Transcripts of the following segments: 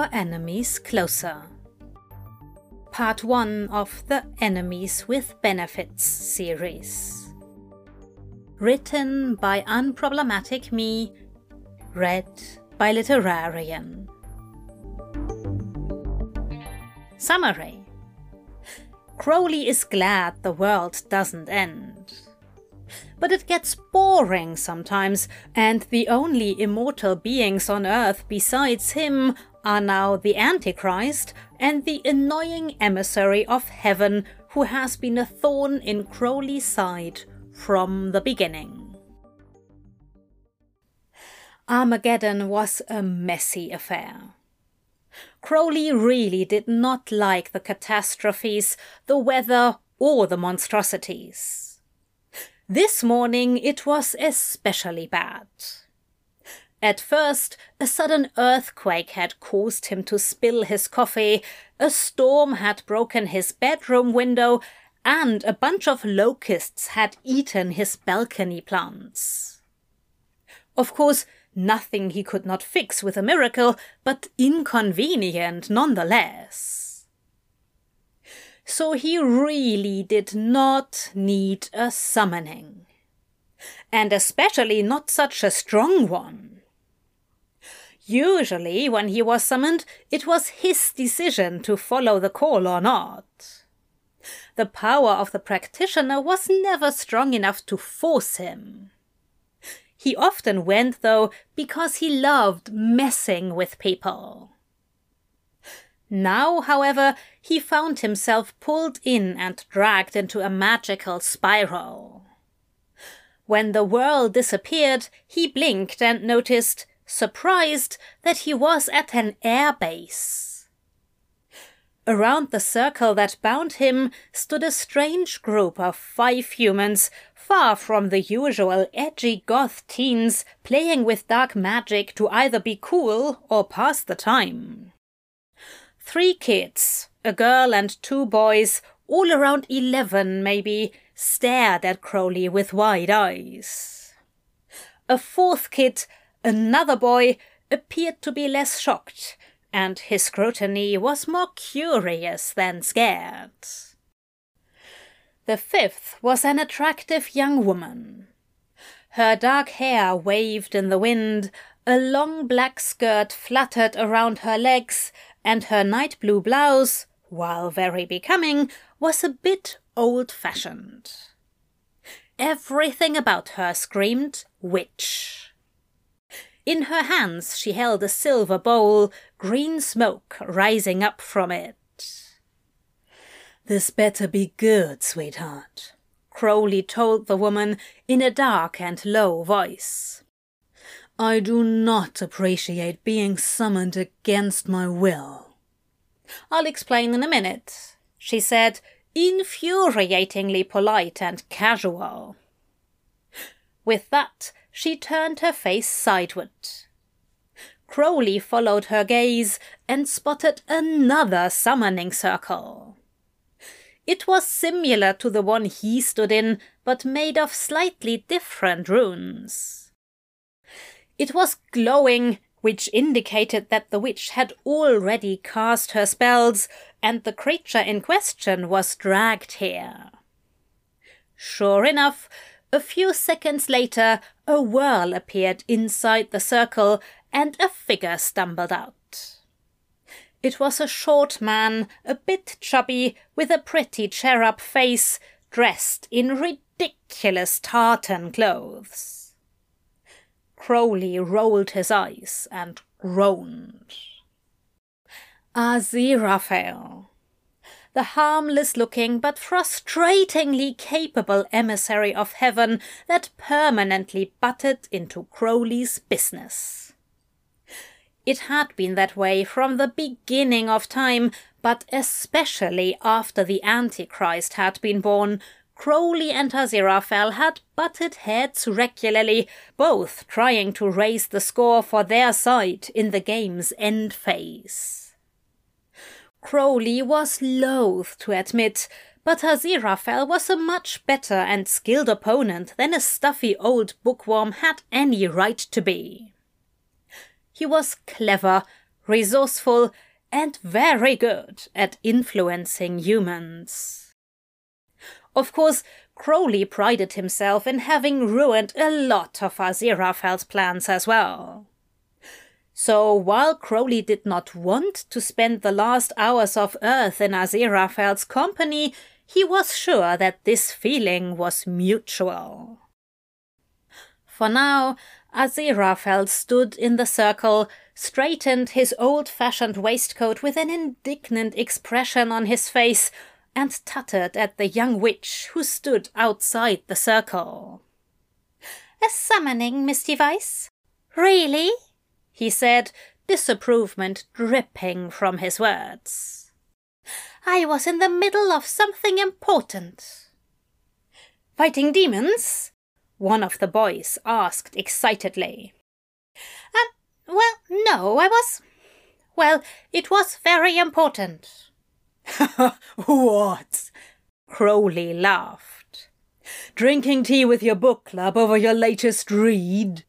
your enemies closer. Part 1 of the Enemies with Benefits series. Written by Unproblematic Me, read by Literarian. Summary Crowley is glad the world doesn't end. But it gets boring sometimes, and the only immortal beings on earth besides him are now the Antichrist and the annoying emissary of heaven who has been a thorn in Crowley's side from the beginning. Armageddon was a messy affair. Crowley really did not like the catastrophes, the weather, or the monstrosities. This morning it was especially bad. At first, a sudden earthquake had caused him to spill his coffee, a storm had broken his bedroom window, and a bunch of locusts had eaten his balcony plants. Of course, nothing he could not fix with a miracle, but inconvenient nonetheless. So he really did not need a summoning. And especially not such a strong one. Usually, when he was summoned, it was his decision to follow the call or not. The power of the practitioner was never strong enough to force him. He often went, though, because he loved messing with people. Now, however, he found himself pulled in and dragged into a magical spiral. When the whirl disappeared, he blinked and noticed surprised that he was at an air base. Around the circle that bound him stood a strange group of five humans, far from the usual edgy goth teens playing with dark magic to either be cool or pass the time. Three kids, a girl and two boys, all around eleven maybe, stared at Crowley with wide eyes. A fourth kid Another boy appeared to be less shocked, and his scrutiny was more curious than scared. The fifth was an attractive young woman. Her dark hair waved in the wind, a long black skirt fluttered around her legs, and her night blue blouse, while very becoming, was a bit old fashioned. Everything about her screamed witch. In her hands she held a silver bowl, green smoke rising up from it. This better be good, sweetheart, Crowley told the woman in a dark and low voice. I do not appreciate being summoned against my will. I'll explain in a minute, she said, infuriatingly polite and casual. With that, she turned her face sideward. Crowley followed her gaze and spotted another summoning circle. It was similar to the one he stood in, but made of slightly different runes. It was glowing, which indicated that the witch had already cast her spells, and the creature in question was dragged here. Sure enough, a few seconds later, a whirl appeared inside the circle and a figure stumbled out. It was a short man, a bit chubby, with a pretty cherub face, dressed in ridiculous tartan clothes. Crowley rolled his eyes and groaned. Aziraphale, the harmless looking but frustratingly capable emissary of heaven that permanently butted into Crowley's business. It had been that way from the beginning of time, but especially after the Antichrist had been born, Crowley and Aziraphale had butted heads regularly, both trying to raise the score for their side in the game's end phase. Crowley was loath to admit, but Aziraphale was a much better and skilled opponent than a stuffy old bookworm had any right to be. He was clever, resourceful, and very good at influencing humans. Of course, Crowley prided himself in having ruined a lot of Aziraphale's plans as well. So while Crowley did not want to spend the last hours of Earth in Aziraphale's company, he was sure that this feeling was mutual. For now, Aziraphale stood in the circle, straightened his old-fashioned waistcoat with an indignant expression on his face, and tutted at the young witch who stood outside the circle. A summoning, Miss Device? Really? He said, disapproval dripping from his words. I was in the middle of something important. Fighting demons? One of the boys asked excitedly. Um, well, no, I was. Well, it was very important. what? Crowley laughed. Drinking tea with your book club over your latest read?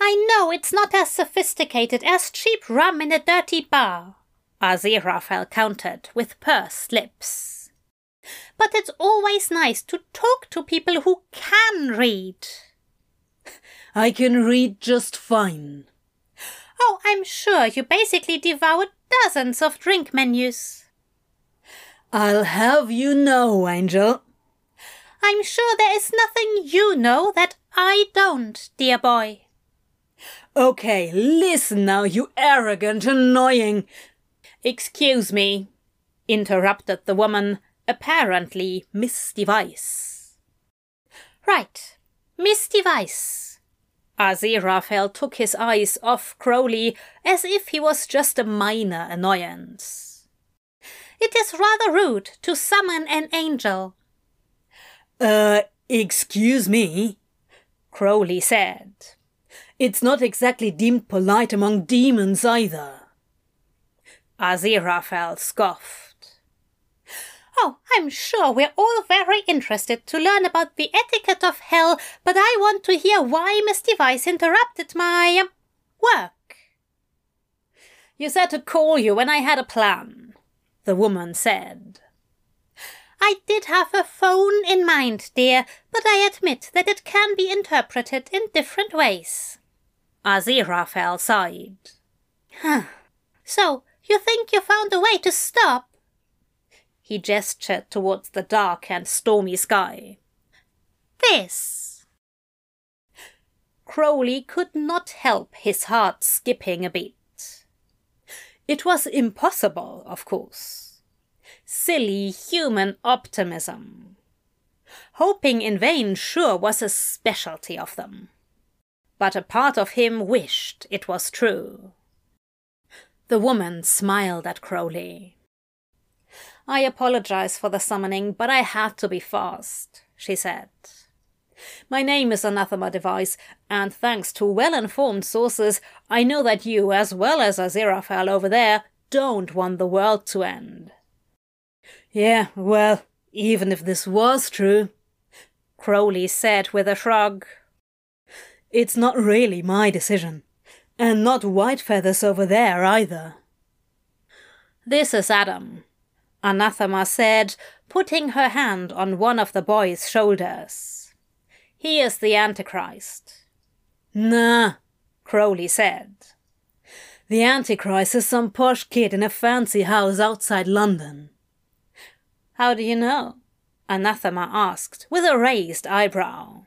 I know it's not as sophisticated as cheap rum in a dirty bar, Aziraphale countered with pursed lips. But it's always nice to talk to people who can read. I can read just fine. Oh, I'm sure you basically devoured dozens of drink menus. I'll have you know, Angel. I'm sure there is nothing you know that I don't, dear boy. Okay, listen now, you arrogant, annoying. Excuse me, interrupted the woman, apparently Miss Device. Right, Miss Device. Aziraphale took his eyes off Crowley as if he was just a minor annoyance. It is rather rude to summon an angel. Uh, excuse me, Crowley said. It's not exactly deemed polite among demons either. Aziraphale scoffed. Oh, I'm sure we're all very interested to learn about the etiquette of hell, but I want to hear why Miss Device interrupted my um, work. You said to call you when I had a plan, the woman said. I did have a phone in mind, dear, but I admit that it can be interpreted in different ways. Aziraphale sighed. Huh. So, you think you found a way to stop? He gestured towards the dark and stormy sky. This. Crowley could not help his heart skipping a beat. It was impossible, of course. Silly human optimism. Hoping in vain sure was a specialty of them but a part of him wished it was true. The woman smiled at Crowley. I apologize for the summoning, but I had to be fast, she said. My name is Anathema Device, and thanks to well informed sources, I know that you, as well as Aziraphale over there, don't want the world to end. Yeah, well, even if this was true, Crowley said with a shrug. It's not really my decision. And not Whitefeather's over there either. This is Adam, Anathema said, putting her hand on one of the boy's shoulders. He is the Antichrist. Nah, Crowley said. The Antichrist is some posh kid in a fancy house outside London. How do you know? Anathema asked, with a raised eyebrow.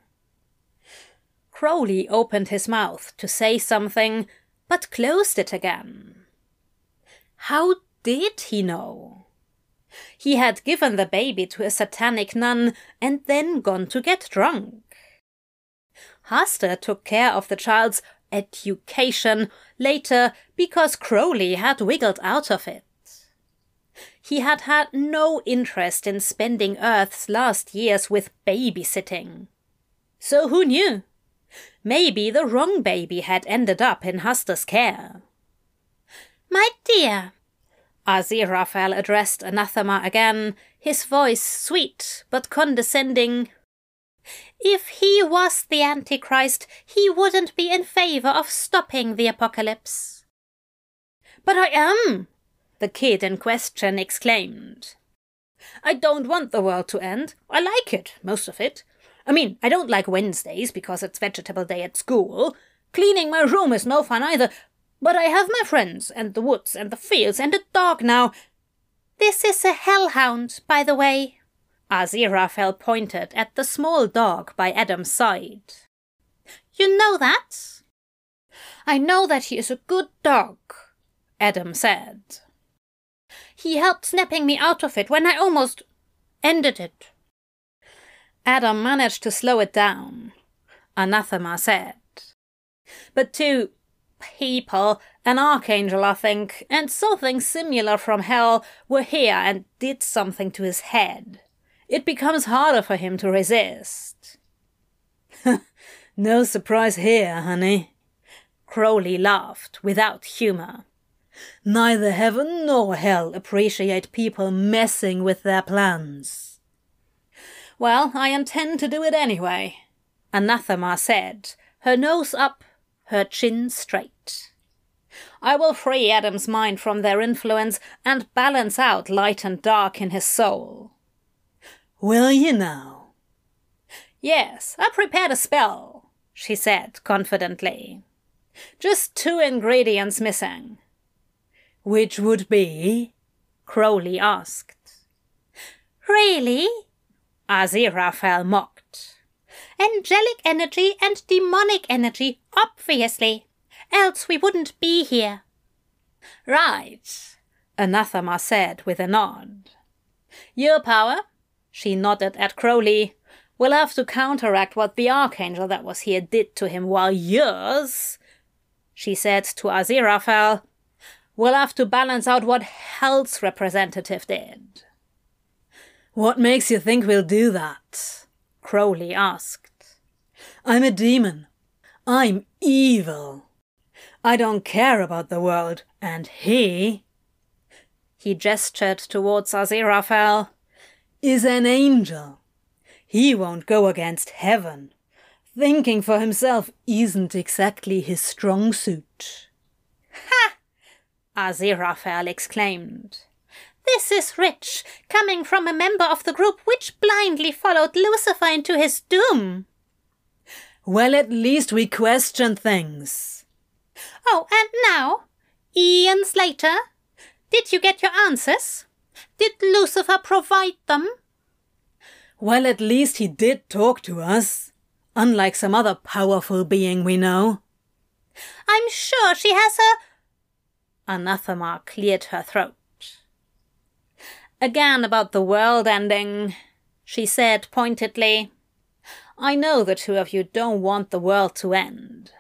Crowley opened his mouth to say something, but closed it again. How did he know? He had given the baby to a satanic nun and then gone to get drunk. Hastur took care of the child's education later because Crowley had wiggled out of it. He had had no interest in spending Earth's last years with babysitting. So who knew? Maybe the wrong baby had ended up in Hastur's care. My dear, Aziraphale addressed Anathema again, his voice sweet but condescending. If he was the Antichrist, he wouldn't be in favor of stopping the apocalypse. But I am! The kid in question exclaimed. I don't want the world to end. I like it, most of it. I mean, I don't like Wednesdays because it's vegetable day at school. Cleaning my room is no fun either. But I have my friends, and the woods, and the fields, and a dog now. This is a hellhound, by the way. Aziraphale pointed at the small dog by Adam's side. You know that? I know that he is a good dog, Adam said. He helped snapping me out of it when I almost ended it. Adam managed to slow it down, Anathema said. But two people, an archangel, I think, and something similar from hell were here and did something to his head. It becomes harder for him to resist. no surprise here, honey. Crowley laughed without humor. Neither heaven nor hell appreciate people messing with their plans. Well, I intend to do it anyway, Anathema said, her nose up, her chin straight. I will free Adam's mind from their influence and balance out light and dark in his soul. Will you now? Yes, I prepared a spell, she said confidently. Just two ingredients missing. Which would be? Crowley asked. Really? Aziraphale mocked. Angelic energy and demonic energy, obviously. Else we wouldn't be here. Right, Anathema said with a nod. Your power, she nodded at Crowley, will have to counteract what the archangel that was here did to him, while yours, she said to Aziraphale, will have to balance out what Hell's representative did. What makes you think we'll do that? Crowley asked. I'm a demon. I'm evil. I don't care about the world, and he. He gestured towards Aziraphale. Is an angel. He won't go against heaven. Thinking for himself isn't exactly his strong suit. Ha! Aziraphale exclaimed. This is rich, coming from a member of the group which blindly followed Lucifer into his doom. Well, at least we question things. Oh, and now, eons later, did you get your answers? Did Lucifer provide them? Well, at least he did talk to us, unlike some other powerful being we know. I'm sure she has a. Anathema cleared her throat. Again about the world ending, she said pointedly. I know the two of you don't want the world to end.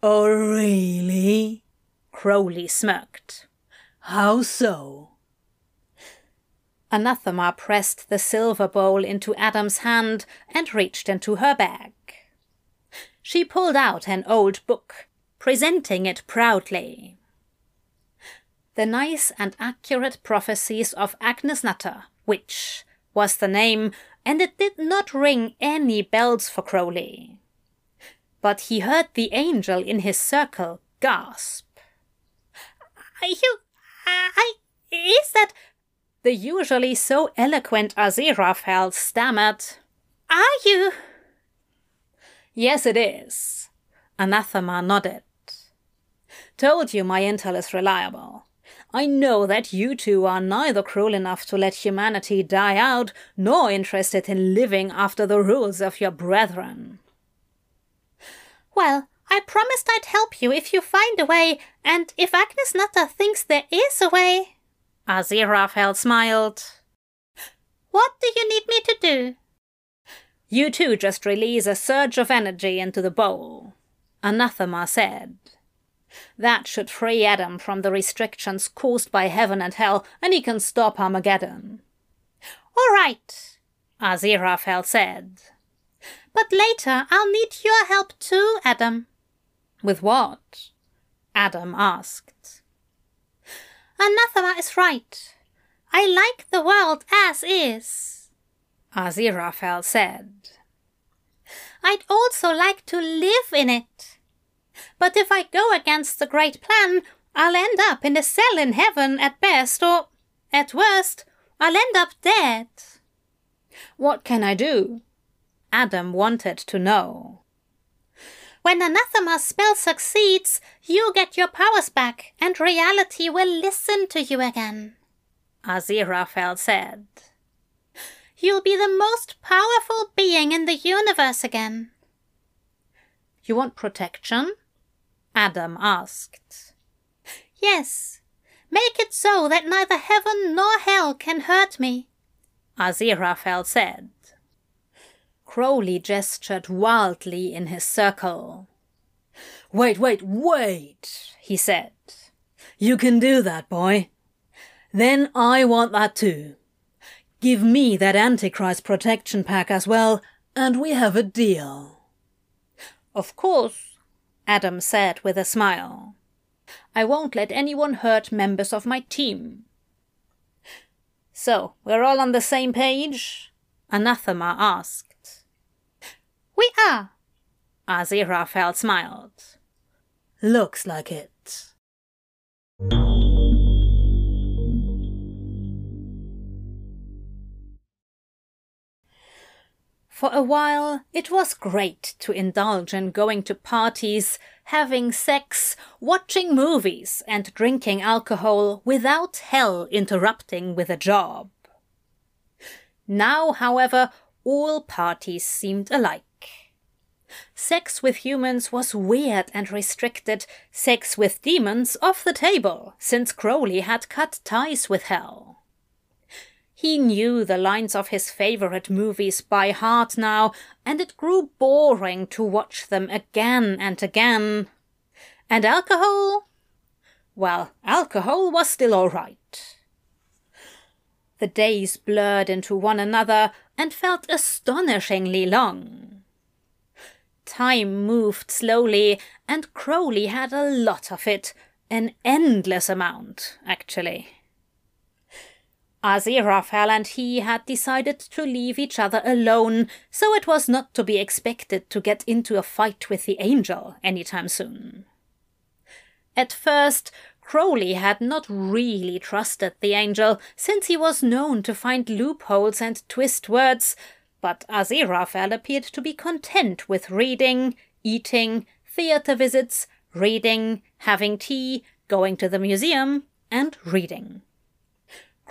Oh, really? Crowley smirked. How so? Anathema pressed the silver bowl into Adam's hand and reached into her bag. She pulled out an old book, presenting it proudly. The Nice and Accurate Prophecies of Agnes Nutter, which was the name, and it did not ring any bells for Crowley. But he heard the angel in his circle gasp. Are you, I, is that the usually so eloquent Aziraphale stammered. Are you? Yes, it is. Anathema nodded. Told you my intel is reliable. I know that you two are neither cruel enough to let humanity die out, nor interested in living after the rules of your brethren. Well, I promised I'd help you if you find a way, and if Agnes Nutter thinks there is a way. Ah, Aziraphale smiled. What do you need me to do? You two just release a surge of energy into the bowl, Anathema said. That should free Adam from the restrictions caused by heaven and hell, and he can stop Armageddon. All right, Aziraphale said. But later I'll need your help too, Adam. With what? Adam asked. Anathema is right. I like the world as is. Aziraphale said. I'd also like to live in it. But if I go against the great plan, I'll end up in a cell in heaven at best, or at worst, I'll end up dead. What can I do? Adam wanted to know. When anathema's spell succeeds, you get your powers back, and reality will listen to you again. Aziraphale said. You'll be the most powerful being in the universe again. You want protection? Adam asked. Yes. Make it so that neither heaven nor hell can hurt me, Aziraphale said. Crowley gestured wildly in his circle. Wait, wait, wait, he said. You can do that, boy. Then I want that too. Give me that Antichrist protection pack as well, and we have a deal. Of course, Adam said with a smile. I won't let anyone hurt members of my team. So, we're all on the same page? Anathema asked. We are. Aziraphale smiled. Looks like it. For a while, it was great to indulge in going to parties, having sex, watching movies, and drinking alcohol without hell interrupting with a job. Now, however, all parties seemed alike. Sex with humans was weird and restricted, sex with demons off the table, since Crowley had cut ties with hell. He knew the lines of his favorite movies by heart now, and it grew boring to watch them again and again. And alcohol? Well, alcohol was still all right. The days blurred into one another and felt astonishingly long. Time moved slowly, and Crowley had a lot of it, an endless amount, actually. Aziraphale and he had decided to leave each other alone, so it was not to be expected to get into a fight with the angel anytime soon. At first, Crowley had not really trusted the angel, since he was known to find loopholes and twist words, but Aziraphale appeared to be content with reading, eating, theatre visits, reading, having tea, going to the museum, and reading.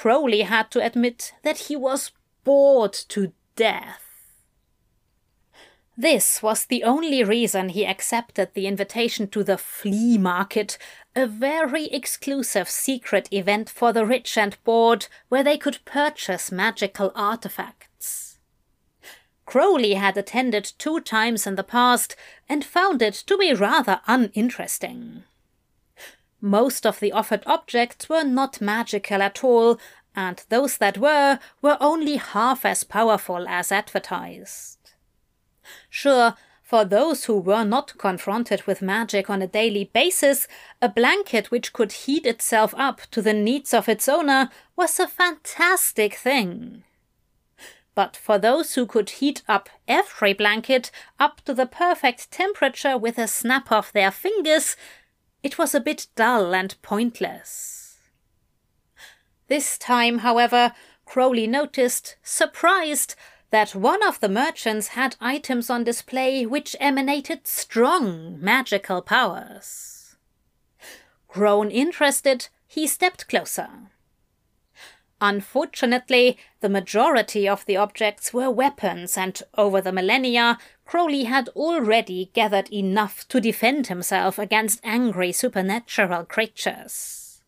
Crowley had to admit that he was bored to death. This was the only reason he accepted the invitation to the flea market, a very exclusive secret event for the rich and bored where they could purchase magical artifacts. Crowley had attended two times in the past and found it to be rather uninteresting. Most of the offered objects were not magical at all, and those that were were only half as powerful as advertised. Sure, for those who were not confronted with magic on a daily basis, a blanket which could heat itself up to the needs of its owner was a fantastic thing. But for those who could heat up every blanket up to the perfect temperature with a snap of their fingers, it was a bit dull and pointless. This time, however, Crowley noticed, surprised, that one of the merchants had items on display which emanated strong magical powers. Grown interested, he stepped closer. Unfortunately, the majority of the objects were weapons, and over the millennia, Crowley had already gathered enough to defend himself against angry supernatural creatures.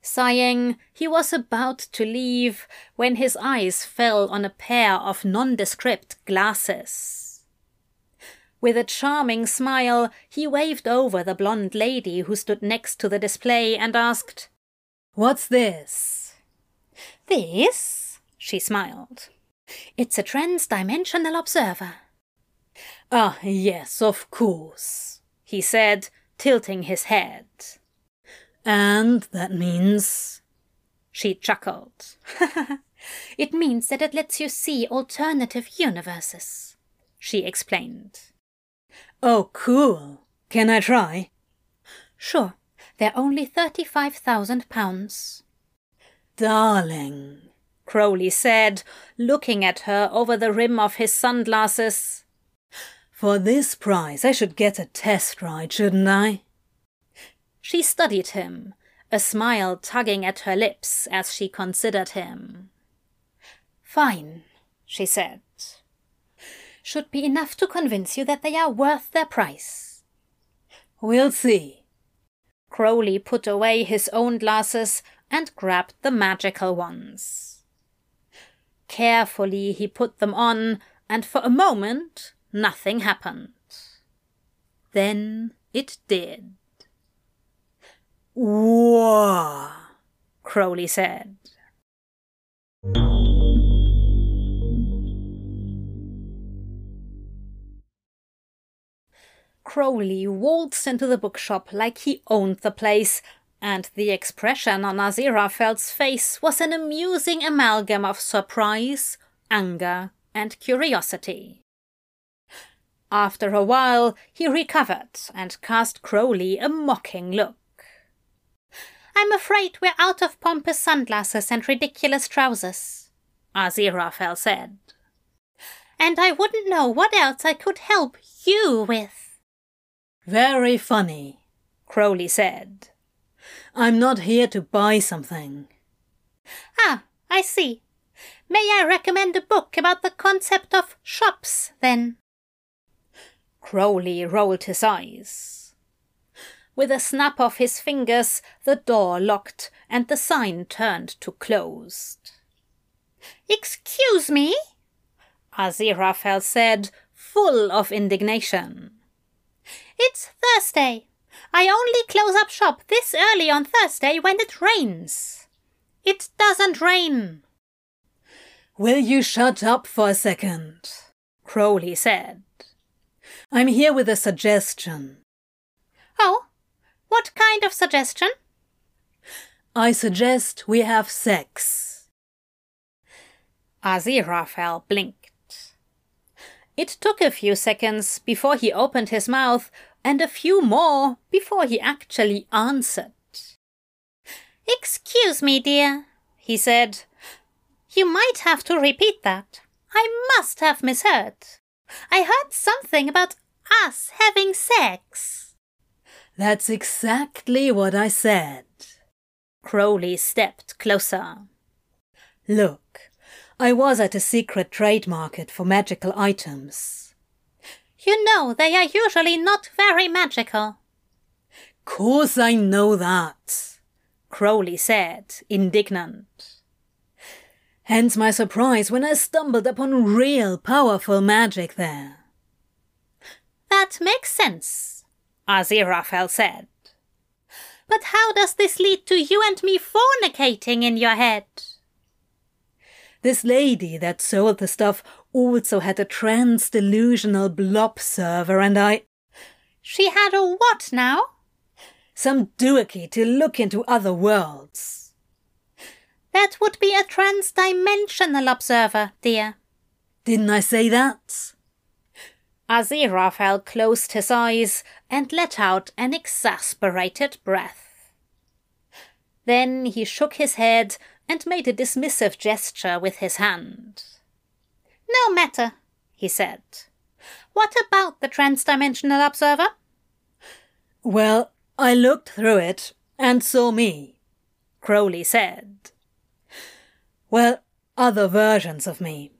Sighing, he was about to leave when his eyes fell on a pair of nondescript glasses. With a charming smile, he waved over the blonde lady who stood next to the display and asked, What's this? This? She smiled. It's a transdimensional observer. Ah, yes, of course, he said, tilting his head. And that means. She chuckled. it means that it lets you see alternative universes, she explained. Oh, cool. Can I try? Sure. They're only thirty-five thousand pounds. Darling, Crowley said, looking at her over the rim of his sunglasses. For this price, I should get a test ride, shouldn't I? She studied him, a smile tugging at her lips as she considered him. Fine, she said. Should be enough to convince you that they are worth their price. We'll see. Crowley put away his own glasses and grabbed the magical ones. Carefully he put them on, and for a moment nothing happened. Then it did. Whoa, Crowley said. Crowley waltzed into the bookshop like he owned the place, and the expression on Aziraphale's face was an amusing amalgam of surprise, anger, and curiosity. After a while, he recovered and cast Crowley a mocking look. I'm afraid we're out of pompous sunglasses and ridiculous trousers, Aziraphale said. And I wouldn't know what else I could help you with. Very funny, Crowley said. I'm not here to buy something. Ah, I see. May I recommend a book about the concept of shops, then? Crowley rolled his eyes. With a snap of his fingers, the door locked and the sign turned to closed. Excuse me? Aziraphale said, full of indignation. It's Thursday. I only close up shop this early on Thursday when it rains. It doesn't rain. Will you shut up for a second? Crowley said. I'm here with a suggestion. Oh, what kind of suggestion? I suggest we have sex. Aziraphale blinked. It took a few seconds before he opened his mouth, and a few more before he actually answered. Excuse me, dear, he said. You might have to repeat that. I must have misheard. I heard something about us having sex. That's exactly what I said. Crowley stepped closer. Look, I was at a secret trade market for magical items. You know they are usually not very magical. Course I know that, Crowley said, indignant. Hence my surprise when I stumbled upon real powerful magic there. That makes sense, Aziraphale said. But how does this lead to you and me fornicating in your head? This lady that sold the stuff also had a trans-delusional blob server and I... She had a what now? Some doohickey to look into other worlds. That would be a trans-dimensional observer, dear. Didn't I say that? Aziraphale closed his eyes and let out an exasperated breath. Then he shook his head and made a dismissive gesture with his hand. No matter, he said. What about the transdimensional observer? Well, I looked through it and saw me, Crowley said. Well, other versions of me.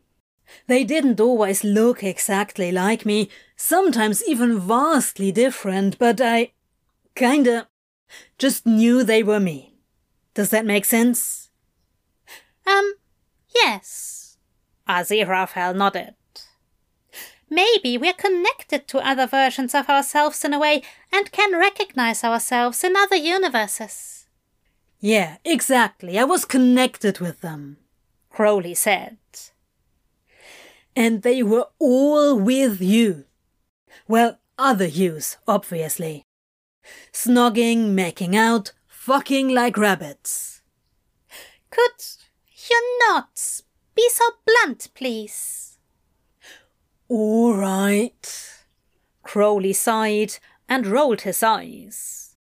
They didn't always look exactly like me, sometimes even vastly different, but I kinda just knew they were me. Does that make sense? Um, yes. Aziraphale nodded. Maybe we're connected to other versions of ourselves in a way and can recognize ourselves in other universes. Yeah, exactly. I was connected with them, Crowley said. And they were all with you. Well, other yous, obviously. Snogging, making out, fucking like rabbits. Could you not be so blunt, please? All right. Crowley sighed and rolled his eyes.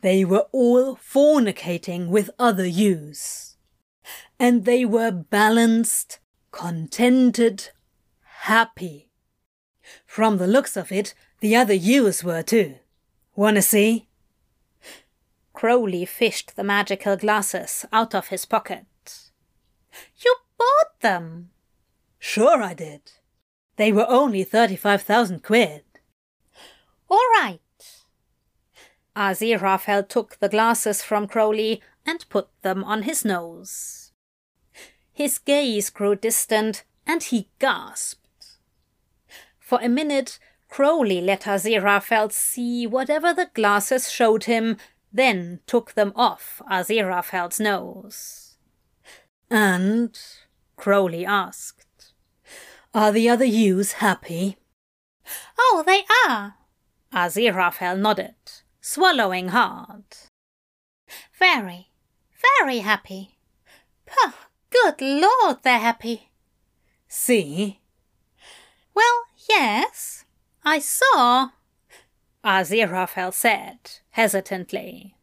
they were all fornicating with other youths. And they were balanced, contented, happy. From the looks of it, the other youths were too. Wanna see? Crowley fished the magical glasses out of his pocket. You bought them? Sure I did. They were only 35,000 quid. All right. Aziraphale took the glasses from Crowley and put them on his nose. His gaze grew distant and he gasped. For a minute, Crowley let Aziraphale see whatever the glasses showed him, then took them off Aziraphale's nose. And? Crowley asked. Are the other youths happy? Oh, they are. Aziraphale nodded, swallowing hard. Very, very happy. Puh, good lord, they're happy. See? Well, yes. I saw, Aziraphale said, hesitantly.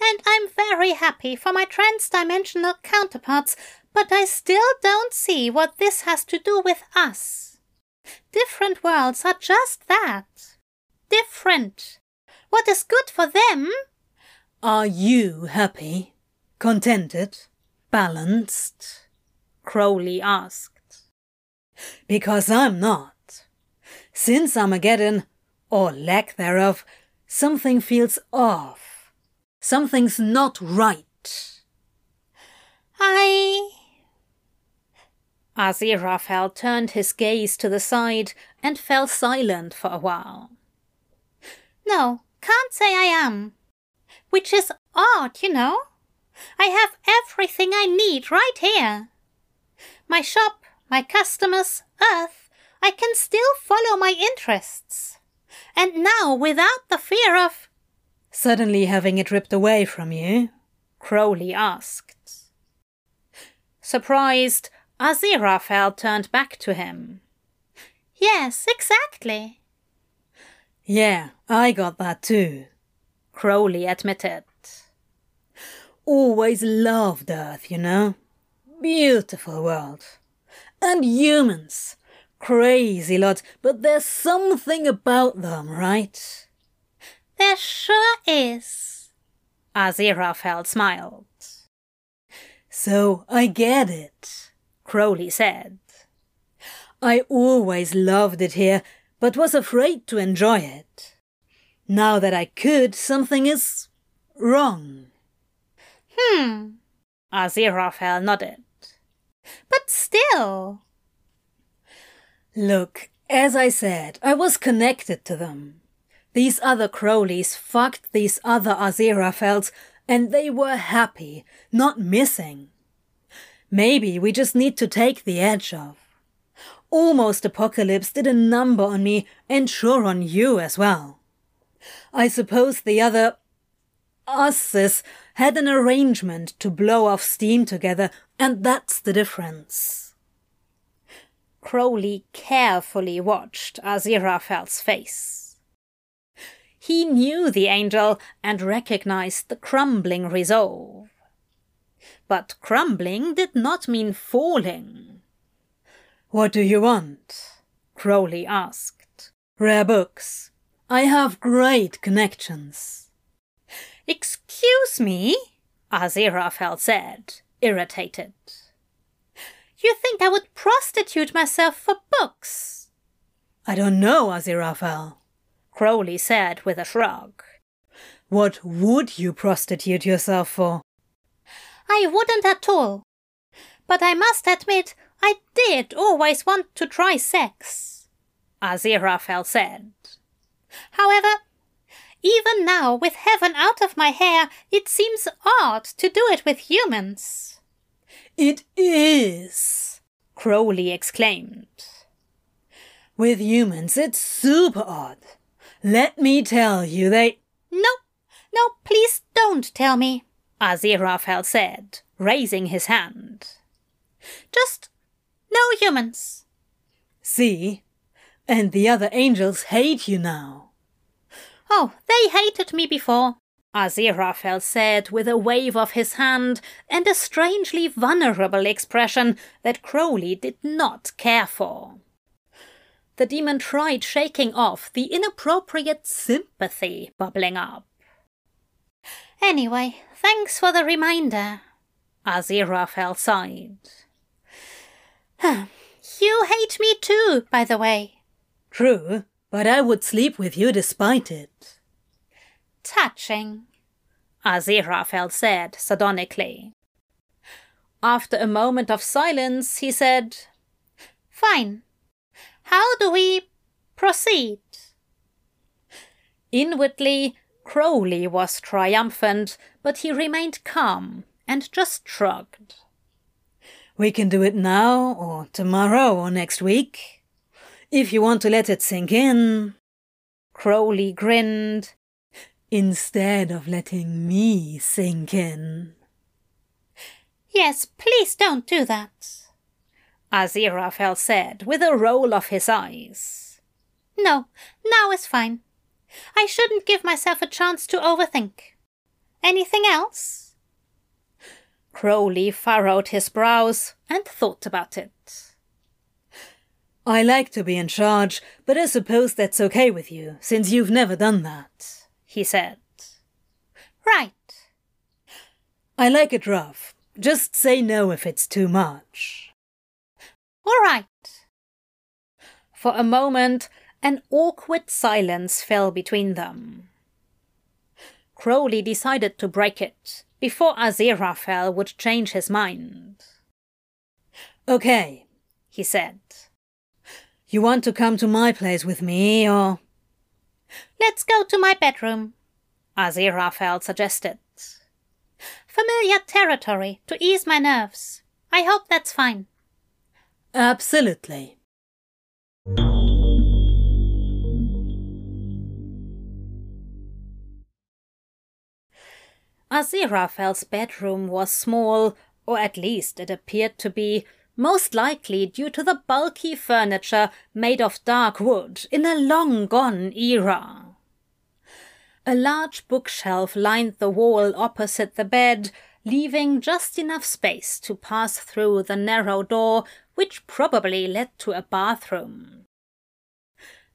And I'm very happy for my trans-dimensional counterparts, but I still don't see what this has to do with us. Different worlds are just that. Different. What is good for them? Are you happy? Contented? Balanced? Crowley asked. Because I'm not. Since Armageddon, or lack thereof, something feels off. Something's not right. I. Aziraphale turned his gaze to the side and fell silent for a while. No, can't say I am. Which is odd, you know. I have everything I need right here. My shop, my customers, Earth, I can still follow my interests. And now, without the fear of. Suddenly having it ripped away from you? Crowley asked. Surprised, Aziraphale turned back to him. Yes, exactly. Yeah, I got that too, Crowley admitted. Always loved Earth, you know. Beautiful world. And humans. Crazy lot, but there's something about them, right? There sure is. Aziraphale smiled. So I get it, Crowley said. I always loved it here, but was afraid to enjoy it. Now that I could, something is wrong. Hmm. Aziraphale nodded. But still. Look, as I said, I was connected to them. These other Crowleys fucked these other Aziraphales, and they were happy, not missing. Maybe we just need to take the edge off. Almost Apocalypse did a number on me, and sure on you as well. I suppose the other us's had an arrangement to blow off steam together, and that's the difference. Crowley carefully watched Aziraphale's face. He knew the angel and recognized the crumbling resolve. But crumbling did not mean falling. What do you want? Crowley asked. Rare books. I have great connections. Excuse me, Aziraphale said, irritated. You think I would prostitute myself for books? I don't know, Aziraphale, Crowley said with a shrug. What would you prostitute yourself for? I wouldn't at all. But I must admit, I did always want to try sex. Aziraphale said. However, even now, with heaven out of my hair, it seems odd to do it with humans. It is, Crowley exclaimed. With humans, it's super odd. Let me tell you, they. No, no, please don't tell me, Aziraphale said, raising his hand. Just no humans. See? And the other angels hate you now. Oh, they hated me before. Aziraphale said with a wave of his hand and a strangely vulnerable expression that Crowley did not care for. The demon tried shaking off the inappropriate sympathy bubbling up. Anyway, thanks for the reminder. Aziraphale sighed. you hate me too, by the way. True, but I would sleep with you despite it. Touching, Aziraphale said sardonically. After a moment of silence, he said, Fine. How do we proceed? Inwardly, Crowley was triumphant, but he remained calm and just shrugged. We can do it now, or tomorrow, or next week. If you want to let it sink in. Crowley grinned. Instead of letting me sink in. Yes, please don't do that. Aziraphale said with a roll of his eyes. No, now is fine. I shouldn't give myself a chance to overthink. Anything else? Crowley furrowed his brows and thought about it. I like to be in charge, but I suppose that's okay with you, since you've never done that, he said. Right. I like it rough. Just say no if it's too much. All right. For a moment, an awkward silence fell between them. Crowley decided to break it before Aziraphale would change his mind. Okay, he said. You want to come to my place with me, or. Let's go to my bedroom, Aziraphale suggested. Familiar territory to ease my nerves. I hope that's fine. Absolutely. Aziraphale's bedroom was small, or at least it appeared to be, most likely due to the bulky furniture made of dark wood in a long gone era. A large bookshelf lined the wall opposite the bed, leaving just enough space to pass through the narrow door which probably led to a bathroom.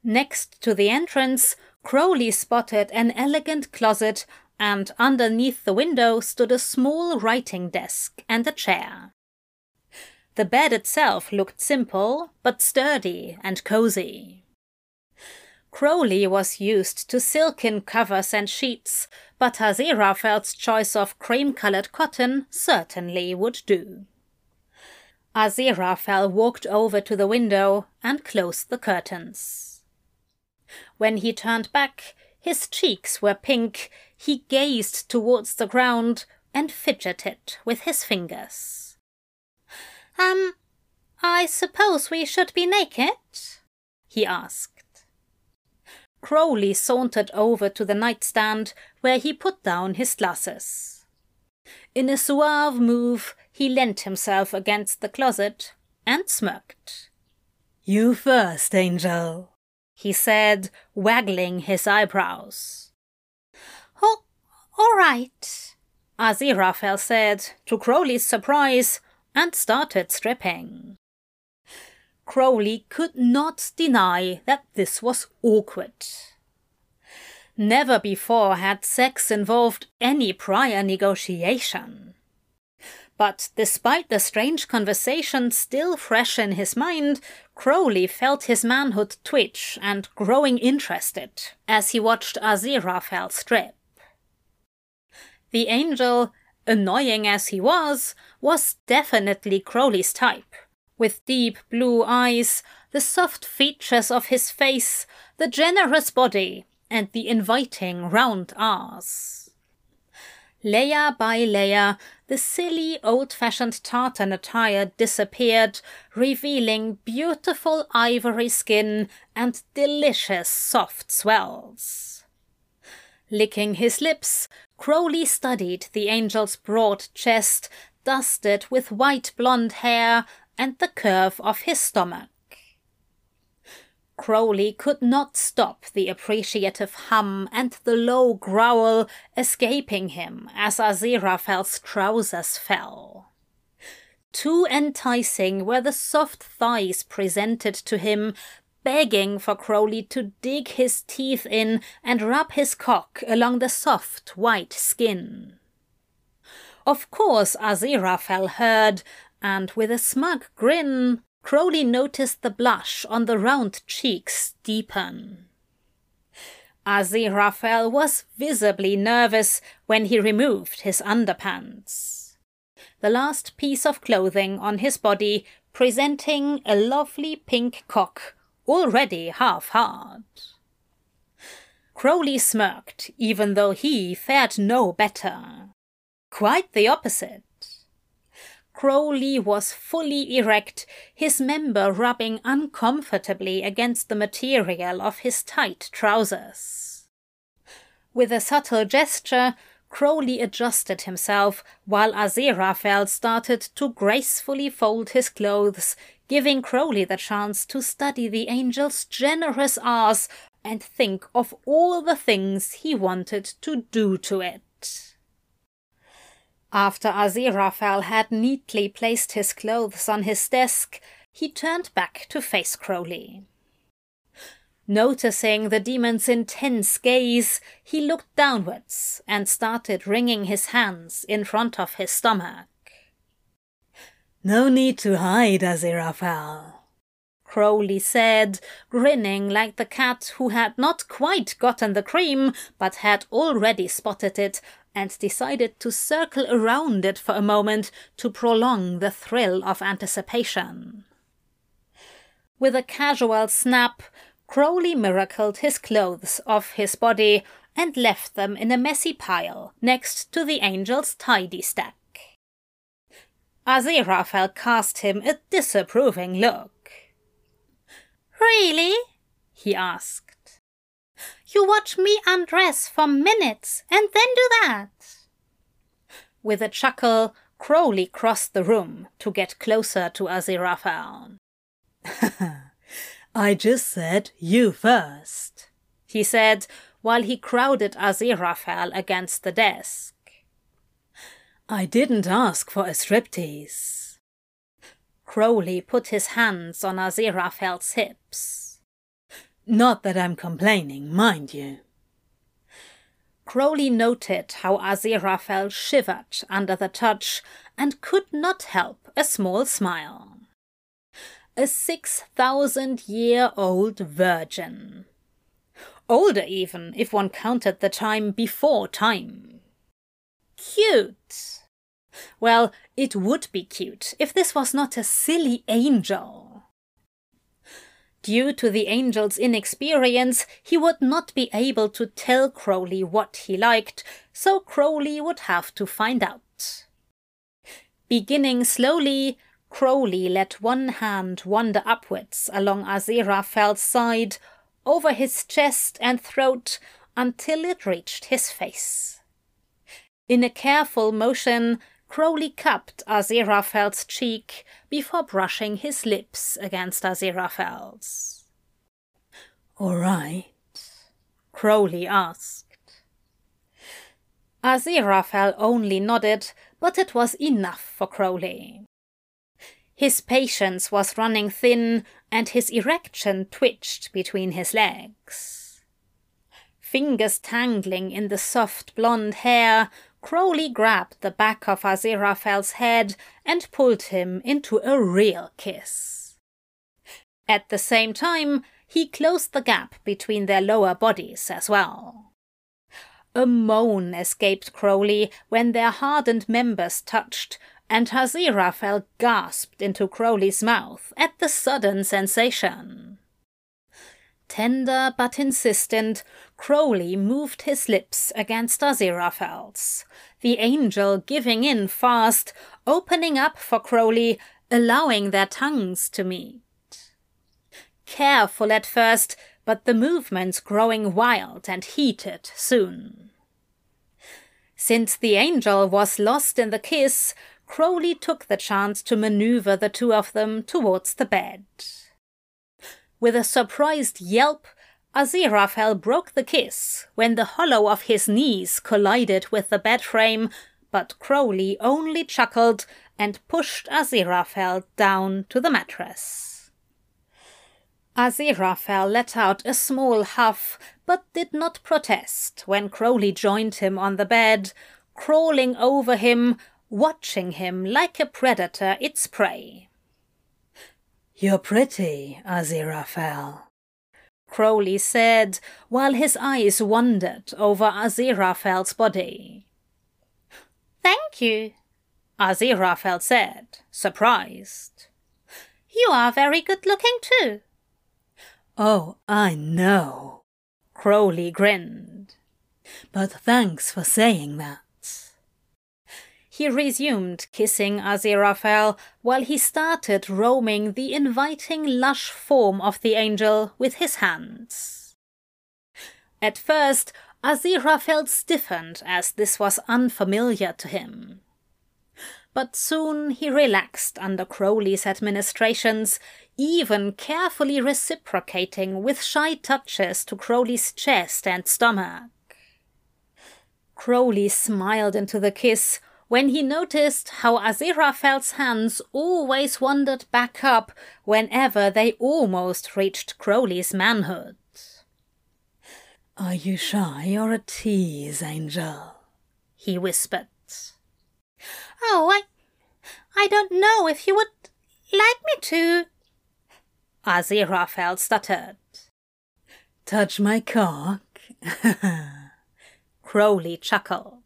Next to the entrance, Crowley spotted an elegant closet and underneath the window stood a small writing desk and a chair. The bed itself looked simple, but sturdy and cozy. Crowley was used to silken covers and sheets, but Aziraphale's choice of cream-colored cotton certainly would do. Aziraphale walked over to the window and closed the curtains. When he turned back, his cheeks were pink, he gazed towards the ground and fidgeted with his fingers. Um, I suppose we should be naked? he asked. Crowley sauntered over to the nightstand where he put down his glasses. In a suave move, he leant himself against the closet and smirked. You first, Angel, he said, waggling his eyebrows. Oh, all right, Aziraphale said, to Crowley's surprise, and started stripping. Crowley could not deny that this was awkward. Never before had sex involved any prior negotiation. But despite the strange conversation still fresh in his mind, Crowley felt his manhood twitch and growing interested as he watched Aziraphale strip. The angel, annoying as he was, was definitely Crowley's type, with deep blue eyes, the soft features of his face, the generous body, and the inviting round R's. Layer by layer, the silly old-fashioned tartan attire disappeared, revealing beautiful ivory skin and delicious soft swells. Licking his lips, Crowley studied the angel's broad chest, dusted with white blonde hair, and the curve of his stomach. Crowley could not stop the appreciative hum and the low growl escaping him as Aziraphale's trousers fell. Too enticing were the soft thighs presented to him, begging for Crowley to dig his teeth in and rub his cock along the soft white skin. Of course, Aziraphale heard, and with a smug grin, Crowley noticed the blush on the round cheeks deepen. Aziraphale was visibly nervous when he removed his underpants. The last piece of clothing on his body presenting a lovely pink cock, already half hard. Crowley smirked, even though he fared no better. Quite the opposite. Crowley was fully erect, his member rubbing uncomfortably against the material of his tight trousers. With a subtle gesture, Crowley adjusted himself while Aziraphale started to gracefully fold his clothes, giving Crowley the chance to study the angel's generous arse and think of all the things he wanted to do to it. After Aziraphale had neatly placed his clothes on his desk, he turned back to face Crowley. Noticing the demon's intense gaze, he looked downwards and started wringing his hands in front of his stomach. No need to hide, Aziraphale, Crowley said, grinning like the cat who had not quite gotten the cream, but had already spotted it and decided to circle around it for a moment to prolong the thrill of anticipation. With a casual snap, Crowley miracled his clothes off his body and left them in a messy pile next to the angel's tidy stack. Aziraphale cast him a disapproving look. Really? he asked. You watch me undress for minutes and then do that. With a chuckle, Crowley crossed the room to get closer to Aziraphale. I just said you first, he said while he crowded Aziraphale against the desk. I didn't ask for a striptease. Crowley put his hands on Aziraphale's hips. Not that I'm complaining, mind you. Crowley noted how Aziraphale shivered under the touch and could not help a small smile. A six thousand year old virgin. Older even, if one counted the time before time. Cute. Well, it would be cute if this was not a silly angel. Due to the angel's inexperience, he would not be able to tell Crowley what he liked, so Crowley would have to find out. Beginning slowly, Crowley let one hand wander upwards along Aziraphale's side, over his chest and throat, until it reached his face. In a careful motion, Crowley cupped Aziraphale's cheek before brushing his lips against Aziraphale's. All right, Crowley asked. Aziraphale only nodded, but it was enough for Crowley. His patience was running thin, and his erection twitched between his legs. Fingers tangling in the soft blonde hair, Crowley grabbed the back of Aziraphale's head and pulled him into a real kiss. At the same time, he closed the gap between their lower bodies as well. A moan escaped Crowley when their hardened members touched, and Aziraphale gasped into Crowley's mouth at the sudden sensation. Tender but insistent, Crowley moved his lips against Aziraphale's, the angel giving in fast, opening up for Crowley, allowing their tongues to meet. Careful at first, but the movements growing wild and heated soon. Since the angel was lost in the kiss, Crowley took the chance to maneuver the two of them towards the bed. With a surprised yelp, Aziraphale broke the kiss when the hollow of his knees collided with the bed frame, but Crowley only chuckled and pushed Aziraphale down to the mattress. Aziraphale let out a small huff, but did not protest when Crowley joined him on the bed, crawling over him, watching him like a predator its prey. You're pretty, Aziraphale, Crowley said, while his eyes wandered over Aziraphale's body. Thank you, Aziraphale said, surprised. You are very good looking too. Oh, I know, Crowley grinned. But thanks for saying that. He resumed kissing Aziraphale while he started roaming the inviting lush form of the angel with his hands. At first, Aziraphale stiffened as this was unfamiliar to him. But soon he relaxed under Crowley's administrations, even carefully reciprocating with shy touches to Crowley's chest and stomach. Crowley smiled into the kiss, when he noticed how Aziraphale's hands always wandered back up whenever they almost reached Crowley's manhood. Are you shy or a tease, Angel? he whispered. Oh, I. I don't know if you would like me to. Aziraphale stuttered. Touch my cock? Crowley chuckled.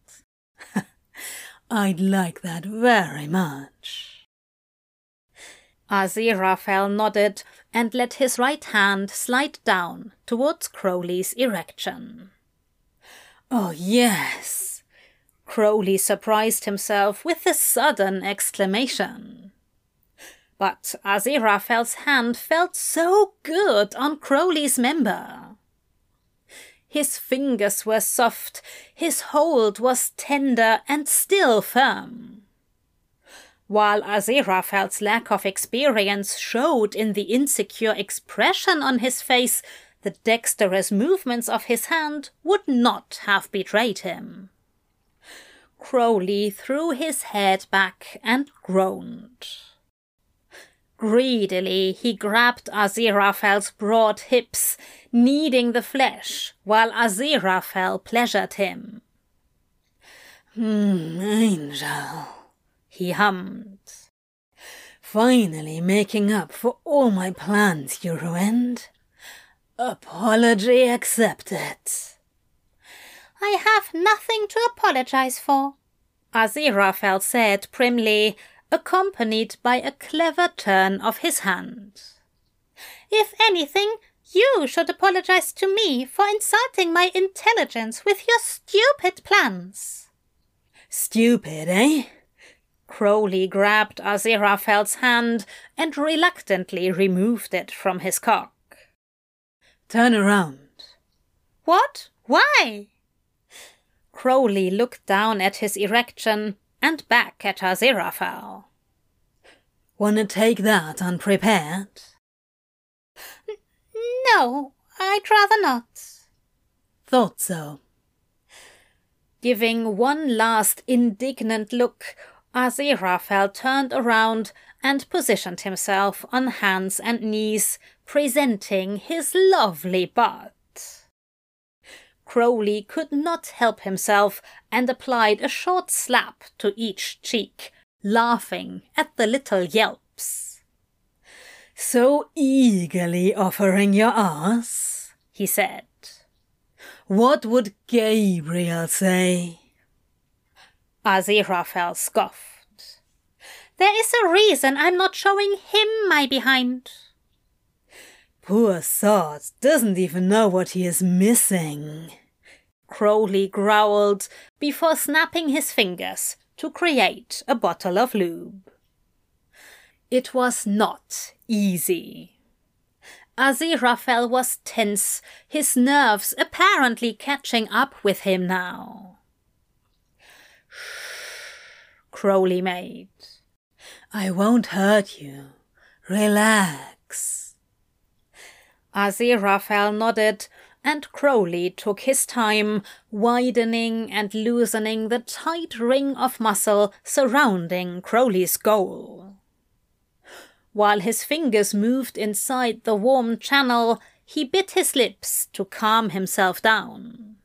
I'd like that very much. Aziraphale nodded and let his right hand slide down towards Crowley's erection. Oh, yes! Crowley surprised himself with a sudden exclamation. But Aziraphale's hand felt so good on Crowley's member. His fingers were soft, his hold was tender and still firm. While Aziraphale's lack of experience showed in the insecure expression on his face, the dexterous movements of his hand would not have betrayed him. Crowley threw his head back and groaned. Greedily he grabbed Aziraphale's broad hips, kneading the flesh, while Aziraphale pleasured him. Hmm, angel, he hummed. Finally making up for all my plans you ruined. Apology accepted. I have nothing to apologize for, Aziraphale said primly, accompanied by a clever turn of his hand. If anything, you should apologize to me for insulting my intelligence with your stupid plans. Stupid, eh? Crowley grabbed Aziraphale's hand and reluctantly removed it from his cock. Turn around. What? Why? Crowley looked down at his erection and back at Aziraphale. Wanna take that unprepared? N- no, I'd rather not. Thought so. Giving one last indignant look, Aziraphale turned around and positioned himself on hands and knees, presenting his lovely butt. Crowley could not help himself and applied a short slap to each cheek, laughing at the little yelps. So eagerly offering your ass, he said. What would Gabriel say? Aziraphale scoffed. There is a reason I'm not showing him my behind. Poor sod doesn't even know what he is missing. Crowley growled before snapping his fingers to create a bottle of lube. It was not easy. Aziraphale was tense, his nerves apparently catching up with him now. Crowley made. I won't hurt you. Relax. Aziraphale nodded, and Crowley took his time, widening and loosening the tight ring of muscle surrounding Crowley's goal. While his fingers moved inside the warm channel, he bit his lips to calm himself down.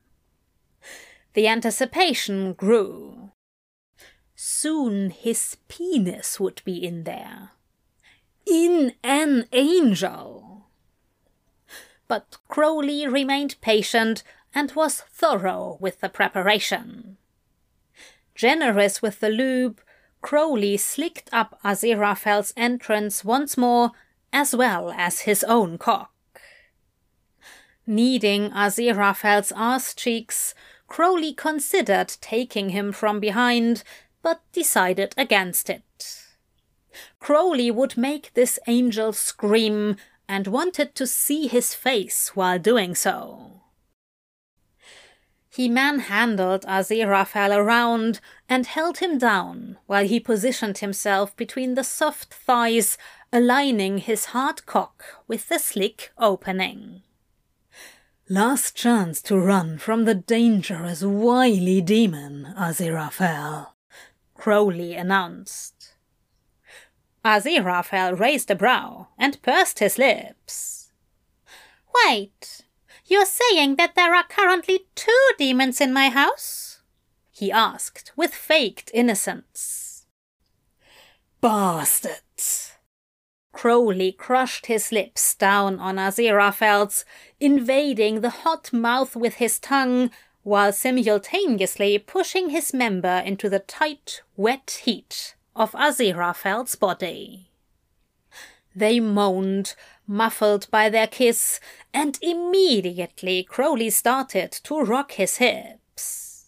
The anticipation grew. Soon his penis would be in there. In an angel. But Crowley remained patient and was thorough with the preparation. Generous with the lube, Crowley slicked up Aziraphale's entrance once more, as well as his own cock. Kneading Aziraphale's ass cheeks, Crowley considered taking him from behind, but decided against it. Crowley would make this angel scream and wanted to see his face while doing so. He manhandled Aziraphale around and held him down while he positioned himself between the soft thighs, aligning his hard cock with the slick opening. Last chance to run from the dangerous, wily demon, Aziraphale, Crowley announced. Aziraphale raised a brow and pursed his lips. Wait, you're saying that there are currently two demons in my house? He asked with faked innocence. Bastards! Crowley crushed his lips down on Aziraphale's, invading the hot mouth with his tongue, while simultaneously pushing his member into the tight, wet heat of Aziraphale's body. They moaned, muffled by their kiss, and immediately Crowley started to rock his hips.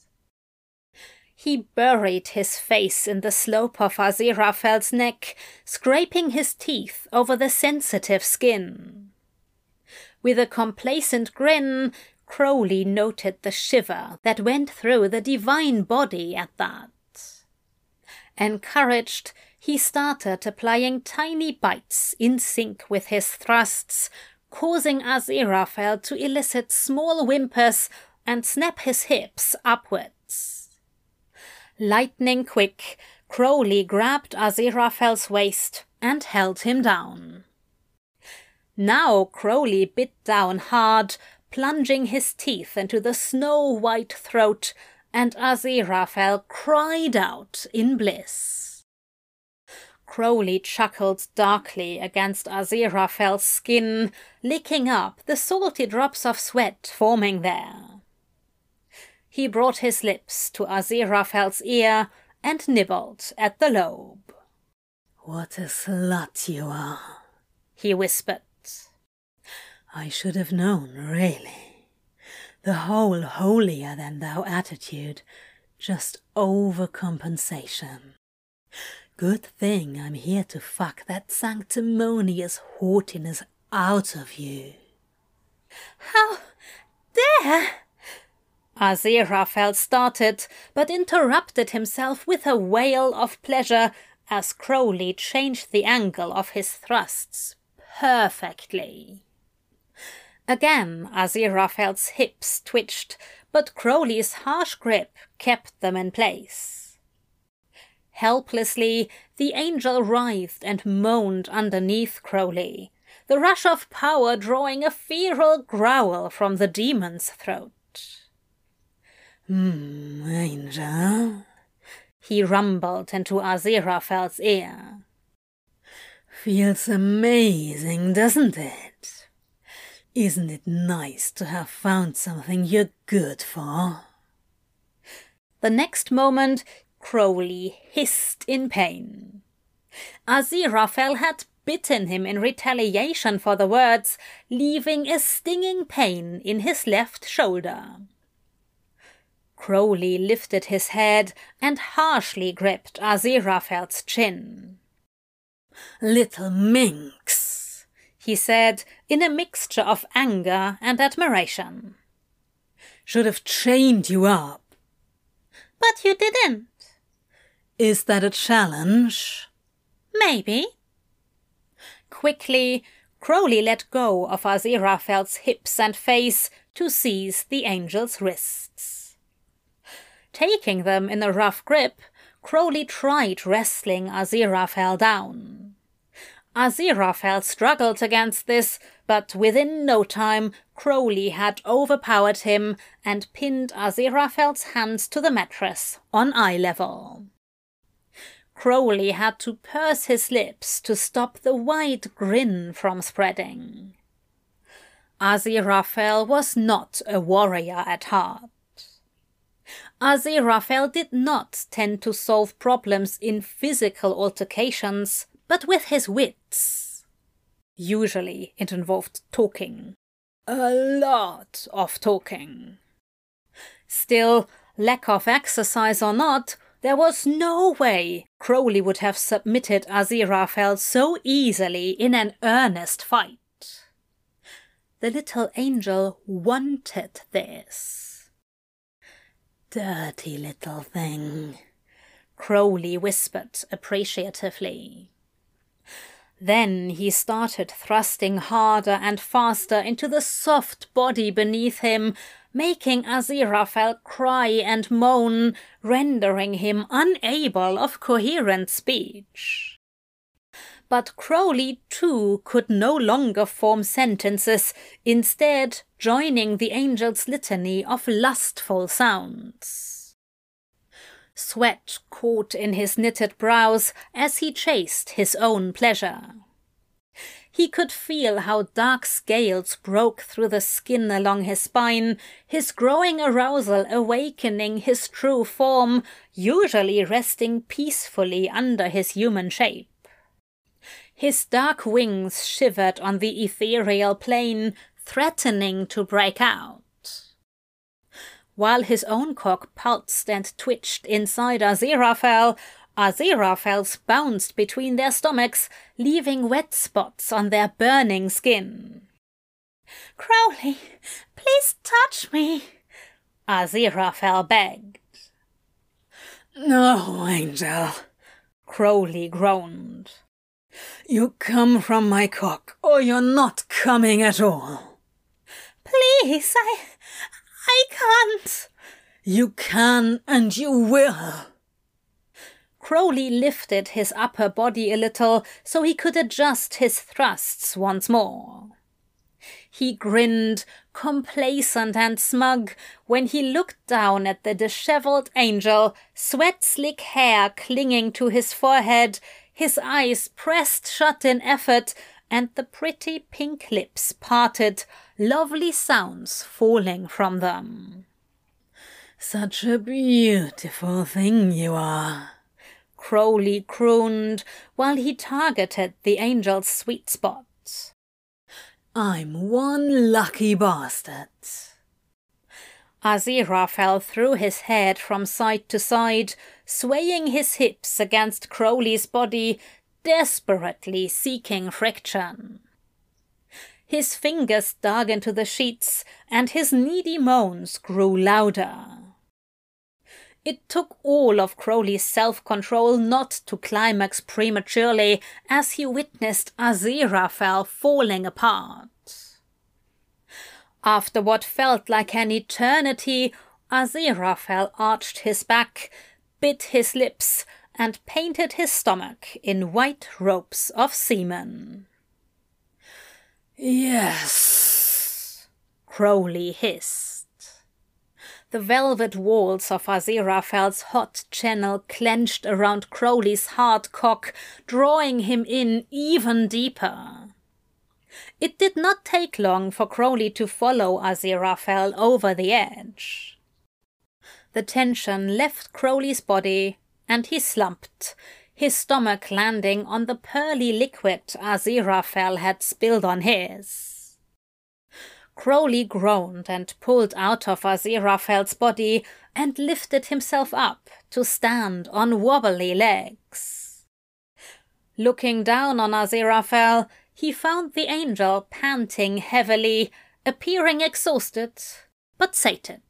He buried his face in the slope of Aziraphale's neck, scraping his teeth over the sensitive skin. With a complacent grin, Crowley noted the shiver that went through the divine body at that. Encouraged, he started applying tiny bites in sync with his thrusts, causing Aziraphale to elicit small whimpers and snap his hips upwards. Lightning quick, Crowley grabbed Aziraphale's waist and held him down. Now Crowley bit down hard, plunging his teeth into the snow white throat, and Aziraphale cried out in bliss. Crowley chuckled darkly against Aziraphale's skin, licking up the salty drops of sweat forming there. He brought his lips to Aziraphale's ear and nibbled at the lobe. What a slut you are, he whispered. I should have known, really. The whole holier than thou attitude, just overcompensation. Good thing I'm here to fuck that sanctimonious haughtiness out of you. How dare! Aziraphale started, but interrupted himself with a wail of pleasure as Crowley changed the angle of his thrusts perfectly. Again, Aziraphale's hips twitched, but Crowley's harsh grip kept them in place. Helplessly, the angel writhed and moaned underneath Crowley, the rush of power drawing a feral growl from the demon's throat. Hmm, Angel, he rumbled into Aziraphale's ear. Feels amazing, doesn't it? Isn't it nice to have found something you're good for? The next moment, Crowley hissed in pain. Aziraphale had bitten him in retaliation for the words, leaving a stinging pain in his left shoulder. Crowley lifted his head and harshly gripped Aziraphale's chin. Little minx, he said in a mixture of anger and admiration. Should have chained you up. But you didn't. Is that a challenge? Maybe. Quickly, Crowley let go of Aziraphale's hips and face to seize the angel's wrists. Taking them in a rough grip, Crowley tried wrestling Aziraphale down. Aziraphale struggled against this, but within no time Crowley had overpowered him and pinned Aziraphale's hands to the mattress on eye level. Crowley had to purse his lips to stop the wide grin from spreading. Aziraphale was not a warrior at heart. Aziraphale did not tend to solve problems in physical altercations, but with his wits. Usually it involved talking. A lot of talking. Still, lack of exercise or not, there was no way Crowley would have submitted Aziraphale so easily in an earnest fight. The little angel wanted this. Dirty little thing, Crowley whispered appreciatively. Then he started thrusting harder and faster into the soft body beneath him, making Aziraphale cry and moan, rendering him unable of coherent speech. But Crowley too could no longer form sentences, instead joining the angel's litany of lustful sounds. Sweat caught in his knitted brows as he chased his own pleasure. He could feel how dark scales broke through the skin along his spine, his growing arousal awakening his true form, usually resting peacefully under his human shape. His dark wings shivered on the ethereal plane, threatening to break out. While his own cock pulsed and twitched inside Aziraphale, Aziraphale's bounced between their stomachs, leaving wet spots on their burning skin. Crowley, please touch me, Aziraphale begged. No, Angel, Crowley groaned. You come from my cock, or you're not coming at all. Please, I. I can't. You can and you will. Crowley lifted his upper body a little so he could adjust his thrusts once more. He grinned, complacent and smug, when he looked down at the disheveled angel, sweat slick hair clinging to his forehead, his eyes pressed shut in effort, and the pretty pink lips parted, lovely sounds falling from them. Such a beautiful thing you are, Crowley crooned while he targeted the angel's sweet spot. I'm one lucky bastard. Aziraphale threw his head from side to side, swaying his hips against Crowley's body desperately seeking friction. His fingers dug into the sheets, and his needy moans grew louder. It took all of Crowley's self control not to climax prematurely as he witnessed Aziraphale falling apart. After what felt like an eternity, Aziraphale arched his back, bit his lips, and painted his stomach in white ropes of semen. Yes, Crowley hissed. The velvet walls of Aziraphale's hot channel clenched around Crowley's hard cock, drawing him in even deeper. It did not take long for Crowley to follow Aziraphale over the edge. The tension left Crowley's body and he slumped, his stomach landing on the pearly liquid Aziraphale had spilled on his. Crowley groaned and pulled out of Aziraphale's body and lifted himself up to stand on wobbly legs. Looking down on Aziraphale, he found the angel panting heavily, appearing exhausted, but sated.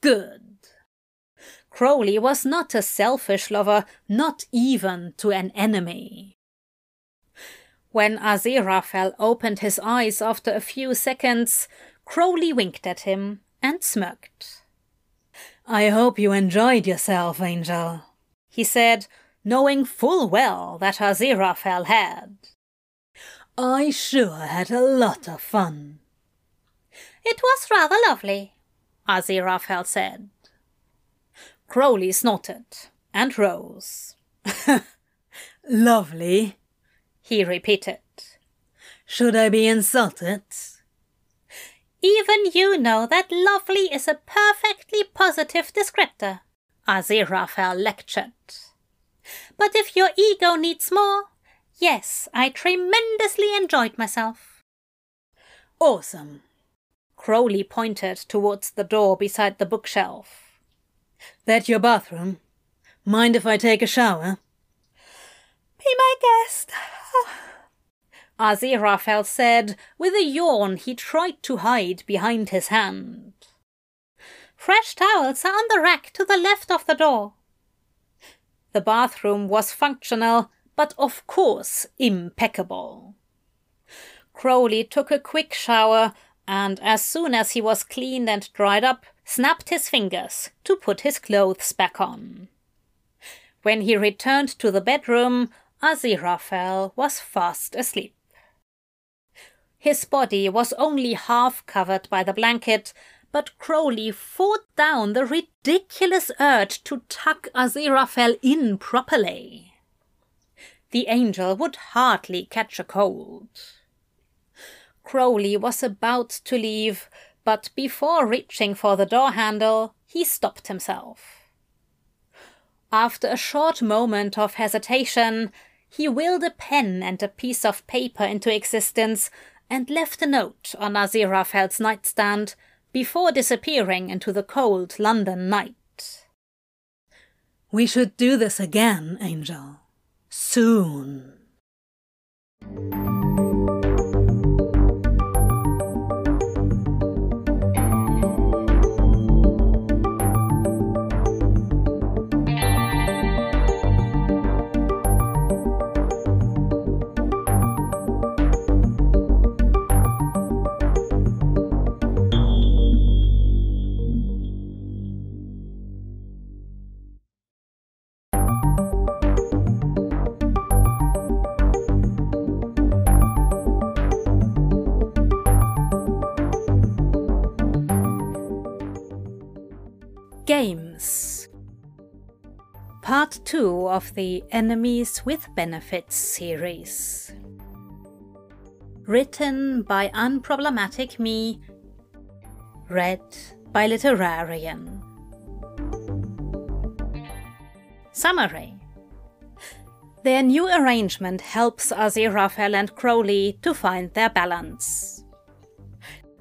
Good. Crowley was not a selfish lover, not even to an enemy. When Aziraphale opened his eyes after a few seconds, Crowley winked at him and smirked. I hope you enjoyed yourself, Angel, he said, knowing full well that Aziraphale had. I sure had a lot of fun. It was rather lovely, Aziraphale said. Crowley snorted and rose. lovely, he repeated. Should I be insulted? Even you know that lovely is a perfectly positive descriptor, Aziraphale lectured. But if your ego needs more, yes, I tremendously enjoyed myself. Awesome. Crowley pointed towards the door beside the bookshelf. That your bathroom? Mind if I take a shower? Be my guest. Ah. Aziraphale said with a yawn he tried to hide behind his hand. Fresh towels are on the rack to the left of the door. The bathroom was functional, but of course impeccable. Crowley took a quick shower and, as soon as he was cleaned and dried up, snapped his fingers to put his clothes back on. When he returned to the bedroom, Aziraphale was fast asleep. His body was only half covered by the blanket, but Crowley fought down the ridiculous urge to tuck Aziraphale in properly. The angel would hardly catch a cold. Crowley was about to leave, but before reaching for the door handle, he stopped himself. After a short moment of hesitation, he willed a pen and a piece of paper into existence and left a note on Aziraphale's nightstand before disappearing into the cold London night. We should do this again, Angel. Soon. Games Part 2 of the Enemies with Benefits series. Written by Unproblematic Me, read by Literarian. Summary Their new arrangement helps Aziraphale and Crowley to find their balance.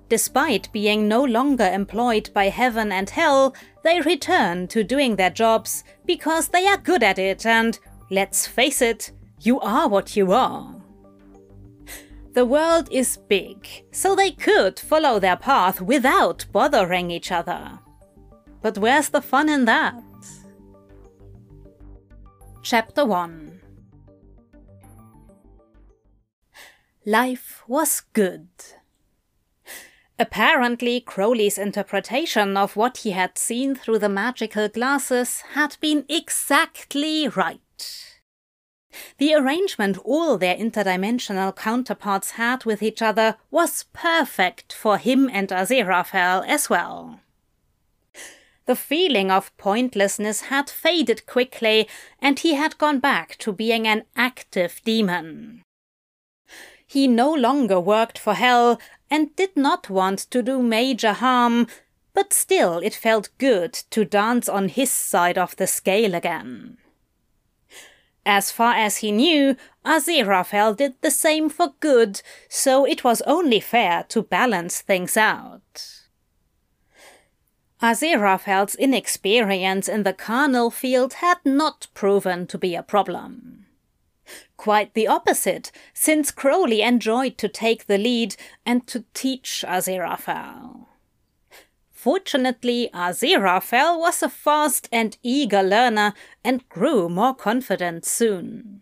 Despite being no longer employed by heaven and hell, they return to doing their jobs because they are good at it and, let's face it, you are what you are. The world is big, so they could follow their path without bothering each other. But where's the fun in that? Chapter 1 Life was good. Apparently, Crowley's interpretation of what he had seen through the magical glasses had been exactly right. The arrangement all their interdimensional counterparts had with each other was perfect for him and Aziraphale as well. The feeling of pointlessness had faded quickly, and he had gone back to being an active demon. He no longer worked for Hell and did not want to do major harm, but still it felt good to dance on his side of the scale again. As far as he knew, Aziraphale did the same for good, so it was only fair to balance things out. Aziraphale's inexperience in the carnal field had not proven to be a problem. Quite the opposite, since Crowley enjoyed to take the lead and to teach Aziraphale. Fortunately, Aziraphale was a fast and eager learner and grew more confident soon.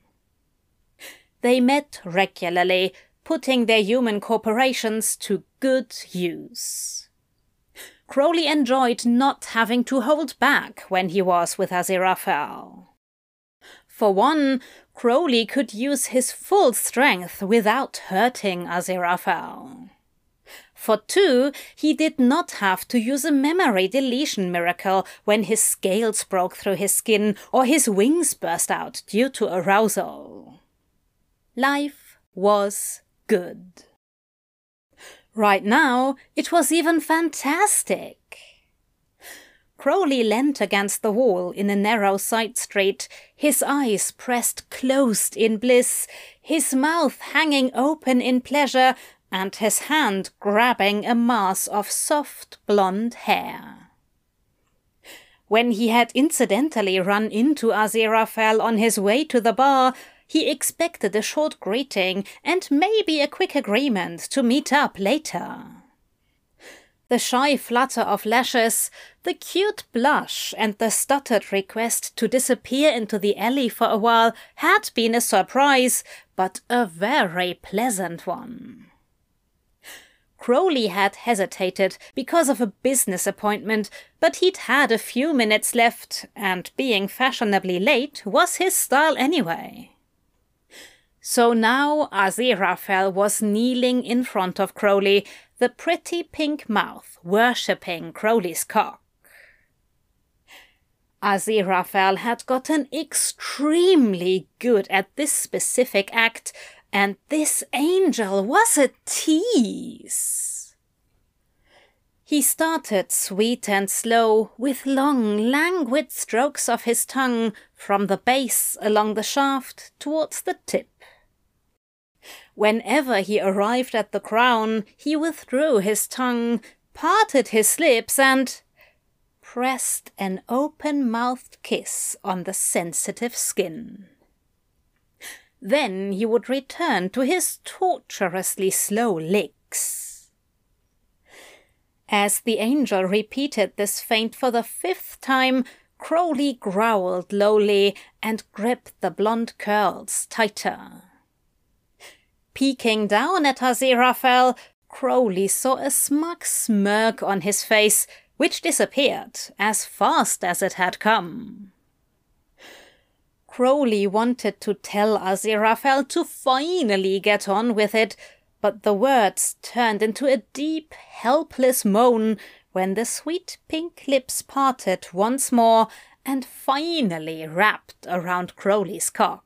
they met regularly, putting their human corporations to good use. Crowley enjoyed not having to hold back when he was with Aziraphale. For one, Crowley could use his full strength without hurting Aziraphale. For two, he did not have to use a memory deletion miracle when his scales broke through his skin or his wings burst out due to arousal. Life was good. Right now, it was even fantastic. Crowley leant against the wall in a narrow side street, his eyes pressed closed in bliss, his mouth hanging open in pleasure, and his hand grabbing a mass of soft blonde hair. When he had incidentally run into Aziraphale on his way to the bar, he expected a short greeting and maybe a quick agreement to meet up later. The shy flutter of lashes, the cute blush, and the stuttered request to disappear into the alley for a while had been a surprise, but a very pleasant one. Crowley had hesitated because of a business appointment, but he'd had a few minutes left, and being fashionably late was his style anyway. So now Aziraphale was kneeling in front of Crowley, the pretty pink mouth worshipping Crowley's cock. Aziraphale had gotten extremely good at this specific act, and this angel was a tease. He started sweet and slow, with long, languid strokes of his tongue from the base along the shaft towards the tip. Whenever he arrived at the crown, he withdrew his tongue, parted his lips, and pressed an open mouthed kiss on the sensitive skin. Then he would return to his torturously slow licks. As the angel repeated this feint for the fifth time, Crowley growled lowly and gripped the blonde curls tighter. Peeking down at Aziraphale, Crowley saw a smug smirk on his face, which disappeared as fast as it had come. Crowley wanted to tell Aziraphale to finally get on with it, but the words turned into a deep, helpless moan when the sweet pink lips parted once more and finally wrapped around Crowley's cock.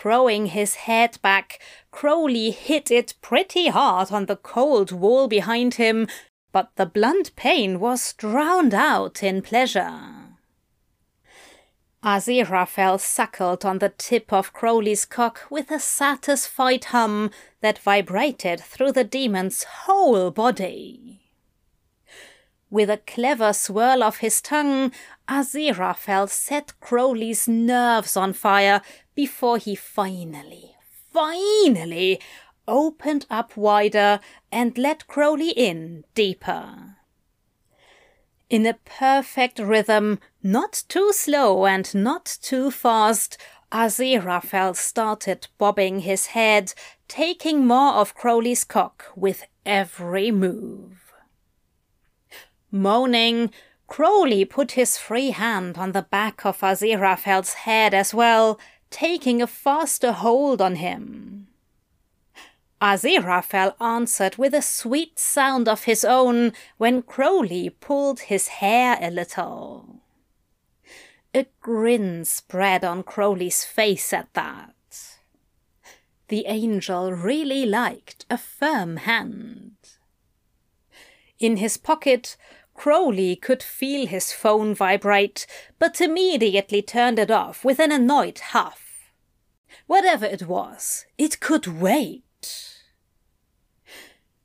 Throwing his head back, Crowley hit it pretty hard on the cold wall behind him, but the blunt pain was drowned out in pleasure. Aziraphale suckled on the tip of Crowley's cock with a satisfied hum that vibrated through the demon's whole body. With a clever swirl of his tongue, Aziraphale set Crowley's nerves on fire before he finally, finally opened up wider and let Crowley in deeper in a perfect rhythm, not too slow and not too fast, Aziraphale started bobbing his head, taking more of Crowley's cock with every move. Moaning, Crowley put his free hand on the back of Aziraphale's head as well, taking a faster hold on him. Aziraphale answered with a sweet sound of his own when Crowley pulled his hair a little. A grin spread on Crowley's face at that. The angel really liked a firm hand. In his pocket, Crowley could feel his phone vibrate, but immediately turned it off with an annoyed huff. Whatever it was, it could wait.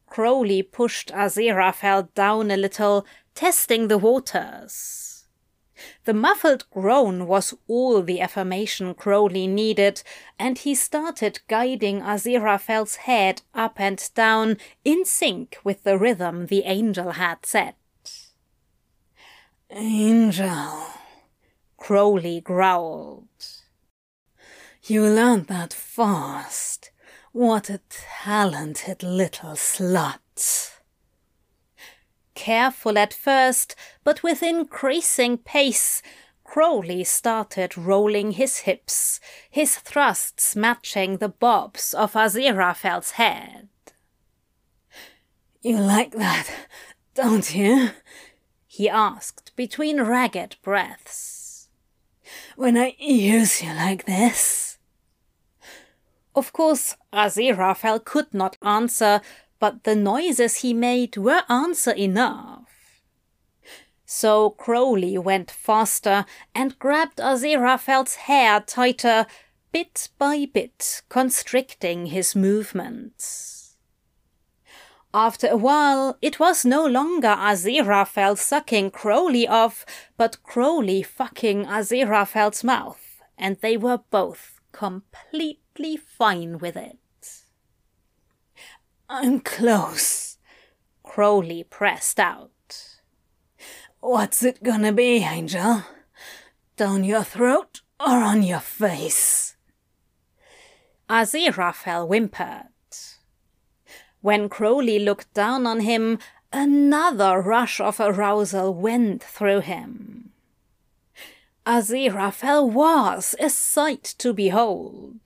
Crowley pushed Aziraphale down a little, testing the waters. The muffled groan was all the affirmation Crowley needed, and he started guiding Aziraphale's head up and down in sync with the rhythm the angel had set. Angel, Crowley growled. You learned that fast. What a talented little slut. Careful at first, but with increasing pace, Crowley started rolling his hips, his thrusts matching the bobs of Aziraphale's head. You like that, don't you? He asked between ragged breaths. When I use you like this? Of course, Aziraphale could not answer, but the noises he made were answer enough. So Crowley went faster and grabbed Aziraphale's hair tighter, bit by bit, constricting his movements. After a while, it was no longer Aziraphale sucking Crowley off, but Crowley fucking Aziraphale's mouth, and they were both completely fine with it. I'm close. Crowley pressed out. What's it gonna be, Angel? Down your throat or on your face? Aziraphale whimpered. When Crowley looked down on him, another rush of arousal went through him. Aziraphale was a sight to behold.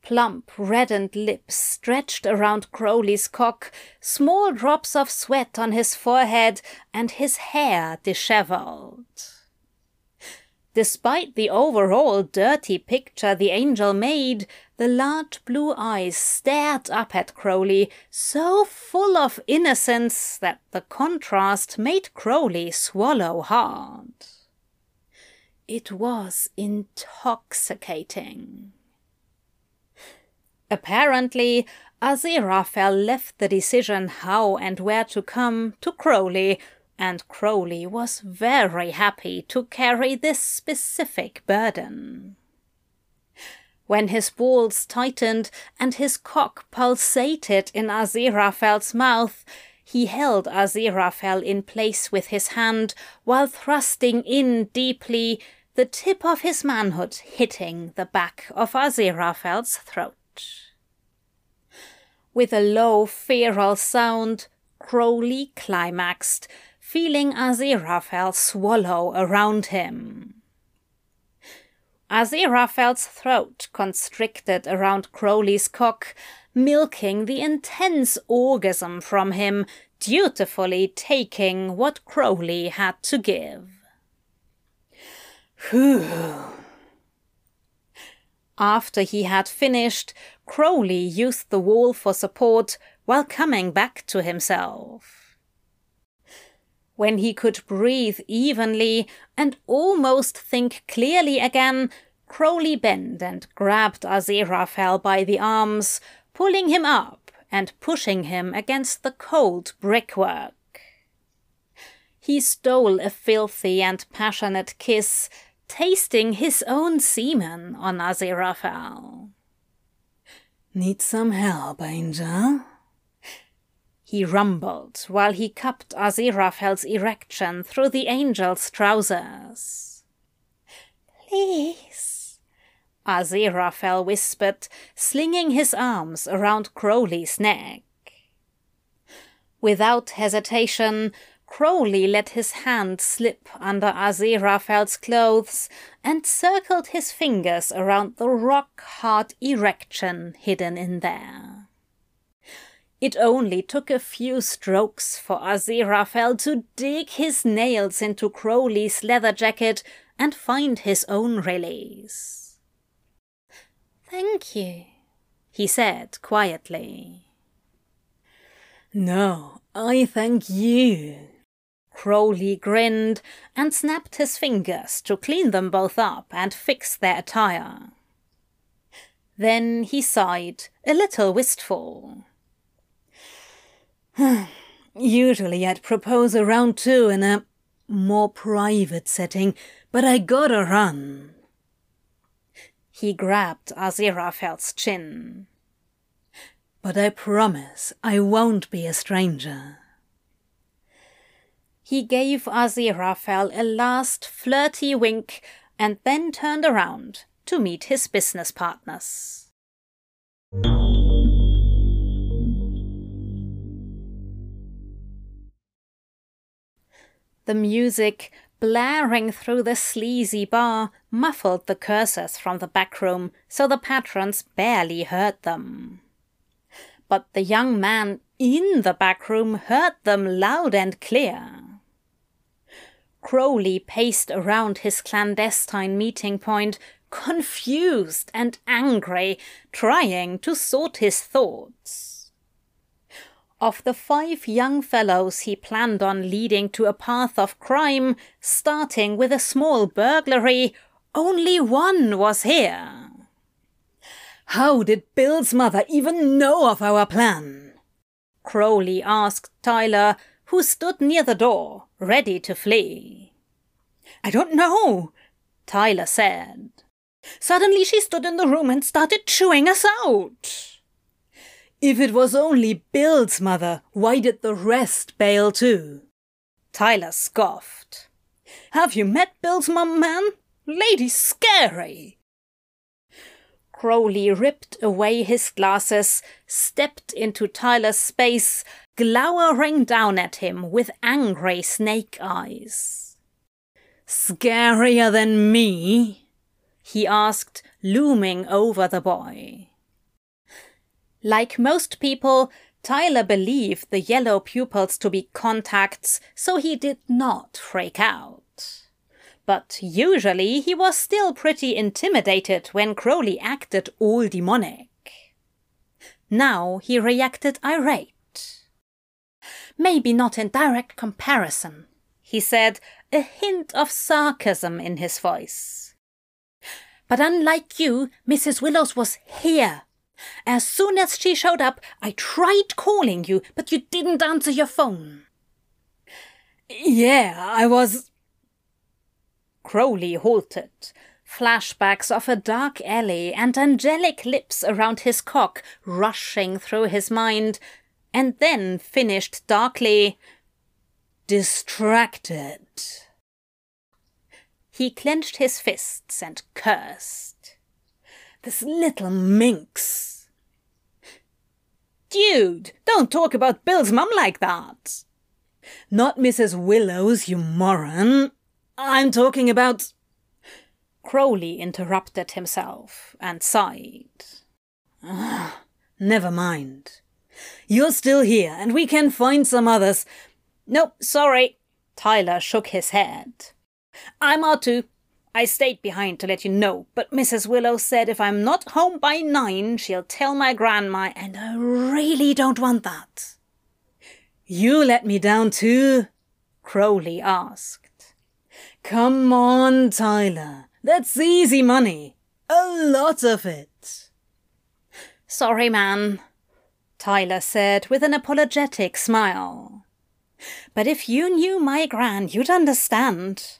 Plump, reddened lips stretched around Crowley's cock, small drops of sweat on his forehead, and his hair dishevelled. Despite the overall dirty picture the angel made, the large blue eyes stared up at Crowley, so full of innocence that the contrast made Crowley swallow hard. It was intoxicating. Apparently, Aziraphale left the decision how and where to come to Crowley, and Crowley was very happy to carry this specific burden. When his balls tightened and his cock pulsated in Aziraphale's mouth, he held Aziraphale in place with his hand while thrusting in deeply, the tip of his manhood hitting the back of Aziraphale's throat. With a low, feral sound, Crowley climaxed, feeling Aziraphale swallow around him. Aziraphale's throat constricted around Crowley's cock, milking the intense orgasm from him, dutifully taking what Crowley had to give. Whew. After he had finished, Crowley used the wall for support while coming back to himself. When he could breathe evenly and almost think clearly again, Crowley bent and grabbed Aziraphale by the arms, pulling him up and pushing him against the cold brickwork. He stole a filthy and passionate kiss tasting his own semen on Aziraphale. Need some help, Angel? He rumbled while he cupped Aziraphale's erection through the angel's trousers. Please, Aziraphale whispered, slinging his arms around Crowley's neck. Without hesitation, Crowley let his hand slip under Aziraphale's clothes and circled his fingers around the rock-hard erection hidden in there. It only took a few strokes for Aziraphale to dig his nails into Crowley's leather jacket and find his own release. Thank you, he said quietly. No, I thank you, Crowley grinned and snapped his fingers to clean them both up and fix their attire. Then he sighed, a little wistful. Usually I'd propose a round two in a more private setting, but I gotta run. He grabbed Aziraphale's chin. But I promise I won't be a stranger. He gave Aziraphale a last flirty wink and then turned around, to meet his business partners. The music, blaring through the sleazy bar, muffled the curses from the back room so the patrons barely heard them. But the young man in the back room heard them loud and clear. Crowley paced around his clandestine meeting point, confused and angry, trying to sort his thoughts. Of the five young fellows he planned on leading to a path of crime, starting with a small burglary, only one was here. How did Bill's mother even know of our plan? Crowley asked Tyler, who stood near the door, ready to flee. I don't know, Tyler said. Suddenly she stood in the room and started chewing us out. If it was only Bill's mother, why did the rest bail too? Tyler scoffed. Have you met Bill's mum, man? Lady scary. Crowley ripped away his glasses, stepped into Tyler's space, glowering down at him with angry snake eyes. Scarier than me? he asked, looming over the boy. Like most people, Tyler believed the yellow pupils to be contacts, so he did not freak out. But usually he was still pretty intimidated when Crowley acted all demonic. Now he reacted irate. Maybe not in direct comparison, he said, a hint of sarcasm in his voice. But unlike you, Mrs. Willows was here as soon as she showed up, I tried calling you, but you didn't answer your phone. Yeah, I was. Crowley halted. Flashbacks of a dark alley and angelic lips around his cock rushing through his mind, and then finished darkly. Distracted. He clenched his fists and cursed. This little minx. Dude, don't talk about Bill's mum like that. Not Mrs. Willows, you moron. I'm talking about. Crowley interrupted himself and sighed. Ah, never mind. You're still here, and we can find some others. No, sorry. Tyler shook his head. I'm out too. I stayed behind to let you know, but Mrs. Willow said if I'm not home by nine, she'll tell my grandma, and I really don't want that. You let me down too? Crowley asked. Come on, Tyler. That's easy money. A lot of it. Sorry, man, Tyler said with an apologetic smile. But if you knew my gran, you'd understand.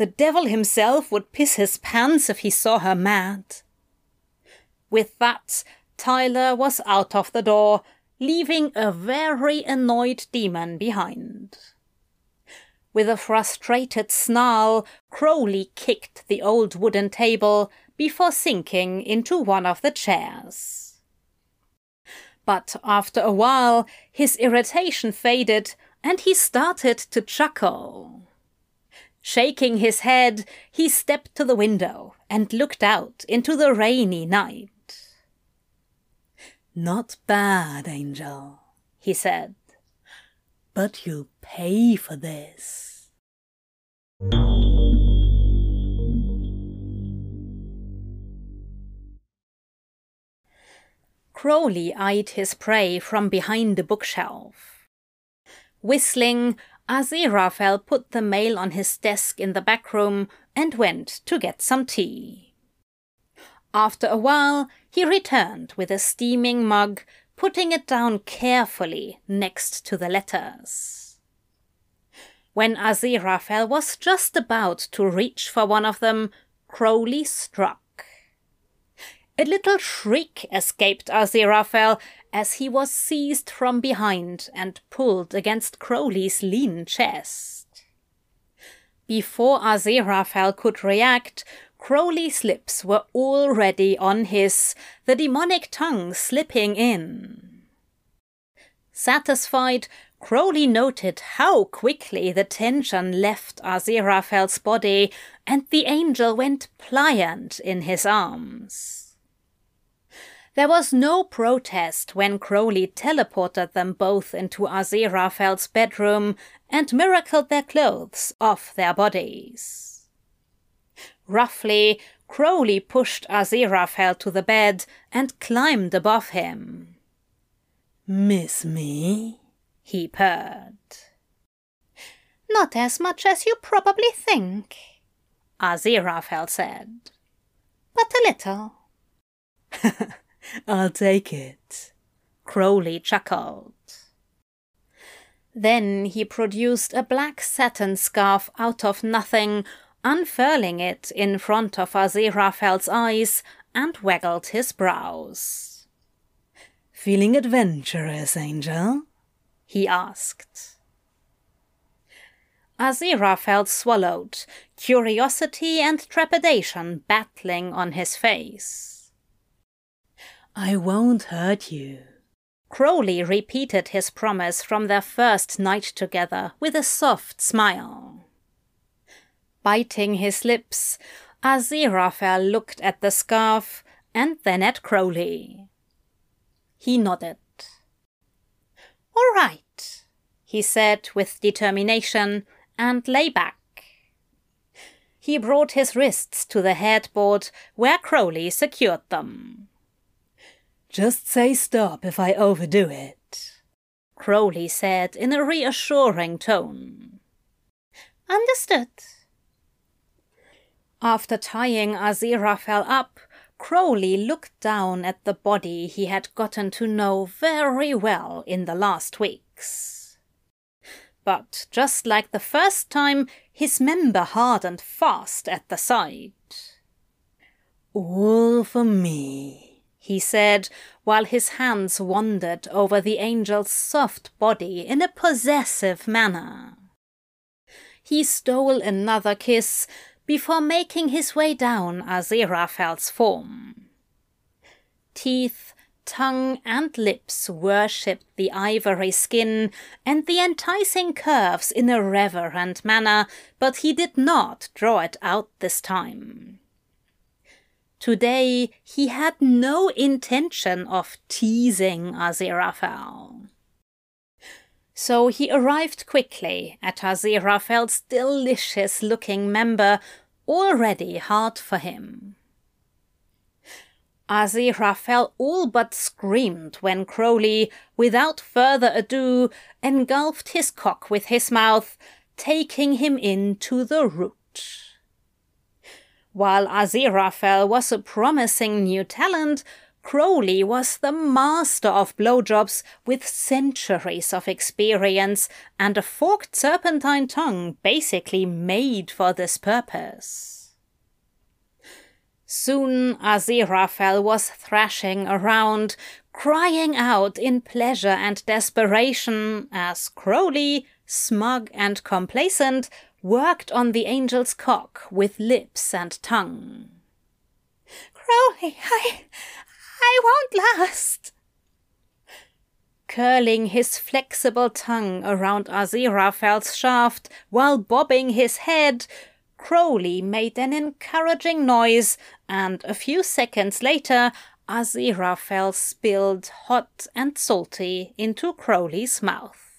The devil himself would piss his pants if he saw her mad. With that, Tyler was out of the door, leaving a very annoyed demon behind. With a frustrated snarl, Crowley kicked the old wooden table before sinking into one of the chairs. But after a while, his irritation faded and he started to chuckle. Shaking his head, he stepped to the window and looked out into the rainy night. Not bad, Angel, he said. But you pay for this. Crowley eyed his prey from behind the bookshelf. Whistling, Aziraphale put the mail on his desk in the back room and went to get some tea. After a while, he returned with a steaming mug, putting it down carefully next to the letters. When Aziraphale was just about to reach for one of them, Crowley struck. A little shriek escaped Aziraphale as he was seized from behind and pulled against Crowley's lean chest. Before Aziraphale could react, Crowley's lips were already on his, the demonic tongue slipping in. Satisfied, Crowley noted how quickly the tension left Aziraphale's body and the angel went pliant in his arms. There was no protest when Crowley teleported them both into Aziraphale's bedroom and miracled their clothes off their bodies. Roughly, Crowley pushed Aziraphale to the bed and climbed above him. Miss me? he purred. Not as much as you probably think, Aziraphale said. But a little. I'll take it. Crowley chuckled. Then he produced a black satin scarf out of nothing, unfurling it in front of Aziraphale's eyes, and waggled his brows. Feeling adventurous, Angel? he asked. Aziraphale swallowed, curiosity and trepidation battling on his face. I won't hurt you. Crowley repeated his promise from their first night together with a soft smile. Biting his lips, Aziraphale looked at the scarf and then at Crowley. He nodded. All right, he said with determination, and lay back. He brought his wrists to the headboard where Crowley secured them. Just say stop if I overdo it, Crowley said in a reassuring tone. Understood. After tying Aziraphale up, Crowley looked down at the body he had gotten to know very well in the last weeks. But just like the first time, his member hardened fast at the side. All for me, he said, while his hands wandered over the angel's soft body in a possessive manner. He stole another kiss, before making his way down Aziraphale's form. Teeth, tongue, and lips worshipped the ivory skin and the enticing curves in a reverent manner, but he did not draw it out this time. Today he had no intention of teasing Aziraphale. So he arrived quickly at Aziraphale's delicious looking member, already hard for him. Aziraphale all but screamed when Crowley, without further ado, engulfed his cock with his mouth, taking him into the root. While Aziraphale was a promising new talent, Crowley was the master of blowjobs with centuries of experience and a forked serpentine tongue basically made for this purpose. Soon Aziraphale was thrashing around, crying out in pleasure and desperation as Crowley, smug and complacent, worked on the angel's cock with lips and tongue. Crowley, I, I won't last. Curling his flexible tongue around Aziraphale's shaft while bobbing his head, Crowley made an encouraging noise, and a few seconds later, Aziraphale spilled hot and salty into Crowley's mouth.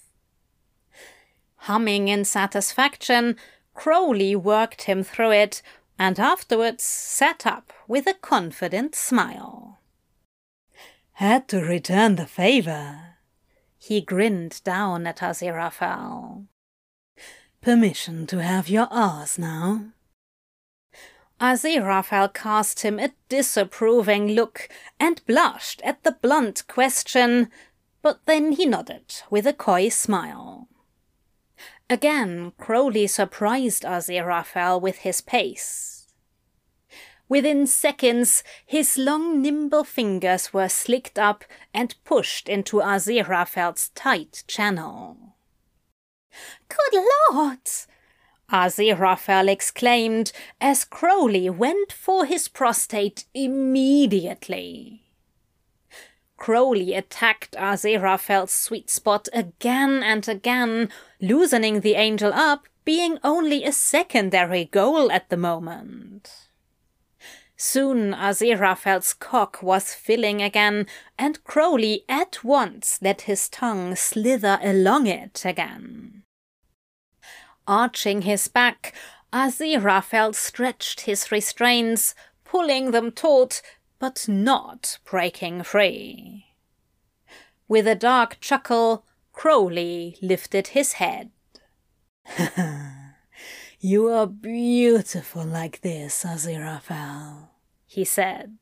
Humming in satisfaction, Crowley worked him through it, and afterwards sat up with a confident smile. Had to return the favor. He grinned down at Aziraphale. Permission to have your arse now? Aziraphale cast him a disapproving look and blushed at the blunt question, but then he nodded with a coy smile. Again, Crowley surprised Aziraphale with his pace. Within seconds, his long, nimble fingers were slicked up and pushed into Aziraphale's tight channel. Good lord! Aziraphale exclaimed as Crowley went for his prostate immediately. Crowley attacked Aziraphale's sweet spot again and again, loosening the angel up being only a secondary goal at the moment. Soon Aziraphale's cock was filling again, and Crowley at once let his tongue slither along it again. Arching his back, Aziraphale stretched his restraints, pulling them taut, but not breaking free. With a dark chuckle, Crowley lifted his head. you are beautiful like this, Aziraphale, he said.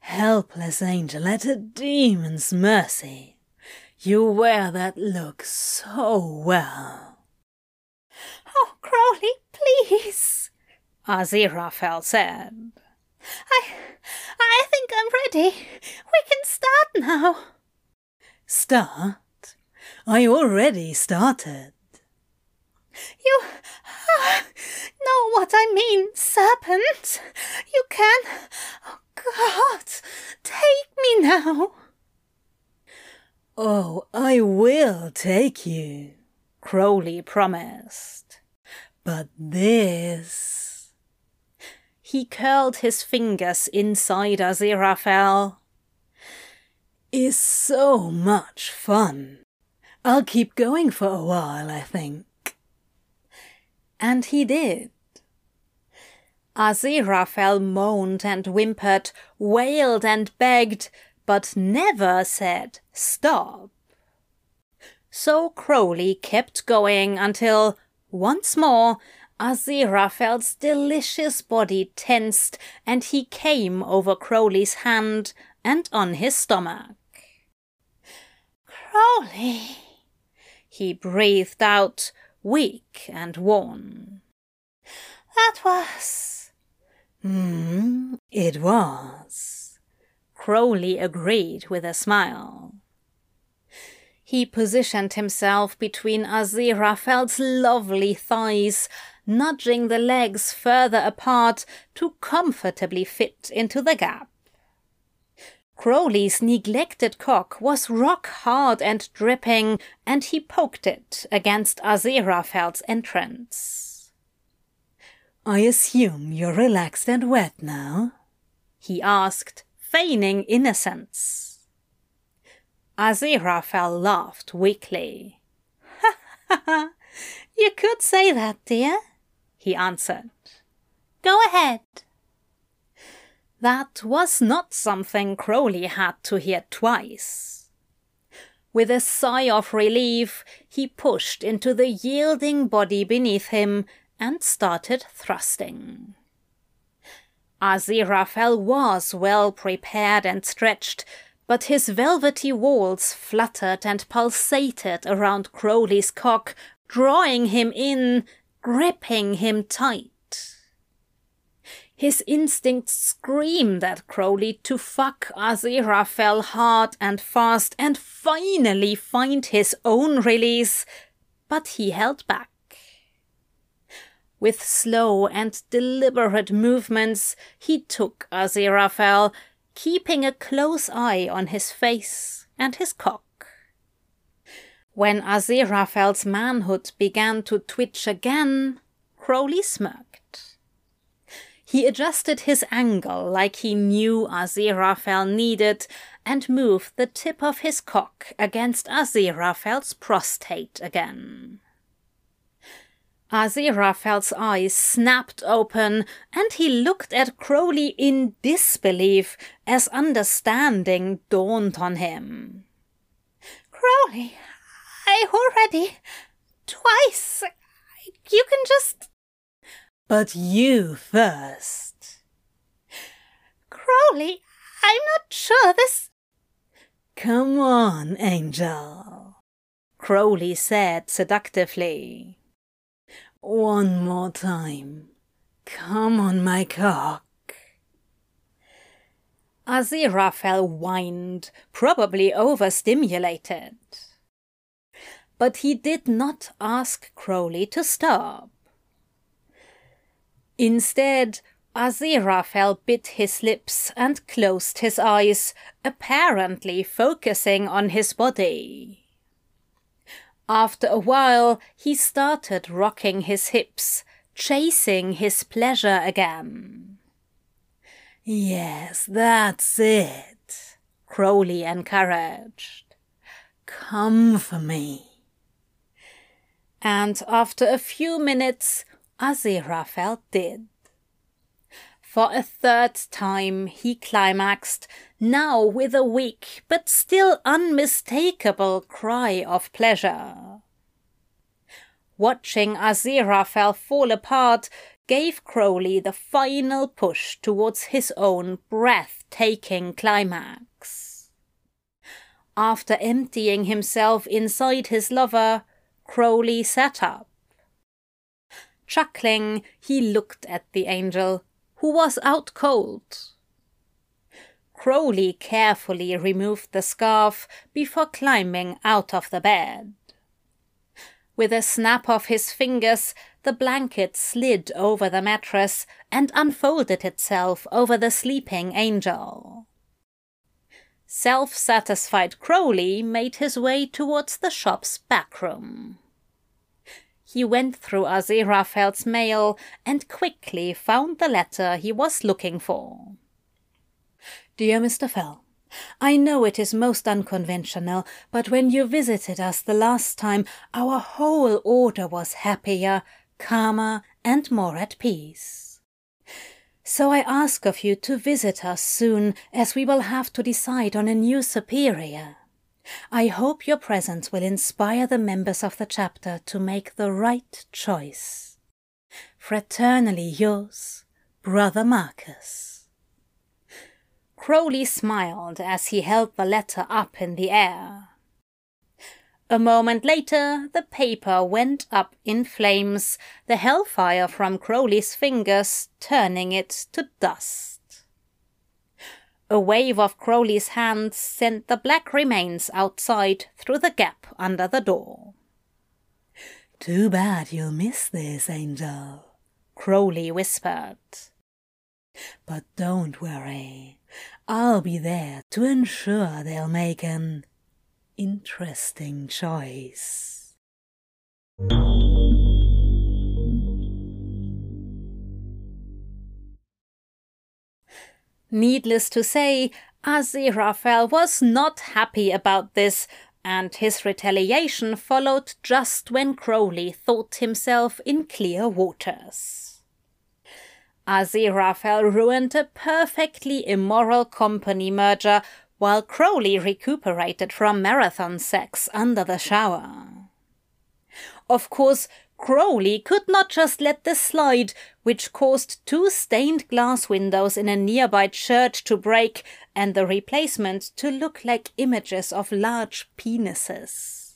Helpless angel at a demon's mercy. You wear that look so well. Oh, Crowley, please, Aziraphale said. I, I think I'm ready. We can start now. Start? I already started. You uh, know what I mean, serpent. You can. Oh, God, take me now. Oh, I will take you, Crowley promised. But this. He curled his fingers inside Aziraphale. Is so much fun. I'll keep going for a while, I think. And he did. Aziraphale moaned and whimpered, wailed and begged, but never said stop. So Crowley kept going until, once more, Aziraphale's delicious body tensed and he came over Crowley's hand and on his stomach. Crowley, he breathed out, weak and worn. That was. Hmm, it was. Crowley agreed with a smile. He positioned himself between Aziraphale's lovely thighs, nudging the legs further apart to comfortably fit into the gap. Crowley's neglected cock was rock hard and dripping, and he poked it against Aziraphale's entrance. I assume you're relaxed and wet now? he asked, feigning innocence. Aziraphale laughed weakly. Ha ha ha! You could say that, dear, he answered. Go ahead. That was not something Crowley had to hear twice. With a sigh of relief, he pushed into the yielding body beneath him and started thrusting. Aziraphale was well prepared and stretched, but his velvety walls fluttered and pulsated around Crowley's cock, drawing him in, gripping him tight. His instincts screamed at Crowley to fuck Aziraphale hard and fast and finally find his own release, but he held back. With slow and deliberate movements, he took Aziraphale, keeping a close eye on his face and his cock. When Aziraphale's manhood began to twitch again, Crowley smirked. He adjusted his angle like he knew Aziraphale needed and moved the tip of his cock against Aziraphale's prostate again. Aziraphale's eyes snapped open and he looked at Crowley in disbelief as understanding dawned on him. Crowley, I already. twice. You can just. But you first. Crowley, I'm not sure this. Come on, Angel, Crowley said seductively. One more time. Come on, my cock. Aziraphale whined, probably overstimulated. but he did not ask Crowley to stop. Instead, Aziraphale bit his lips and closed his eyes, apparently focusing on his body. After a while, he started rocking his hips, chasing his pleasure again. Yes, that's it, Crowley encouraged. Come for me. And after a few minutes, Aziraphale did. For a third time he climaxed, now with a weak but still unmistakable cry of pleasure. Watching Aziraphale fall apart gave Crowley the final push towards his own breathtaking climax. After emptying himself inside his lover, Crowley sat up. Chuckling, he looked at the angel who was out cold. Crowley carefully removed the scarf before climbing out of the bed. With a snap of his fingers, the blanket slid over the mattress and unfolded itself over the sleeping angel. Self satisfied Crowley made his way towards the shop's back room. He went through Aziraphale's mail and quickly found the letter he was looking for. Dear Mr. Fell, I know it is most unconventional, but when you visited us the last time, our whole order was happier, calmer, and more at peace. So I ask of you to visit us soon, as we will have to decide on a new superior. I hope your presence will inspire the members of the chapter to make the right choice. Fraternally yours, Brother Marcus. Crowley smiled as he held the letter up in the air. A moment later, the paper went up in flames, the hellfire from Crowley's fingers turning it to dust. A wave of Crowley's hands sent the black remains outside through the gap under the door. Too bad you'll miss this, Angel, Crowley whispered. But don't worry, I'll be there to ensure they'll make an interesting choice. Needless to say, Aziraphale was not happy about this, and his retaliation followed just when Crowley thought himself in clear waters. Aziraphale ruined a perfectly immoral company merger while Crowley recuperated from marathon sex under the shower. Of course, Crowley could not just let this slide, which caused two stained glass windows in a nearby church to break and the replacement to look like images of large penises.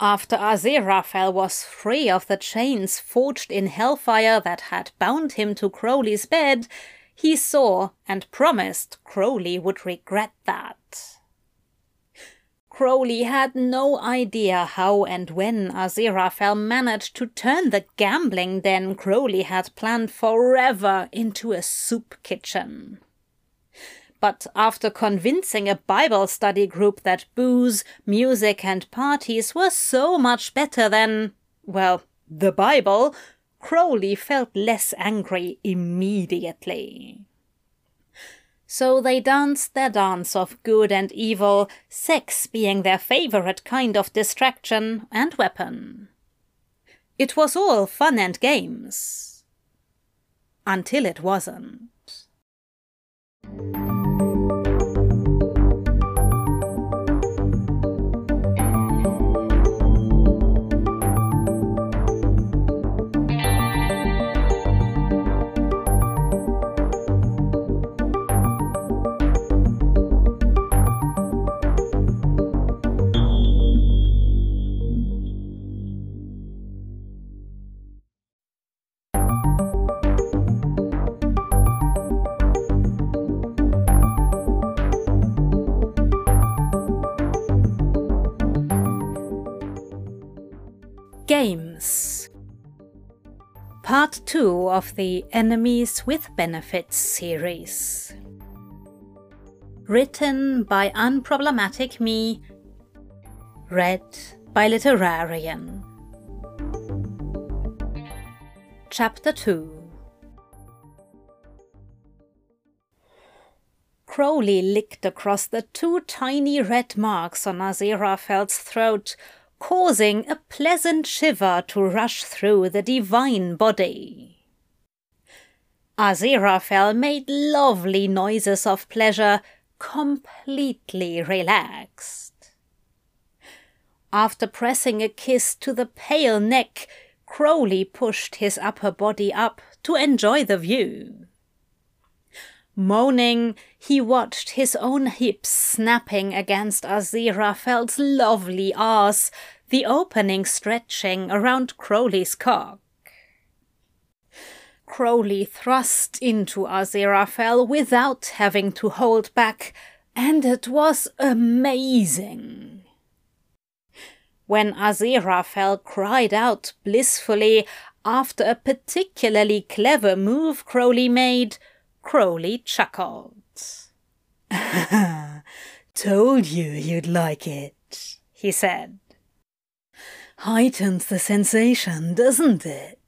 After Aziraphale was free of the chains forged in hellfire that had bound him to Crowley's bed, he saw and promised Crowley would regret that. Crowley had no idea how and when Aziraphale managed to turn the gambling den Crowley had planned forever into a soup kitchen. But after convincing a Bible study group that booze, music, and parties were so much better than, well, the Bible, Crowley felt less angry immediately. So they danced their dance of good and evil, sex being their favorite kind of distraction and weapon. It was all fun and games. Until it wasn't. Part 2 of the Enemies with Benefits series. Written by Unproblematic Me, read by Literarian. Chapter 2 Crowley licked across the two tiny red marks on Aziraphale's throat, causing a pleasant shiver to rush through the divine body. Aziraphale made lovely noises of pleasure, completely relaxed. After pressing a kiss to the pale neck, Crowley pushed his upper body up to enjoy the view. Moaning, he watched his own hips snapping against Aziraphale's lovely ass, the opening stretching around Crowley's cock. Crowley thrust into Aziraphale without having to hold back, and it was amazing. When Aziraphale cried out blissfully after a particularly clever move Crowley made, Crowley chuckled. Told you you'd like it, he said. Heightens the sensation, doesn't it?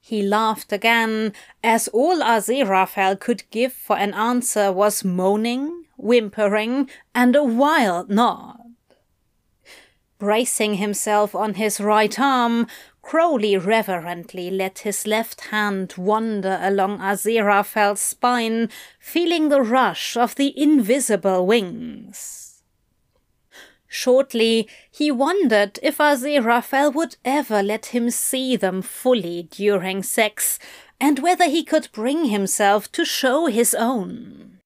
He laughed again, as all Aziraphale could give for an answer was moaning, whimpering, and a wild nod. Bracing himself on his right arm, Crowley reverently let his left hand wander along Aziraphale's spine, feeling the rush of the invisible wings. Shortly, he wondered if Aziraphale would ever let him see them fully during sex, and whether he could bring himself to show his own.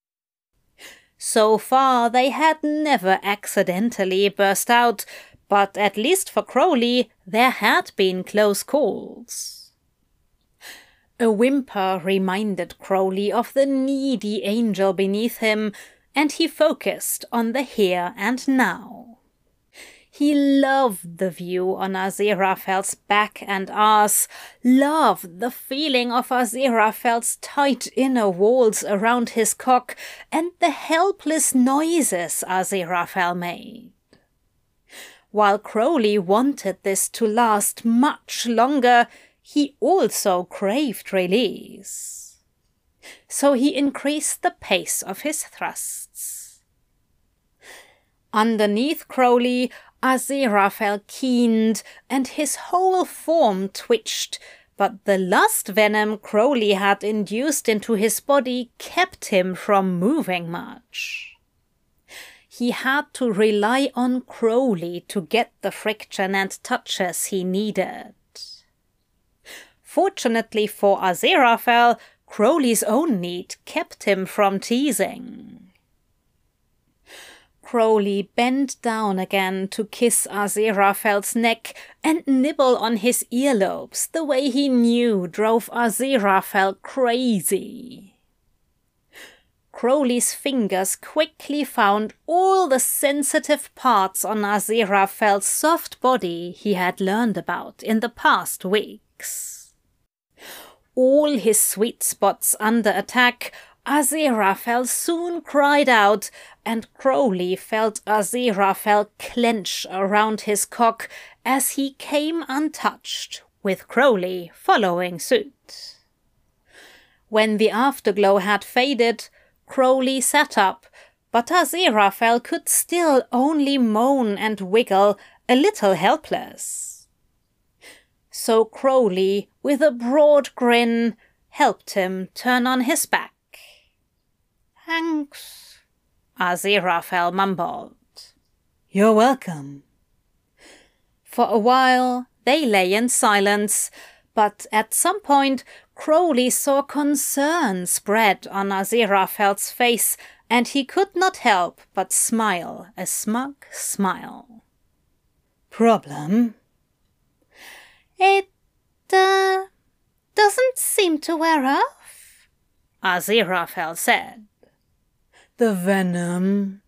So far, they had never accidentally burst out, but at least for Crowley, there had been close calls. A whimper reminded Crowley of the needy angel beneath him, and he focused on the here and now. He loved the view on Aziraphale's back and ass, loved the feeling of Aziraphale's tight inner walls around his cock, and the helpless noises Aziraphale made. While Crowley wanted this to last much longer, he also craved release. So he increased the pace of his thrusts. Underneath Crowley, Aziraphale keened, and his whole form twitched, but the lust venom Crowley had induced into his body kept him from moving much he had to rely on Crowley to get the friction and touches he needed. Fortunately for Aziraphale, Crowley's own need kept him from teasing. Crowley bent down again to kiss Aziraphale's neck and nibble on his earlobes the way he knew drove Aziraphale crazy. Crowley's fingers quickly found all the sensitive parts on Aziraphale's soft body he had learned about in the past weeks. All his sweet spots under attack, Aziraphale soon cried out, and Crowley felt Aziraphale clench around his cock as he came untouched, with Crowley following suit. When the afterglow had faded, Crowley sat up, but Aziraphale could still only moan and wiggle, a little helpless. So Crowley, with a broad grin, helped him turn on his back. Thanks, Aziraphale mumbled. You're welcome. For a while they lay in silence, but at some point Crowley saw concern spread on Aziraphale's face, and he could not help but smile a smug smile. Problem? It, uh, doesn't seem to wear off, Aziraphale said. The venom?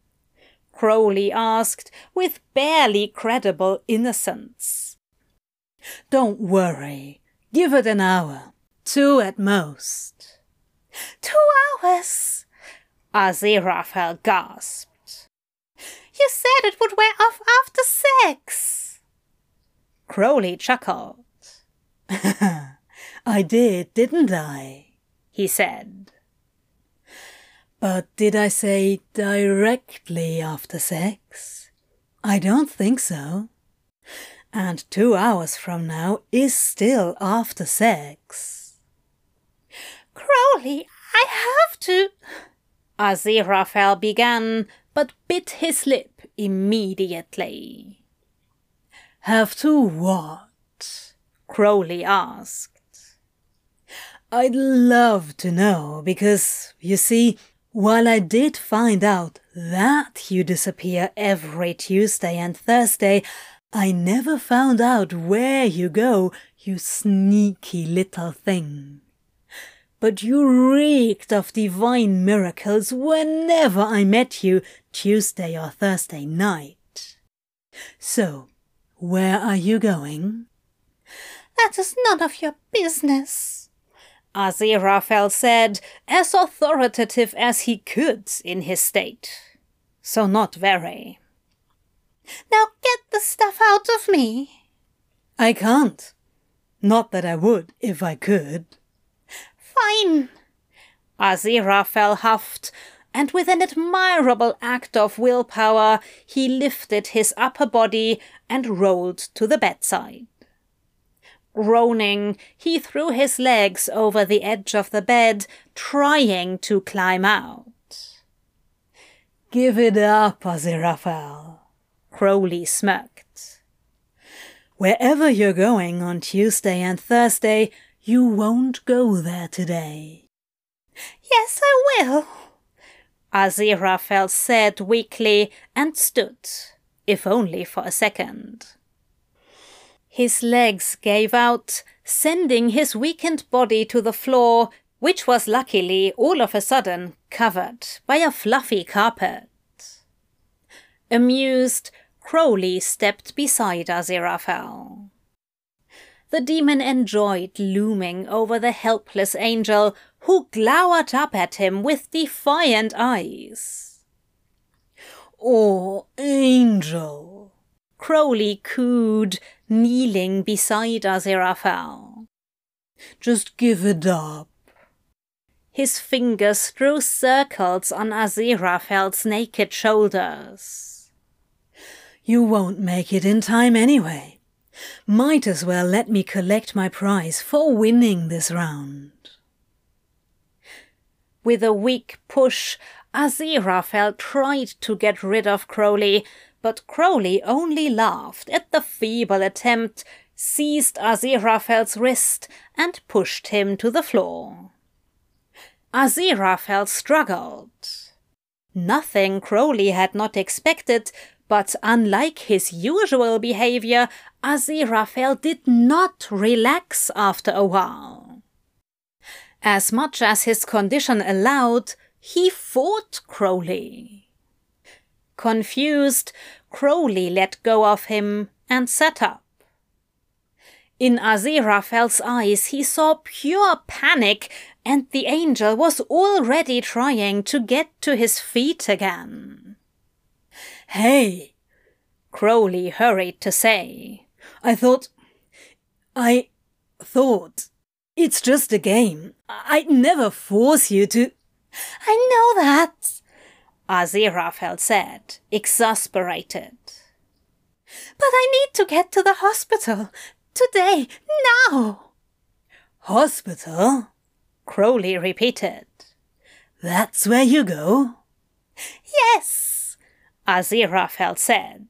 Crowley asked with barely credible innocence. Don't worry. Give it an hour. Two at most. Two hours? Aziraphale gasped. You said it would wear off after six. Crowley chuckled. I did, didn't I? He said. But did I say directly after sex? I don't think so. And two hours from now is still after sex. Crowley, I have to. Aziraphale began, but bit his lip immediately. Have to what? Crowley asked. I'd love to know, because, you see, while I did find out that you disappear every Tuesday and Thursday, I never found out where you go, you sneaky little thing. But you reeked of divine miracles whenever I met you Tuesday or Thursday night. So, where are you going? That is none of your business. Aziraphale said, as authoritative as he could in his state. So not very. Now get the stuff out of me. I can't. Not that I would if I could. Fine. Aziraphale huffed, and with an admirable act of willpower, he lifted his upper body and rolled to the bedside. Groaning, he threw his legs over the edge of the bed, trying to climb out. Give it up, Aziraphale. Crowley smirked. Wherever you're going on Tuesday and Thursday, you won't go there today. Yes, I will. Aziraphale said weakly and stood, if only for a second. His legs gave out, sending his weakened body to the floor, which was luckily all of a sudden covered by a fluffy carpet. Amused, Crowley stepped beside Aziraphale. The demon enjoyed looming over the helpless angel, who glowered up at him with defiant eyes. Oh, angel! Crowley cooed, kneeling beside Aziraphale. Just give it up. His fingers drew circles on Aziraphale's naked shoulders. You won't make it in time anyway. Might as well let me collect my prize for winning this round. With a weak push, Aziraphale tried to get rid of Crowley, but Crowley only laughed at the feeble attempt, seized Aziraphale's wrist, and pushed him to the floor. Aziraphale struggled. Nothing Crowley had not expected, but unlike his usual behavior, Aziraphale did not relax after a while. As much as his condition allowed, he fought Crowley. Confused, Crowley let go of him and sat up. In Aziraphale's eyes he saw pure panic, and the angel was already trying to get to his feet again. Hey! Crowley hurried to say. I thought. I thought. It's just a game. I'd never force you to. I know that, Aziraphale said, exasperated. But I need to get to the hospital. Today, now. Hospital? Crowley repeated. That's where you go? Yes, Aziraphale said.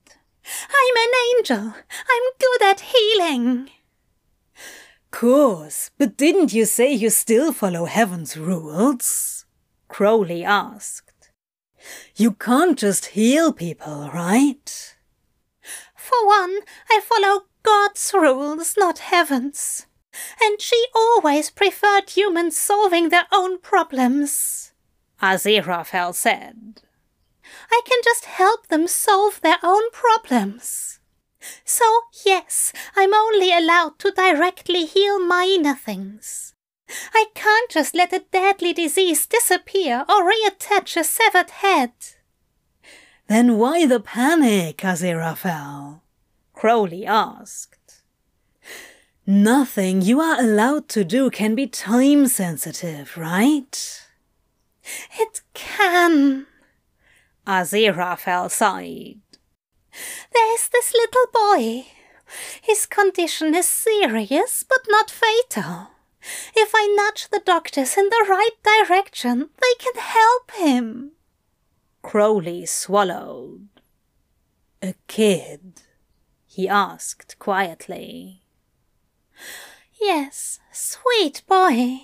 I'm an angel. I'm good at healing. Course, but didn't you say you still follow heaven's rules? Crowley asked. You can't just heal people, right? For one, I follow God's rules, not heaven's. And she always preferred humans solving their own problems. Aziraphale said. I can just help them solve their own problems. So, yes, I'm only allowed to directly heal minor things. I can't just let a deadly disease disappear or reattach a severed head. Then why the panic, Aziraphale? Crowley asked. Nothing you are allowed to do can be time sensitive, right? It can. Aziraphale sighed. There's this little boy. His condition is serious, but not fatal. If I nudge the doctors in the right direction, they can help him. Crowley swallowed. A kid? he asked quietly. Yes, sweet boy.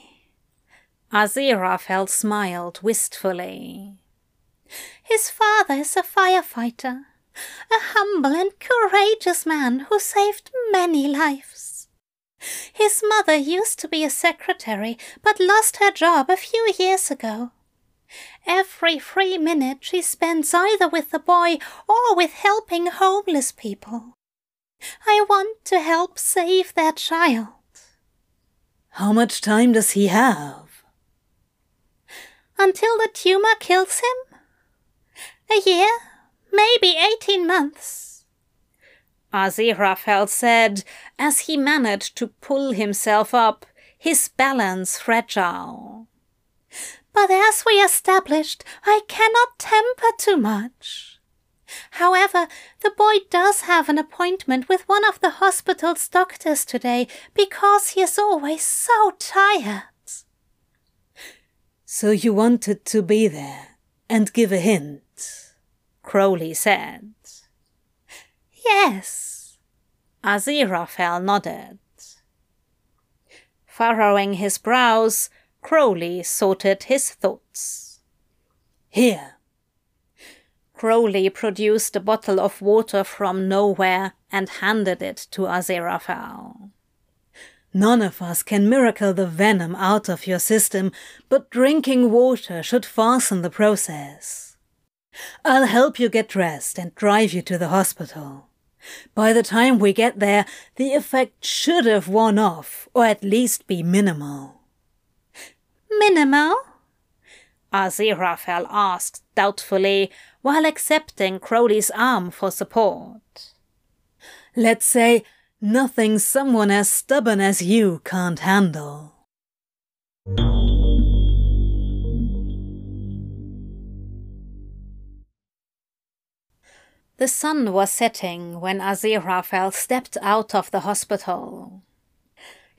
Aziraphale smiled wistfully. His father is a firefighter, a humble and courageous man who saved many lives. His mother used to be a secretary, but lost her job a few years ago. Every free minute she spends either with the boy or with helping homeless people. I want to help save their child. How much time does he have? Until the tumor kills him? A year? Maybe eighteen months. Aziraphale said as he managed to pull himself up, his balance fragile. But as we established, I cannot temper too much. However, the boy does have an appointment with one of the hospital's doctors today because he is always so tired. So you wanted to be there and give a hint, Crowley said. Yes. Aziraphale nodded. Furrowing his brows, Crowley sorted his thoughts. Here. Crowley produced a bottle of water from nowhere and handed it to Aziraphale. None of us can miracle the venom out of your system, but drinking water should fasten the process. I'll help you get dressed and drive you to the hospital. By the time we get there, the effect should have worn off, or at least be minimal. Minimal? Aziraphale asked doubtfully while accepting Crowley's arm for support. Let's say nothing someone as stubborn as you can't handle. The sun was setting when Aziraphale stepped out of the hospital.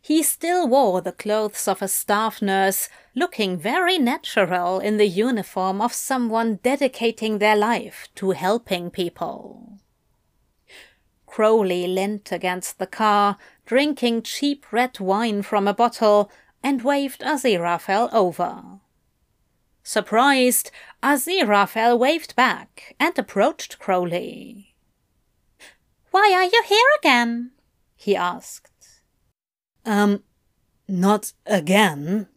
He still wore the clothes of a staff nurse, looking very natural in the uniform of someone dedicating their life to helping people. Crowley leant against the car, drinking cheap red wine from a bottle, and waved Aziraphale over. Surprised, Aziraphale waved back and approached Crowley. Why are you here again? he asked. Um, not again,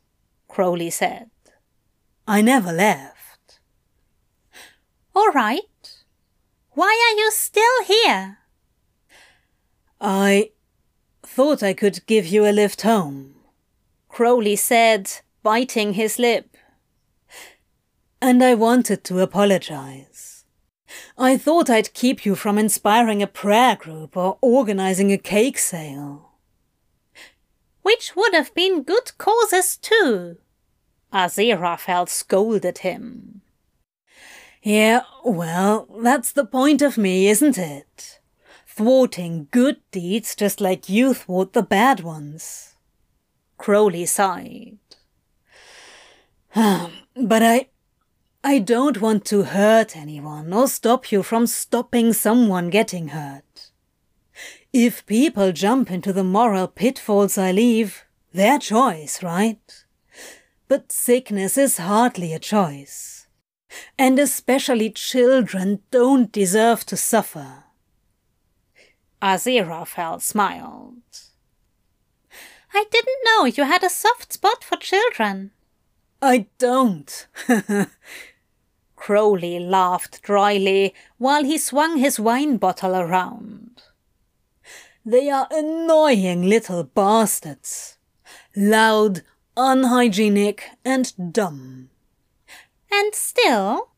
Crowley said. I never left. All right. Why are you still here? I thought I could give you a lift home, Crowley said, biting his lip. And I wanted to apologize. I thought I'd keep you from inspiring a prayer group or organizing a cake sale which would have been good causes too. Aziraphale scolded him. Yeah, well, that's the point of me, isn't it? Thwarting good deeds just like you thwart the bad ones. Crowley sighed. but I. I don't want to hurt anyone or stop you from stopping someone getting hurt. If people jump into the moral pitfalls I leave, their choice, right? But sickness is hardly a choice. And especially children don't deserve to suffer. Aziraphale smiled. I didn't know you had a soft spot for children. I don't. Crowley laughed dryly while he swung his wine bottle around. They are annoying little bastards. Loud, unhygienic, and dumb. And still?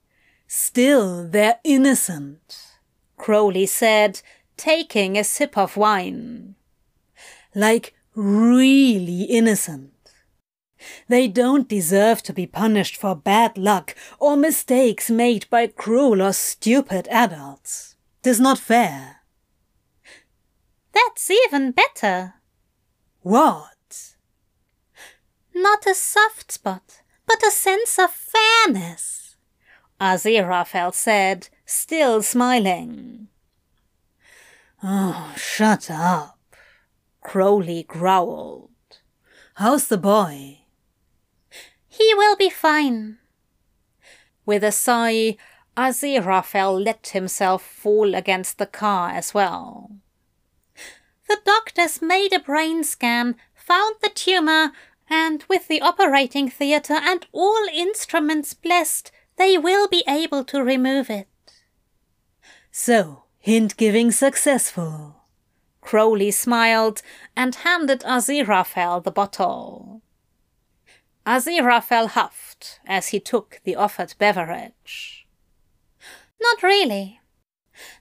Still, they're innocent, Crowley said, taking a sip of wine. Like really innocent. They don't deserve to be punished for bad luck or mistakes made by cruel or stupid adults. Tis not fair. That's even better. What? Not a soft spot, but a sense of fairness, Aziraphale said, still smiling. Oh, shut up, Crowley growled. How's the boy? He will be fine. With a sigh, Aziraphale let himself fall against the car as well. The doctors made a brain scan, found the tumor, and with the operating theatre and all instruments blessed, they will be able to remove it. So, hint giving successful. Crowley smiled and handed Aziraphale the bottle. Aziraphale huffed as he took the offered beverage. Not really.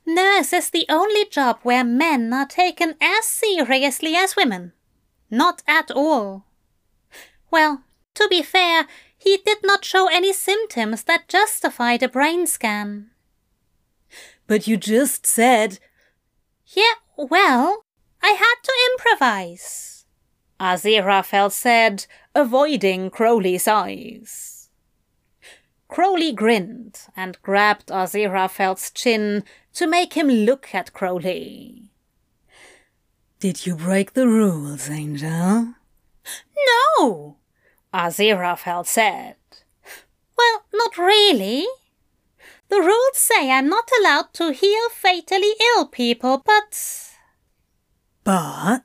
Nurse is the only job where men are taken as seriously as women. Not at all. Well, to be fair, he did not show any symptoms that justified a brain scan. But you just said. Yeah, well, I had to improvise. Aziraphale said, avoiding Crowley's eyes. Crowley grinned and grabbed Aziraphale's chin to make him look at Crowley. Did you break the rules, Angel? No, Aziraphale said. Well, not really. The rules say I'm not allowed to heal fatally ill people, but. But?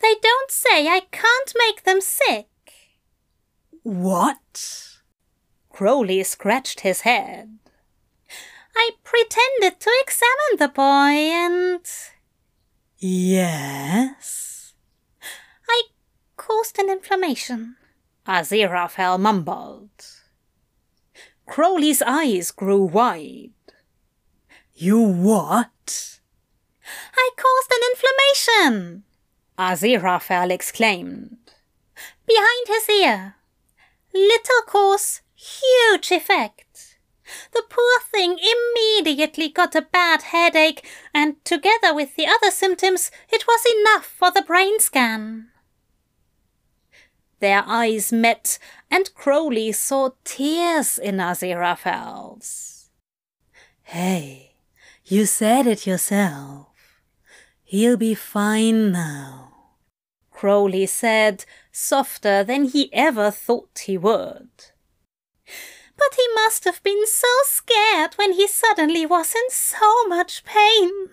They don't say I can't make them sick. What? Crowley scratched his head. I pretended to examine the boy and. Yes? I caused an inflammation. Aziraphale mumbled. Crowley's eyes grew wide. You what? I caused an inflammation. Aziraphale exclaimed. Behind his ear. Little course, huge effect. The poor thing immediately got a bad headache, and together with the other symptoms, it was enough for the brain scan. Their eyes met, and Crowley saw tears in Aziraphale's. Hey, you said it yourself. He'll be fine now. Crowley said, softer than he ever thought he would. But he must have been so scared when he suddenly was in so much pain.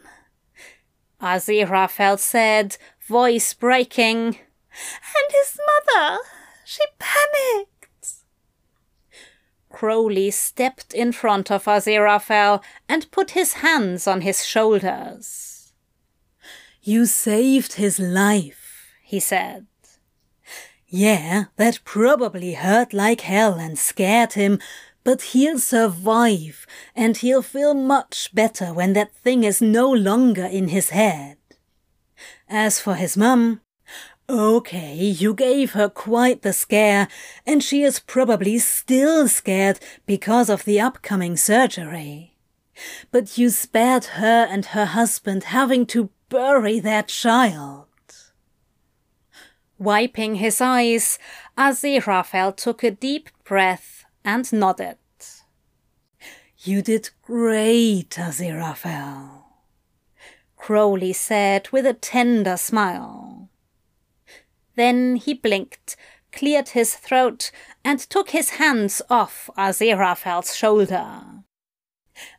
Aziraphale said, voice breaking. And his mother, she panicked. Crowley stepped in front of Aziraphale and put his hands on his shoulders. You saved his life he said. Yeah, that probably hurt like hell and scared him, but he'll survive, and he'll feel much better when that thing is no longer in his head. As for his mum, okay, you gave her quite the scare, and she is probably still scared because of the upcoming surgery. But you spared her and her husband having to bury their child. Wiping his eyes, Aziraphale took a deep breath and nodded. You did great, Aziraphale, Crowley said with a tender smile. Then he blinked, cleared his throat, and took his hands off Aziraphale's shoulder.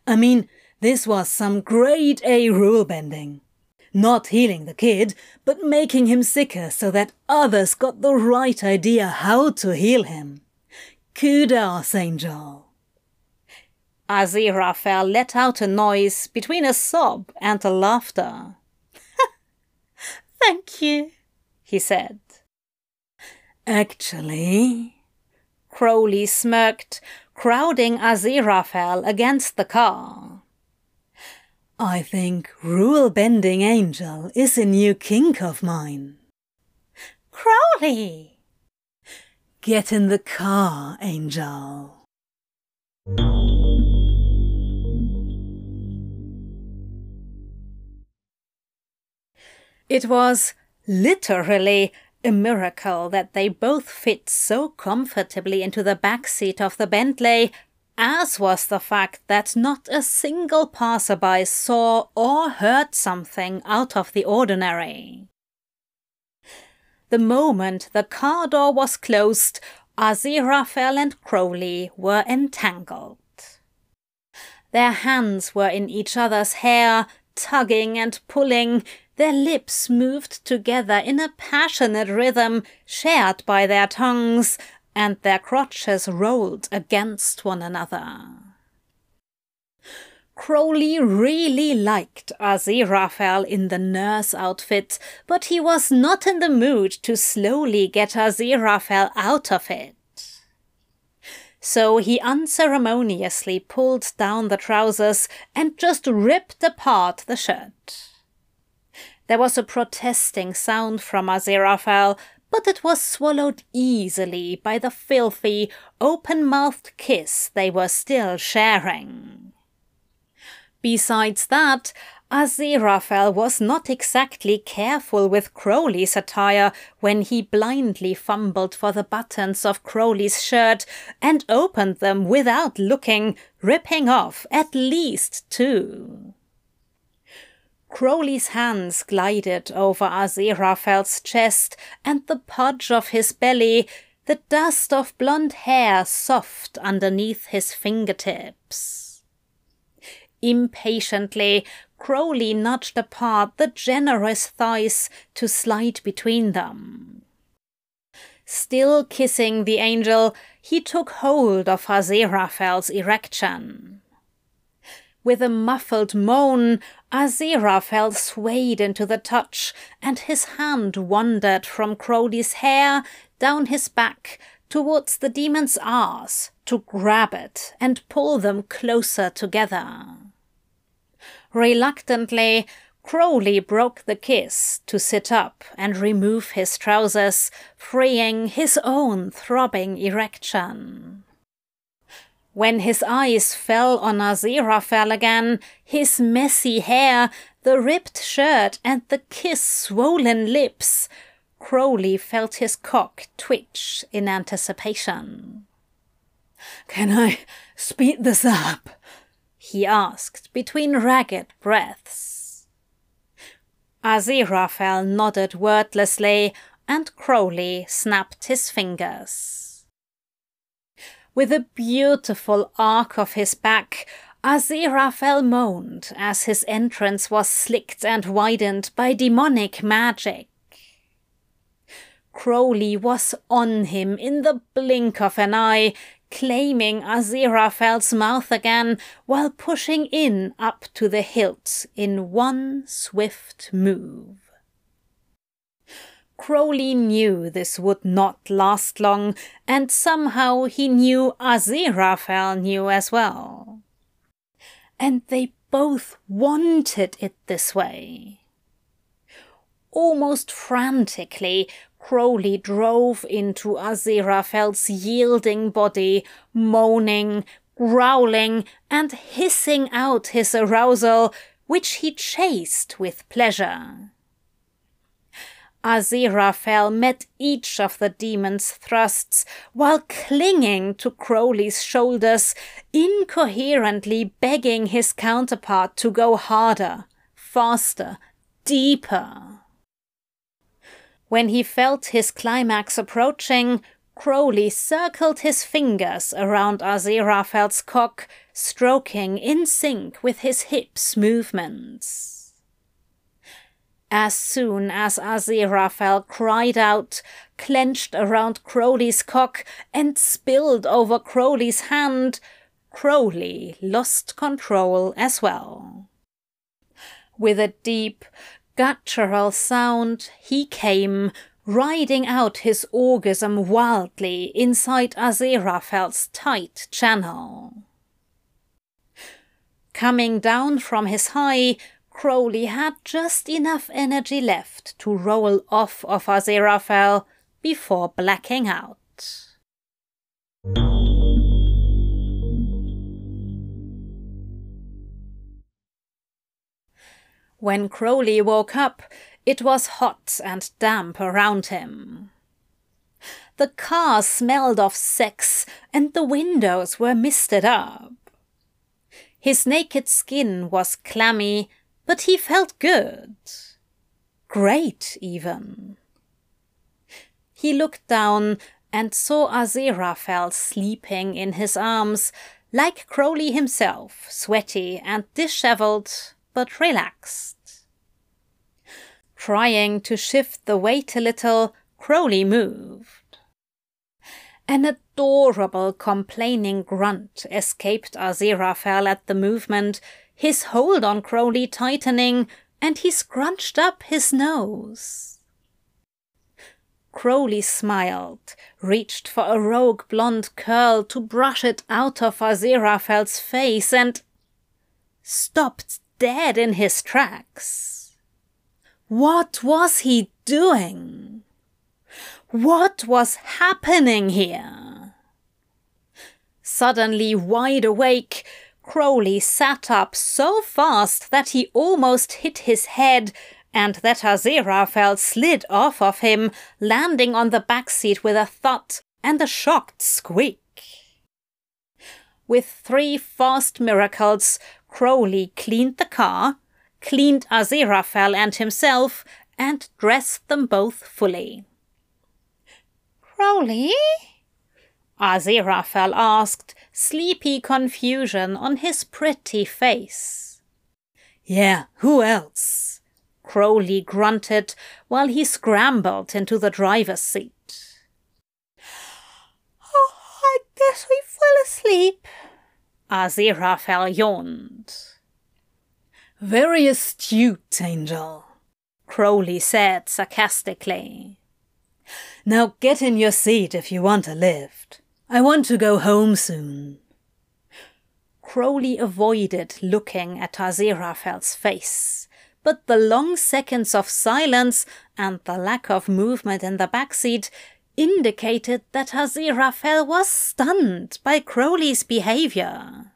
I mean, this was some great A rule bending not healing the kid, but making him sicker so that others got the right idea how to heal him. Kudos, Angel. Aziraphale let out a noise between a sob and a laughter. Thank you, he said. Actually, Crowley smirked, crowding Aziraphale against the car. I think rule bending angel is a new kink of mine. Crowley! Get in the car, angel. It was literally a miracle that they both fit so comfortably into the back seat of the Bentley, as was the fact that not a single passerby saw or heard something out of the ordinary. The moment the car door was closed, Aziraphale and Crowley were entangled. Their hands were in each other's hair, tugging and pulling, their lips moved together in a passionate rhythm shared by their tongues, and their crotches rolled against one another. Crowley really liked Aziraphale in the nurse outfit, but he was not in the mood to slowly get Aziraphale out of it. So he unceremoniously pulled down the trousers and just ripped apart the shirt. There was a protesting sound from Aziraphale, but it was swallowed easily by the filthy, open-mouthed kiss they were still sharing. Besides that, Aziraphale was not exactly careful with Crowley's attire when he blindly fumbled for the buttons of Crowley's shirt and opened them without looking, ripping off at least two. Crowley's hands glided over Aziraphale's chest and the pudge of his belly, the dust of blond hair soft underneath his fingertips. Impatiently, Crowley nudged apart the generous thighs to slide between them. Still kissing the angel, he took hold of Aziraphale's erection. With a muffled moan, Aziraphale swayed into the touch, and his hand wandered from Crowley's hair down his back towards the demon's arse to grab it and pull them closer together. Reluctantly, Crowley broke the kiss to sit up and remove his trousers, freeing his own throbbing erection. When his eyes fell on Aziraphale again, his messy hair, the ripped shirt, and the kiss swollen lips, Crowley felt his cock twitch in anticipation. Can I speed this up? he asked between ragged breaths. Aziraphale nodded wordlessly, and Crowley snapped his fingers. With a beautiful arc of his back, Aziraphale moaned as his entrance was slicked and widened by demonic magic. Crowley was on him in the blink of an eye, claiming Aziraphale's mouth again while pushing in up to the hilt in one swift move. Crowley knew this would not last long, and somehow he knew Aziraphale knew as well. And they both wanted it this way. Almost frantically, Crowley drove into Aziraphale's yielding body, moaning, growling, and hissing out his arousal, which he chased with pleasure. Aziraphale met each of the demon's thrusts while clinging to Crowley's shoulders, incoherently begging his counterpart to go harder, faster, deeper. When he felt his climax approaching, Crowley circled his fingers around Aziraphale's cock, stroking in sync with his hips' movements. As soon as Aziraphale cried out, clenched around Crowley's cock, and spilled over Crowley's hand, Crowley lost control as well. With a deep, guttural sound, he came, riding out his orgasm wildly inside Aziraphale's tight channel. Coming down from his high, Crowley had just enough energy left to roll off of Aziraphale before blacking out. When Crowley woke up, it was hot and damp around him. The car smelled of sex and the windows were misted up. His naked skin was clammy, but he felt good. Great, even. He looked down and saw Aziraphale sleeping in his arms, like Crowley himself, sweaty and dishevelled, but relaxed. Trying to shift the weight a little, Crowley moved. An adorable complaining grunt escaped Aziraphale at the movement, his hold on Crowley tightening, and he scrunched up his nose. Crowley smiled, reached for a rogue blonde curl to brush it out of Aziraphale's face, and stopped dead in his tracks. What was he doing? What was happening here? Suddenly wide awake, Crowley sat up so fast that he almost hit his head and that Aziraphale slid off of him, landing on the back seat with a thud and a shocked squeak. With three fast miracles, Crowley cleaned the car, cleaned Aziraphale and himself, and dressed them both fully. Crowley? Aziraphale asked, sleepy confusion on his pretty face. Yeah, who else? Crowley grunted while he scrambled into the driver's seat. Oh, I guess we fell asleep. Aziraphale yawned. Very astute, Angel, Crowley said sarcastically. Now get in your seat if you want a lift. I want to go home soon. Crowley avoided looking at Aziraphale's face but the long seconds of silence and the lack of movement in the back seat indicated that Aziraphale was stunned by Crowley's behavior.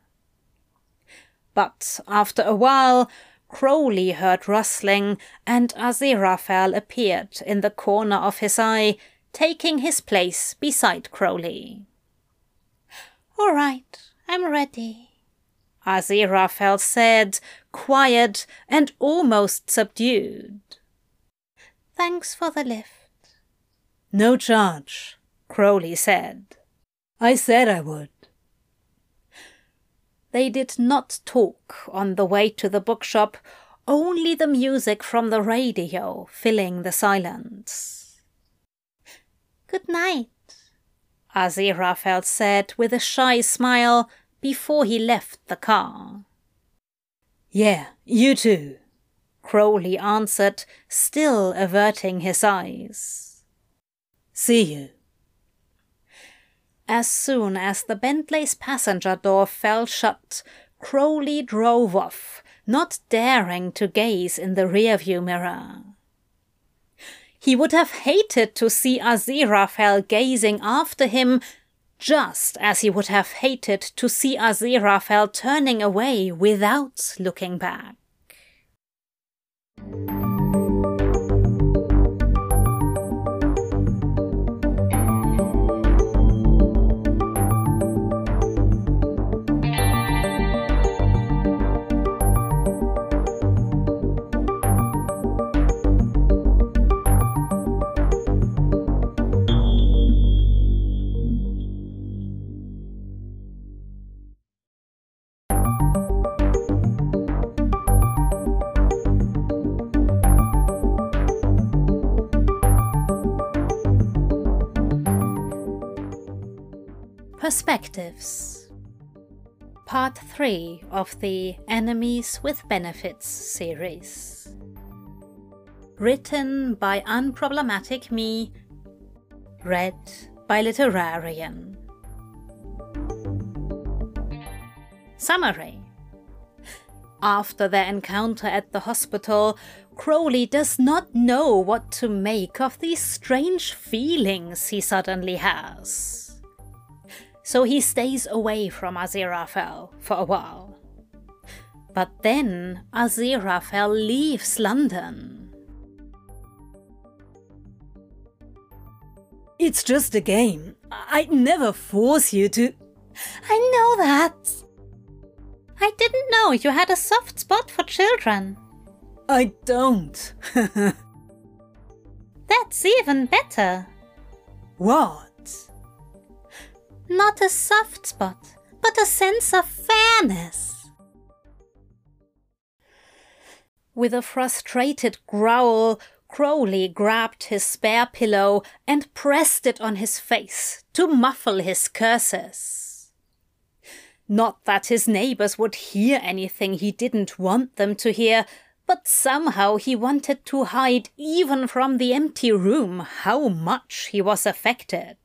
But after a while, Crowley heard rustling, and Aziraphale appeared in the corner of his eye, taking his place beside Crowley. All right, I'm ready. Aziraphale said, quiet and almost subdued. Thanks for the lift. No charge, Crowley said. I said I would. They did not talk on the way to the bookshop, only the music from the radio filling the silence. Good night, Aziraphale said with a shy smile before he left the car. Yeah, you too, Crowley answered, still averting his eyes. See you. As soon as the Bentley's passenger door fell shut, Crowley drove off, not daring to gaze in the rearview mirror. He would have hated to see Aziraphale gazing after him just as he would have hated to see Aziraphale turning away without looking back. Perspectives Part 3 of the Enemies with Benefits series. Written by Unproblematic Me. Read by Literarian. Summary After their encounter at the hospital, Crowley does not know what to make of these strange feelings he suddenly has. So he stays away from Aziraphale for a while. But then Aziraphale leaves London. It's just a game. I'd never force you to. I know that. I didn't know you had a soft spot for children. I don't. That's even better. What? Not a soft spot, but a sense of fairness. With a frustrated growl, Crowley grabbed his spare pillow and pressed it on his face to muffle his curses. Not that his neighbors would hear anything he didn't want them to hear, but somehow he wanted to hide even from the empty room how much he was affected.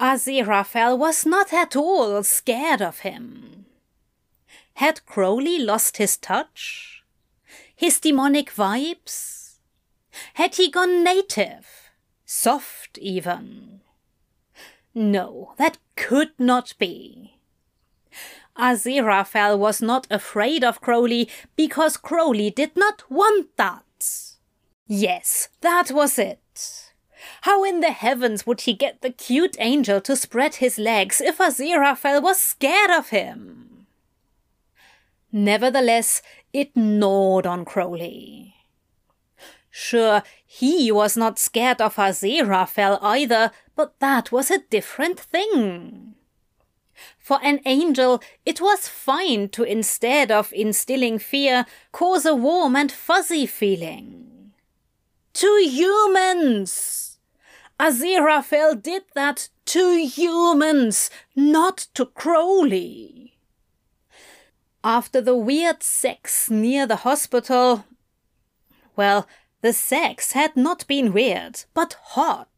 Aziraphale was not at all scared of him. Had Crowley lost his touch? His demonic vibes? Had he gone native? Soft, even? No, that could not be. Aziraphale was not afraid of Crowley because Crowley did not want that. Yes, that was it. How in the heavens would he get the cute angel to spread his legs if Aziraphale was scared of him? Nevertheless, it gnawed on Crowley. Sure, he was not scared of Aziraphale either, but that was a different thing. For an angel, it was fine to instead of instilling fear, cause a warm and fuzzy feeling. To humans! Aziraphale did that to humans, not to Crowley. After the weird sex near the hospital, well, the sex had not been weird, but hot.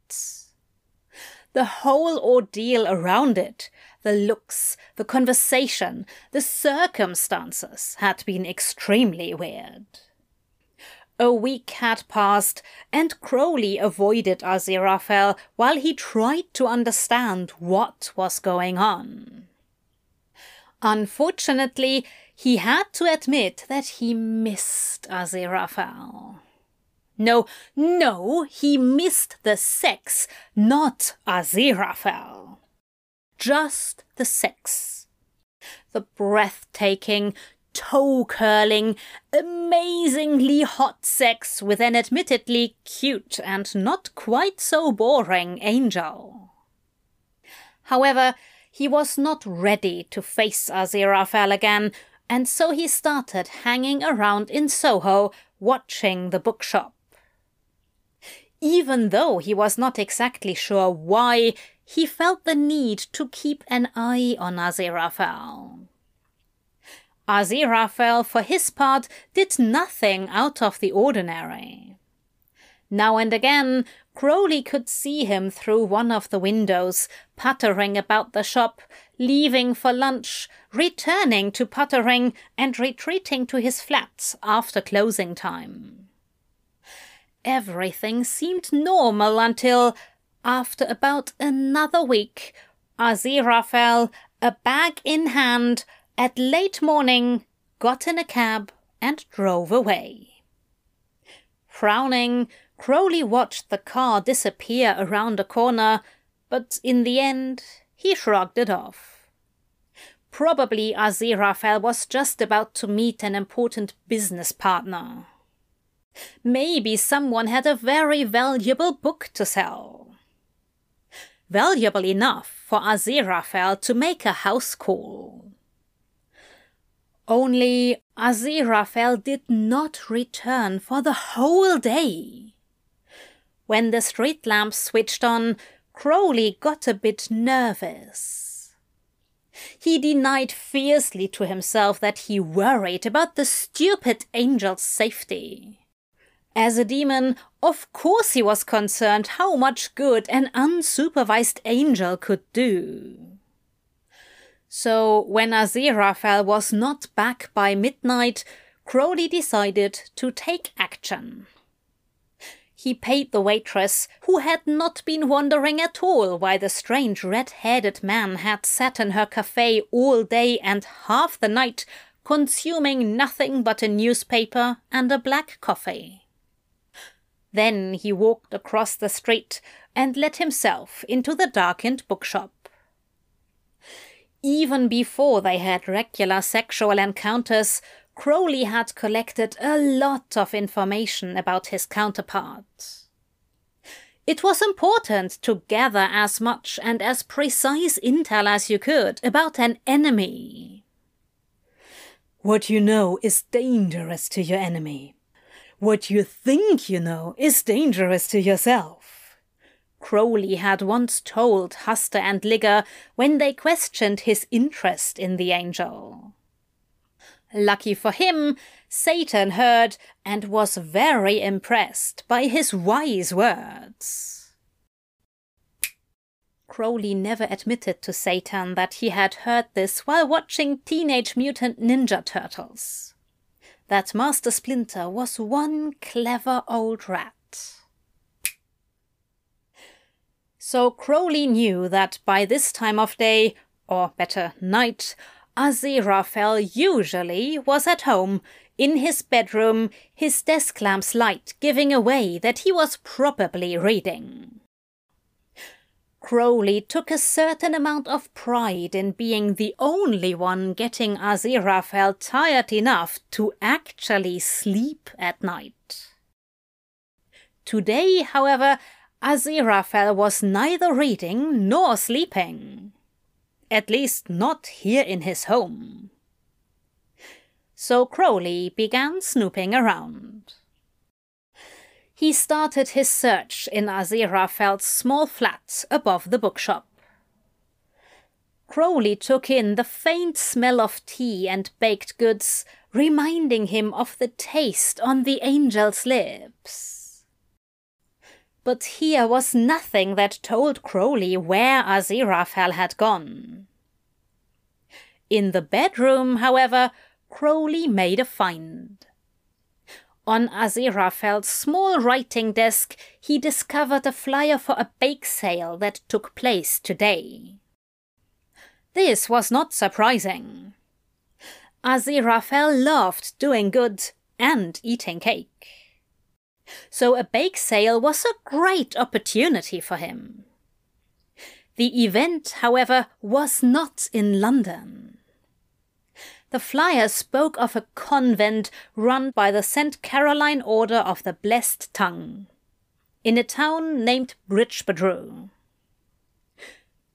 The whole ordeal around it, the looks, the conversation, the circumstances had been extremely weird. A week had passed, and Crowley avoided Aziraphale while he tried to understand what was going on. Unfortunately, he had to admit that he missed Aziraphale. No, no, he missed the sex, not Aziraphale. Just the sex. The breathtaking, toe curling, amazingly hot sex with an admittedly cute and not quite so boring angel. However, he was not ready to face Aziraphale again, and so he started hanging around in Soho, watching the bookshop. Even though he was not exactly sure why, he felt the need to keep an eye on Aziraphale. Aziraphale, for his part, did nothing out of the ordinary. Now and again, Crowley could see him through one of the windows, puttering about the shop, leaving for lunch, returning to puttering, and retreating to his flats after closing time. Everything seemed normal until, after about another week, Aziraphale, a bag in hand, at late morning, got in a cab and drove away. Frowning, Crowley watched the car disappear around a corner, but in the end, he shrugged it off. Probably Aziraphale was just about to meet an important business partner. Maybe someone had a very valuable book to sell. Valuable enough for Aziraphale to make a house call. Only Aziraphale did not return for the whole day. When the street lamps switched on, Crowley got a bit nervous. He denied fiercely to himself that he worried about the stupid angel's safety. As a demon, of course he was concerned how much good an unsupervised angel could do. So, when Aziraphale was not back by midnight, Crowley decided to take action. He paid the waitress, who had not been wondering at all why the strange red headed man had sat in her cafe all day and half the night, consuming nothing but a newspaper and a black coffee. Then he walked across the street and let himself into the darkened bookshop. Even before they had regular sexual encounters, Crowley had collected a lot of information about his counterpart. It was important to gather as much and as precise intel as you could about an enemy. What you know is dangerous to your enemy. What you think you know is dangerous to yourself. Crowley had once told Hastur and Ligur when they questioned his interest in the angel. Lucky for him, Satan heard and was very impressed by his wise words. Crowley never admitted to Satan that he had heard this while watching Teenage Mutant Ninja Turtles. That Master Splinter was one clever old rat. So Crowley knew that by this time of day, or better, night, Aziraphale usually was at home, in his bedroom, his desk lamp's light giving away that he was probably reading. Crowley took a certain amount of pride in being the only one getting Aziraphale tired enough to actually sleep at night. Today, however, Aziraphale was neither reading nor sleeping at least not here in his home. So Crowley began snooping around. He started his search in Aziraphale's small flat above the bookshop. Crowley took in the faint smell of tea and baked goods, reminding him of the taste on the angel's lips. But here was nothing that told Crowley where Aziraphale had gone. In the bedroom, however, Crowley made a find. On Aziraphale's small writing desk, he discovered a flyer for a bake sale that took place today. This was not surprising. Aziraphale loved doing good and eating cake so a bake sale was a great opportunity for him. The event, however, was not in London. The flyer spoke of a convent run by the St. Caroline Order of the Blessed Tongue, in a town named Bridgebodrue.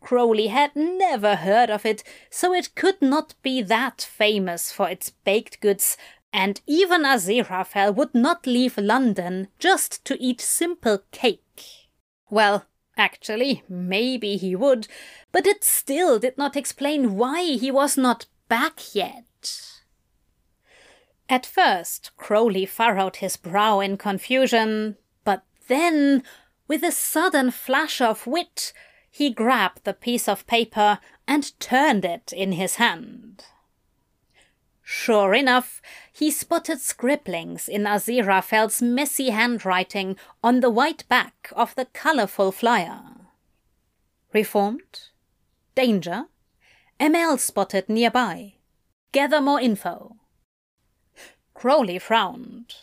Crowley had never heard of it, so it could not be that famous for its baked goods and even Aziraphale would not leave London just to eat simple cake. Well, actually, maybe he would, but it still did not explain why he was not back yet. At first, Crowley furrowed his brow in confusion, but then, with a sudden flash of wit, he grabbed the piece of paper and turned it in his hand. Sure enough, he spotted scribblings in Aziraphale's messy handwriting on the white back of the colorful flyer. Reformed? Danger? ML spotted nearby. Gather more info. Crowley frowned.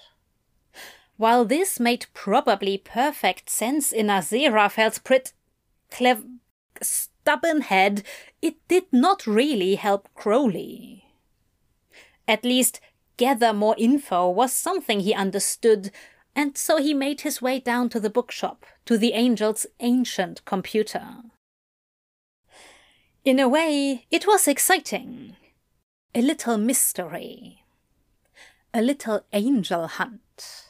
While this made probably perfect sense in Aziraphale's prit clev stubborn head, it did not really help Crowley. At least, gather more info was something he understood, and so he made his way down to the bookshop, to the angel's ancient computer. In a way, it was exciting. A little mystery. A little angel hunt.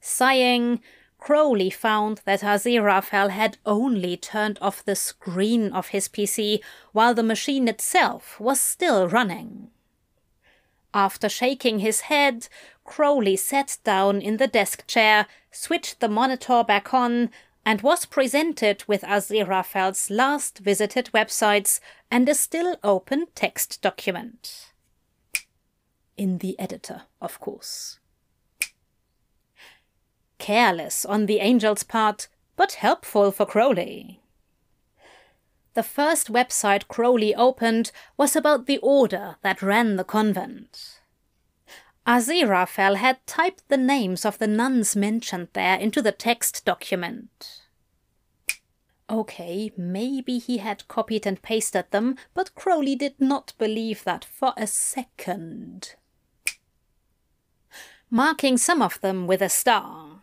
Sighing, Crowley found that Aziraphale had only turned off the screen of his PC while the machine itself was still running. After shaking his head, Crowley sat down in the desk chair, switched the monitor back on, and was presented with Aziraphale's last visited websites and a still open text document. In the editor, of course. Careless on the angel's part, but helpful for Crowley. The first website Crowley opened was about the order that ran the convent. Aziraphale had typed the names of the nuns mentioned there into the text document. Okay, maybe he had copied and pasted them, but Crowley did not believe that for a second. Marking some of them with a star.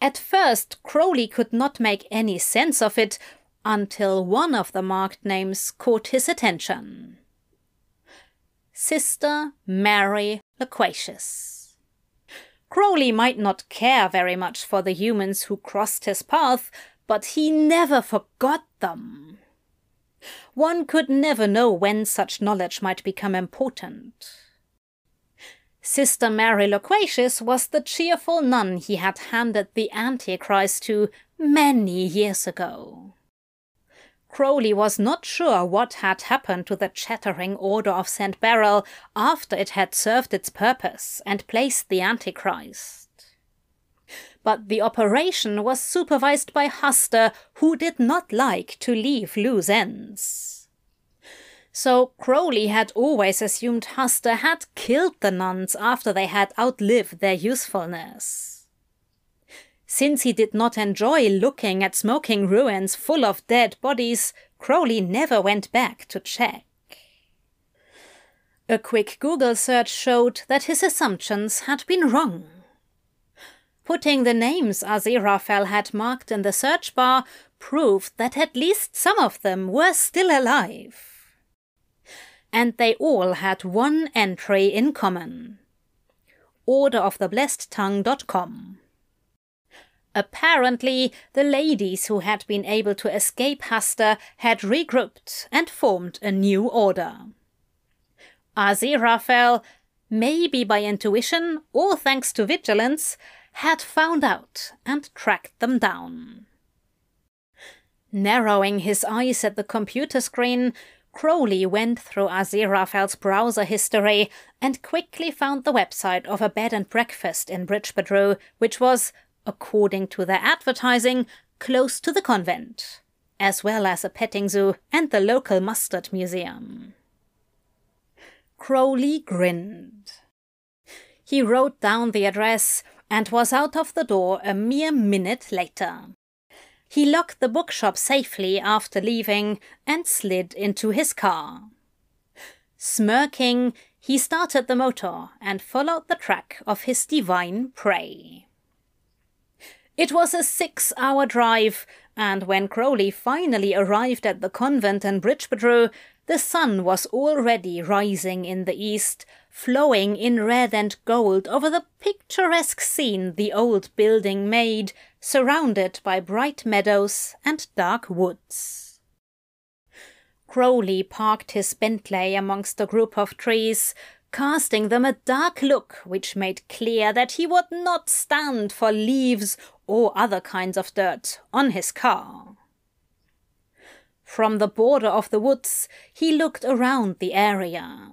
At first, Crowley could not make any sense of it until one of the marked names caught his attention. Sister Mary Loquacious. Crowley might not care very much for the humans who crossed his path, but he never forgot them. One could never know when such knowledge might become important. Sister Mary Loquacious was the cheerful nun he had handed the Antichrist to many years ago. Crowley was not sure what had happened to the chattering Order of St. Beryl after it had served its purpose and placed the Antichrist. But the operation was supervised by Hastur, who did not like to leave loose ends. So Crowley had always assumed Hastur had killed the nuns after they had outlived their usefulness. Since he did not enjoy looking at smoking ruins full of dead bodies, Crowley never went back to check. A quick Google search showed that his assumptions had been wrong. Putting the names Aziraphale had marked in the search bar proved that at least some of them were still alive. And they all had one entry in common. Orderoftheblessedtongue.com Apparently, the ladies who had been able to escape Hastur had regrouped and formed a new order. Aziraphale, maybe by intuition or thanks to vigilance, had found out and tracked them down. Narrowing his eyes at the computer screen, Crowley went through Aziraphale's browser history and quickly found the website of a bed and breakfast in Bridgebedroe, which was according to their advertising, close to the convent, as well as a petting zoo and the local mustard museum. Crowley grinned. He wrote down the address and was out of the door a mere minute later. He locked the bookshop safely after leaving and slid into his car. Smirking, he started the motor and followed the track of his divine prey. It was a six hour drive, and when Crowley finally arrived at the convent in Bridgebedroe, the sun was already rising in the east, flowing in red and gold over the picturesque scene the old building made, surrounded by bright meadows and dark woods. Crowley parked his Bentley amongst a group of trees, casting them a dark look which made clear that he would not stand for leaves or other kinds of dirt on his car. From the border of the woods, he looked around the area.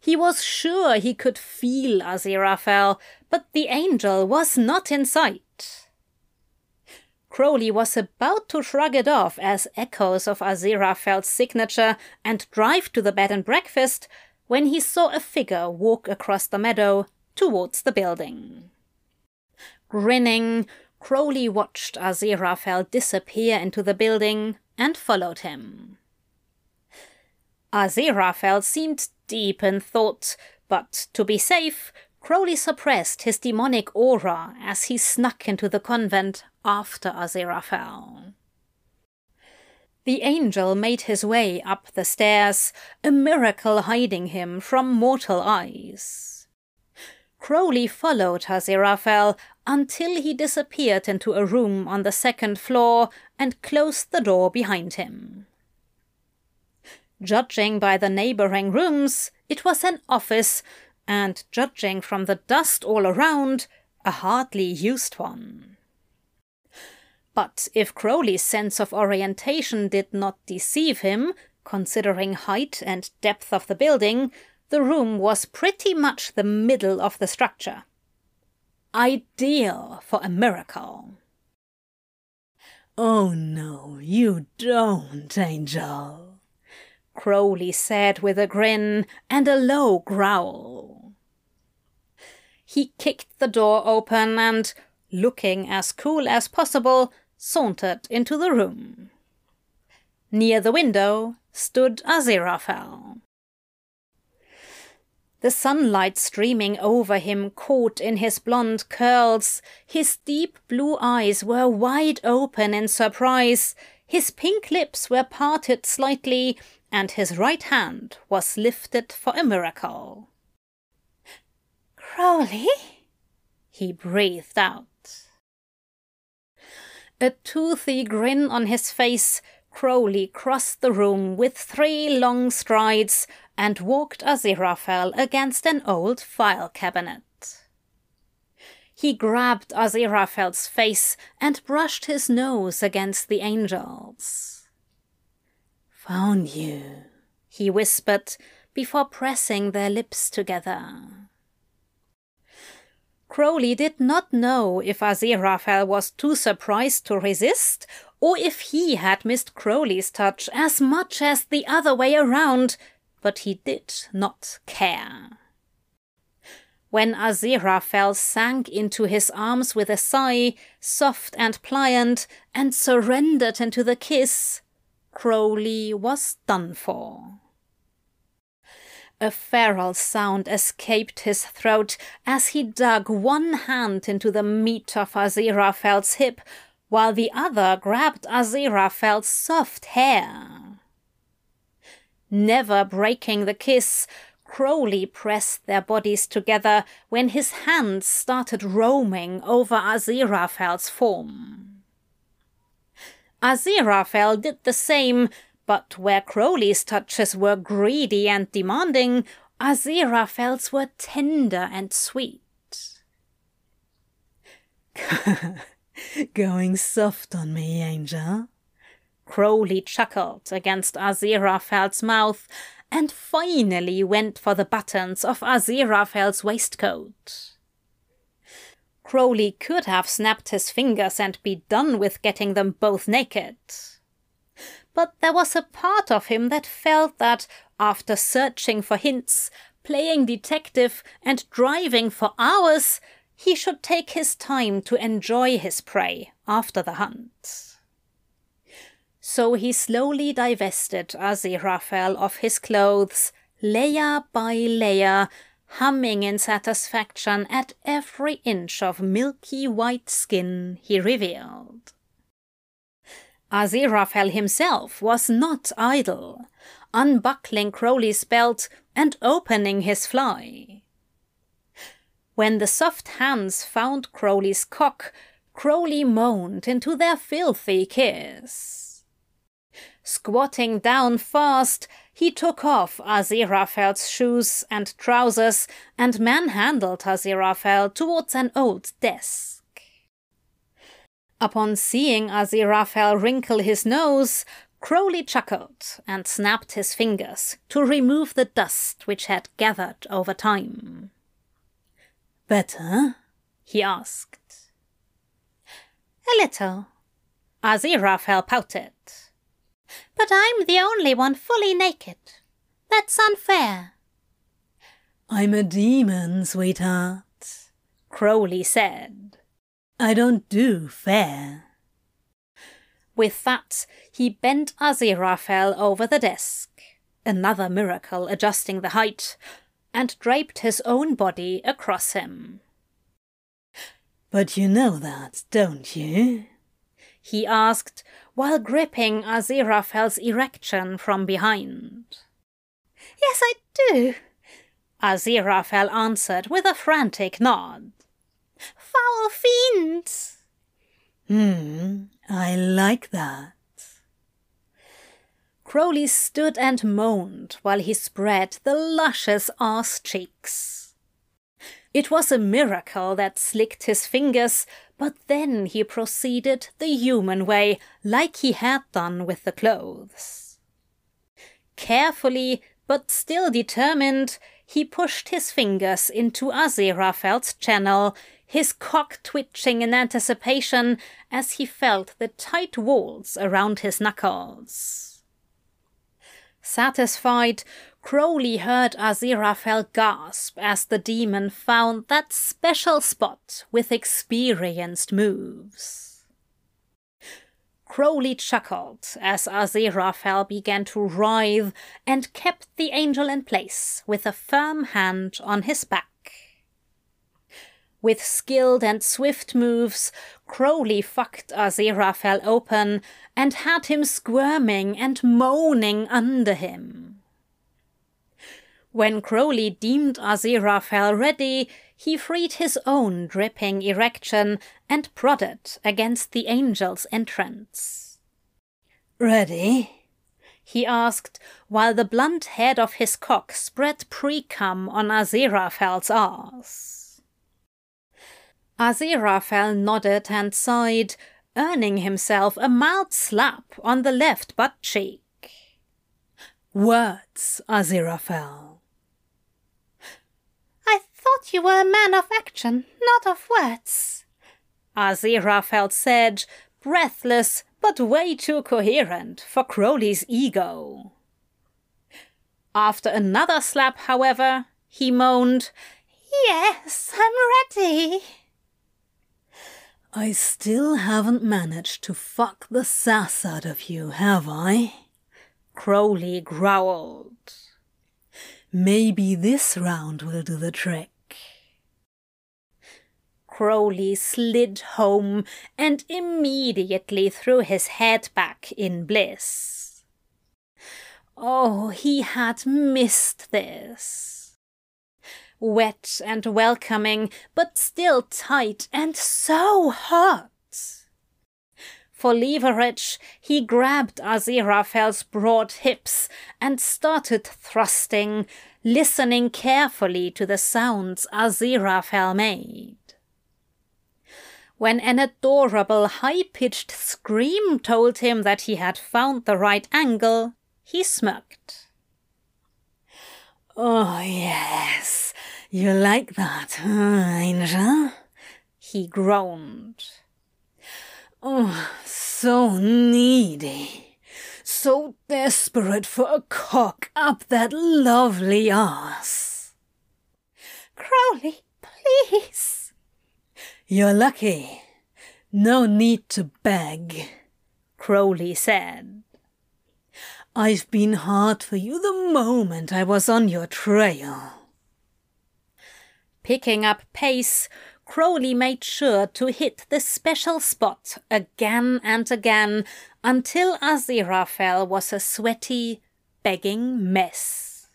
He was sure he could feel Aziraphale, but the angel was not in sight. Crowley was about to shrug it off as echoes of Aziraphale's signature and drive to the bed and breakfast when he saw a figure walk across the meadow towards the building. Grinning, Crowley watched Aziraphale disappear into the building and followed him. Aziraphale seemed deep in thought, but to be safe, Crowley suppressed his demonic aura as he snuck into the convent after Aziraphale. The angel made his way up the stairs, a miracle hiding him from mortal eyes. Crowley followed Aziraphale until he disappeared into a room on the second floor and closed the door behind him. Judging by the neighboring rooms, it was an office, and judging from the dust all around, a hardly used one. But if Crowley's sense of orientation did not deceive him, considering height and depth of the building, the room was pretty much the middle of the structure. Ideal for a miracle. Oh no, you don't, Angel, Crowley said with a grin and a low growl. He kicked the door open and, looking as cool as possible, sauntered into the room. Near the window stood Aziraphale. The sunlight streaming over him caught in his blond curls. His deep blue eyes were wide open in surprise. His pink lips were parted slightly, and his right hand was lifted for a miracle. Crowley? He breathed out. A toothy grin on his face, Crowley crossed the room with three long strides and walked Aziraphale against an old file cabinet. He grabbed Aziraphale's face and brushed his nose against the angel's. Found you, he whispered before pressing their lips together. Crowley did not know if Aziraphale was too surprised to resist or if he had missed Crowley's touch as much as the other way around, but he did not care. When Aziraphale sank into his arms with a sigh, soft and pliant, and surrendered into the kiss, Crowley was done for. A feral sound escaped his throat as he dug one hand into the meat of Aziraphale's hip, while the other grabbed Aziraphale's soft hair. Never breaking the kiss, Crowley pressed their bodies together when his hands started roaming over Aziraphale's form. Aziraphale did the same, but where Crowley's touches were greedy and demanding, Aziraphale's were tender and sweet. Going soft on me, Angel. Crowley chuckled against Aziraphale's mouth and finally went for the buttons of Aziraphale's waistcoat. Crowley could have snapped his fingers and be done with getting them both naked. But there was a part of him that felt that, after searching for hints, playing detective, and driving for hours, he should take his time to enjoy his prey after the hunt. So he slowly divested Aziraphale of his clothes, layer by layer, humming in satisfaction at every inch of milky white skin he revealed. Aziraphale himself was not idle, unbuckling Crowley's belt and opening his fly. When the soft hands found Crowley's cock, Crowley moaned into their filthy kiss. Squatting down fast, he took off Aziraphale's shoes and trousers and manhandled Aziraphale towards an old desk. Upon seeing Aziraphale wrinkle his nose, Crowley chuckled and snapped his fingers to remove the dust which had gathered over time. Better? he asked. A little. Aziraphale pouted. But I'm the only one fully naked. That's unfair. I'm a demon, sweetheart, Crowley said. I don't do fair. With that, he bent Aziraphale over the desk, another miracle adjusting the height, and draped his own body across him. But you know that, don't you? he asked while gripping Aziraphale's erection from behind. Yes, I do, Aziraphale answered with a frantic nod. Foul fiends! Hmm, I like that. Crowley stood and moaned while he spread the luscious arse cheeks. It was a miracle that slicked his fingers, but then he proceeded the human way, like he had done with the clothes. Carefully, but still determined, he pushed his fingers into Aziraphale's channel, his cock twitching in anticipation as he felt the tight walls around his knuckles. Satisfied, Crowley heard Aziraphale gasp as the demon found that special spot with experienced moves. Crowley chuckled as Aziraphale began to writhe and kept the angel in place with a firm hand on his back. With skilled and swift moves, Crowley fucked Aziraphale open and had him squirming and moaning under him. When Crowley deemed Aziraphale ready, he freed his own dripping erection and prodded against the angel's entrance. Ready? he asked, while the blunt head of his cock spread pre-cum on Aziraphale's arse. Aziraphale nodded and sighed, earning himself a mild slap on the left butt cheek. Words, Aziraphale thought you were a man of action, not of words. Aziraphale said, breathless but way too coherent for Crowley's ego. After another slap, however, he moaned, Yes, I'm ready. I still haven't managed to fuck the sass out of you, have I? Crowley growled. Maybe this round will do the trick. Crowley slid home and immediately threw his head back in bliss. Oh, he had missed this. Wet and welcoming, but still tight and so hot. For leverage, he grabbed Aziraphale's broad hips and started thrusting, listening carefully to the sounds Aziraphale made. When an adorable high pitched scream told him that he had found the right angle, he smirked. Oh, yes, you like that, huh, Angel? He groaned. Oh, so needy, so desperate for a cock up that lovely ass. Crowley, please. You're lucky. No need to beg, Crowley said. I've been hard for you the moment I was on your trail. Picking up pace, Crowley made sure to hit the special spot again and again until Aziraphale was a sweaty, begging mess.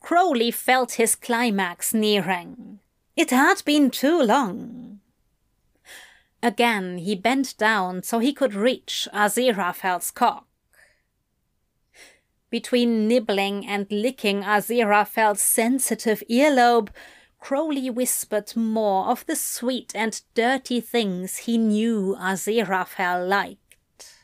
Crowley felt his climax nearing. It had been too long. Again he bent down so he could reach Aziraphale's cock. Between nibbling and licking Aziraphale's sensitive earlobe, Crowley whispered more of the sweet and dirty things he knew Aziraphale liked.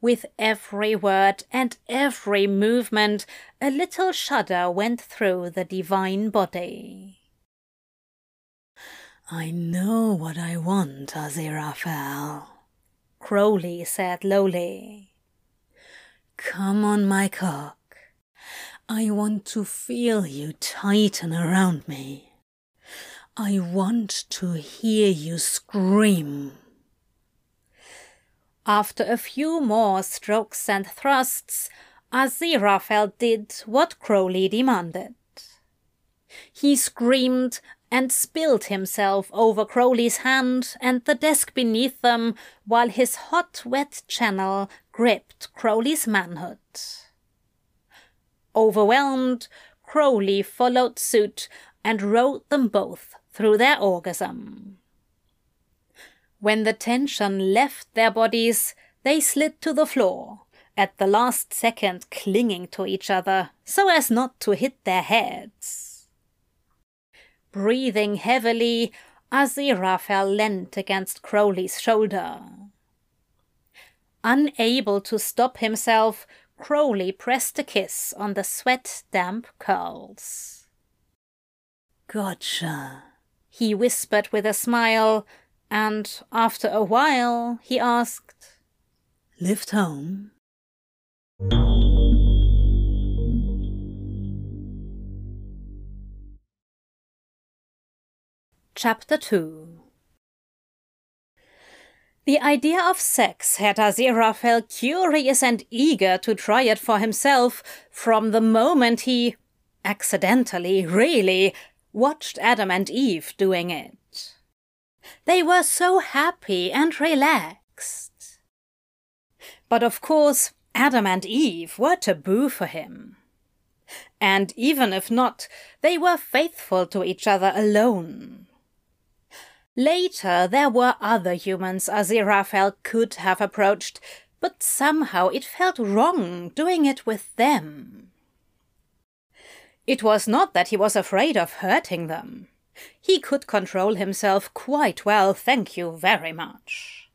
With every word and every movement, a little shudder went through the divine body. I know what I want, Aziraphale, Crowley said lowly. Come on, my. I want to feel you tighten around me. I want to hear you scream. After a few more strokes and thrusts, Aziraphale did what Crowley demanded. He screamed and spilled himself over Crowley's hand and the desk beneath them while his hot, wet channel gripped Crowley's manhood. Overwhelmed, Crowley followed suit and rode them both through their orgasm. When the tension left their bodies, they slid to the floor, at the last second clinging to each other so as not to hit their heads. breathing heavily, Aziraphale leant against Crowley's shoulder. Unable to stop himself, Crowley pressed a kiss on the sweat damp curls. Gotcha, he whispered with a smile, and after a while he asked, Lift home? Chapter 2 The idea of sex had Aziraphale curious and eager to try it for himself from the moment he, accidentally, really, watched Adam and Eve doing it. They were so happy and relaxed. But of course, Adam and Eve were taboo for him. And even if not, they were faithful to each other alone. Later, there were other humans Aziraphale could have approached, but somehow it felt wrong doing it with them. It was not that he was afraid of hurting them. He could control himself quite well, thank you very much.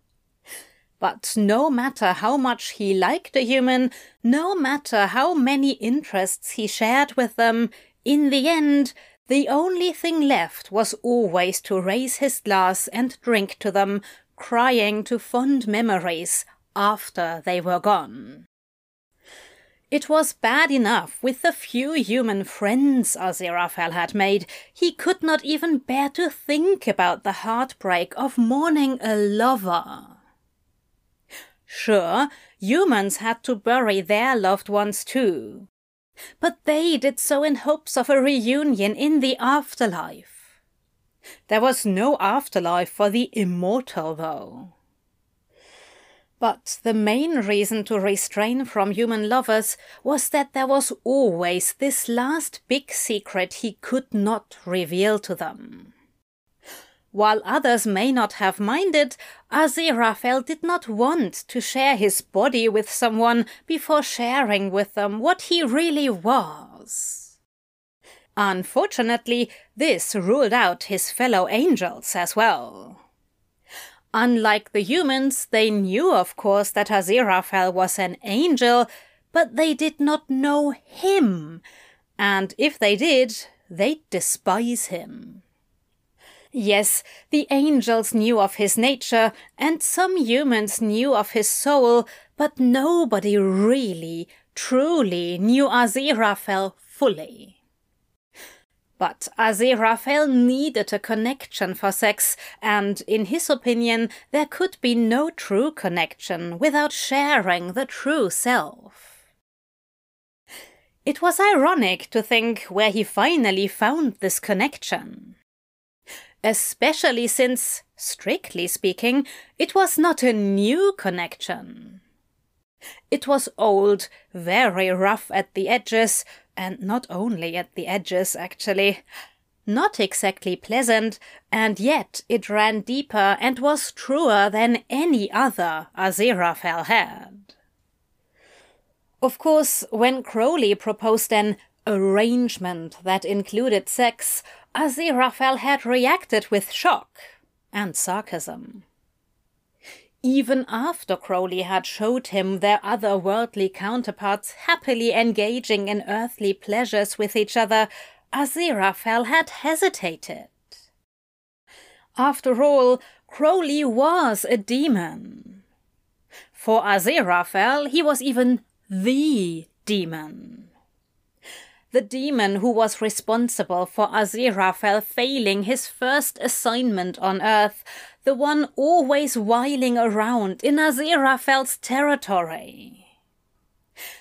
But no matter how much he liked a human, no matter how many interests he shared with them, in the end, the only thing left was always to raise his glass and drink to them, crying to fond memories after they were gone. It was bad enough with the few human friends Aziraphale had made. He could not even bear to think about the heartbreak of mourning a lover. Sure, humans had to bury their loved ones too. But they did so in hopes of a reunion in the afterlife. There was no afterlife for the immortal, though. But the main reason to restrain from human lovers was that there was always this last big secret he could not reveal to them. While others may not have minded, Aziraphale did not want to share his body with someone before sharing with them what he really was. Unfortunately, this ruled out his fellow angels as well. Unlike the humans, they knew, of course, that Aziraphale was an angel, but they did not know him, and if they did, they'd despise him. Yes, the angels knew of his nature, and some humans knew of his soul, but nobody really, truly knew Aziraphale fully. But Aziraphale needed a connection for sex, and in his opinion, there could be no true connection without sharing the true self. It was ironic to think where he finally found this connection especially since, strictly speaking, it was not a new connection. It was old, very rough at the edges, and not only at the edges, actually. Not exactly pleasant, and yet it ran deeper and was truer than any other Aziraphale had. Of course, when Crowley proposed an arrangement that included sex, Aziraphale had reacted with shock and sarcasm. Even after Crowley had showed him their other-worldly counterparts happily engaging in earthly pleasures with each other, Aziraphale had hesitated. After all, Crowley was a demon. For Aziraphale, he was even the demon the demon who was responsible for Aziraphale failing his first assignment on Earth, the one always whiling around in Aziraphale's territory.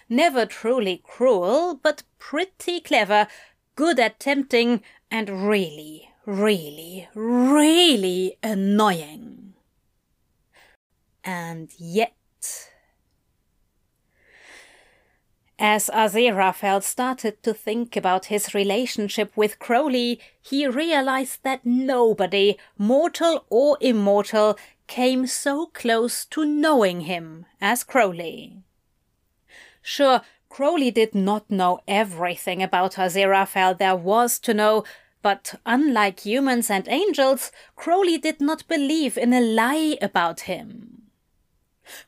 Never truly cruel, but pretty clever, good at tempting, and really, really, really annoying. And yet As Aziraphale started to think about his relationship with Crowley, he realized that nobody, mortal or immortal, came so close to knowing him as Crowley. Sure, Crowley did not know everything about Aziraphale there was to know, But unlike humans and angels, Crowley did not believe in a lie about him.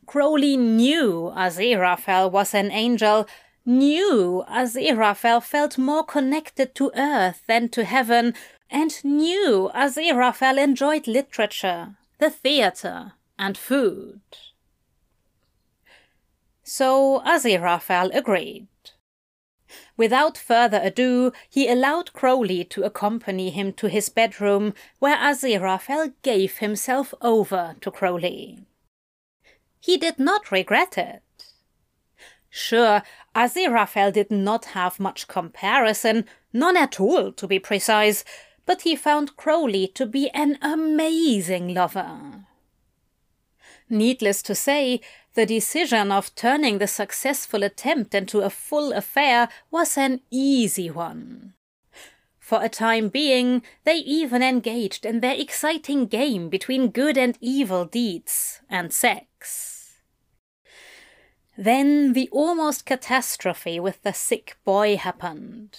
Crowley knew Aziraphale was an angel, knew Aziraphale felt more connected to earth than to heaven, and knew Aziraphale enjoyed literature, the theatre, and food. So Aziraphale agreed. Without further ado, he allowed Crowley to accompany him to his bedroom, where Aziraphale gave himself over to Crowley. He did not regret it. Sure, Aziraphale did not have much comparison, none at all to be precise, but he found Crowley to be an amazing lover. Needless to say, the decision of turning the successful attempt into a full affair was an easy one. For a time being, they even engaged in their exciting game between good and evil deeds and sex. Then the almost catastrophe with the sick boy happened.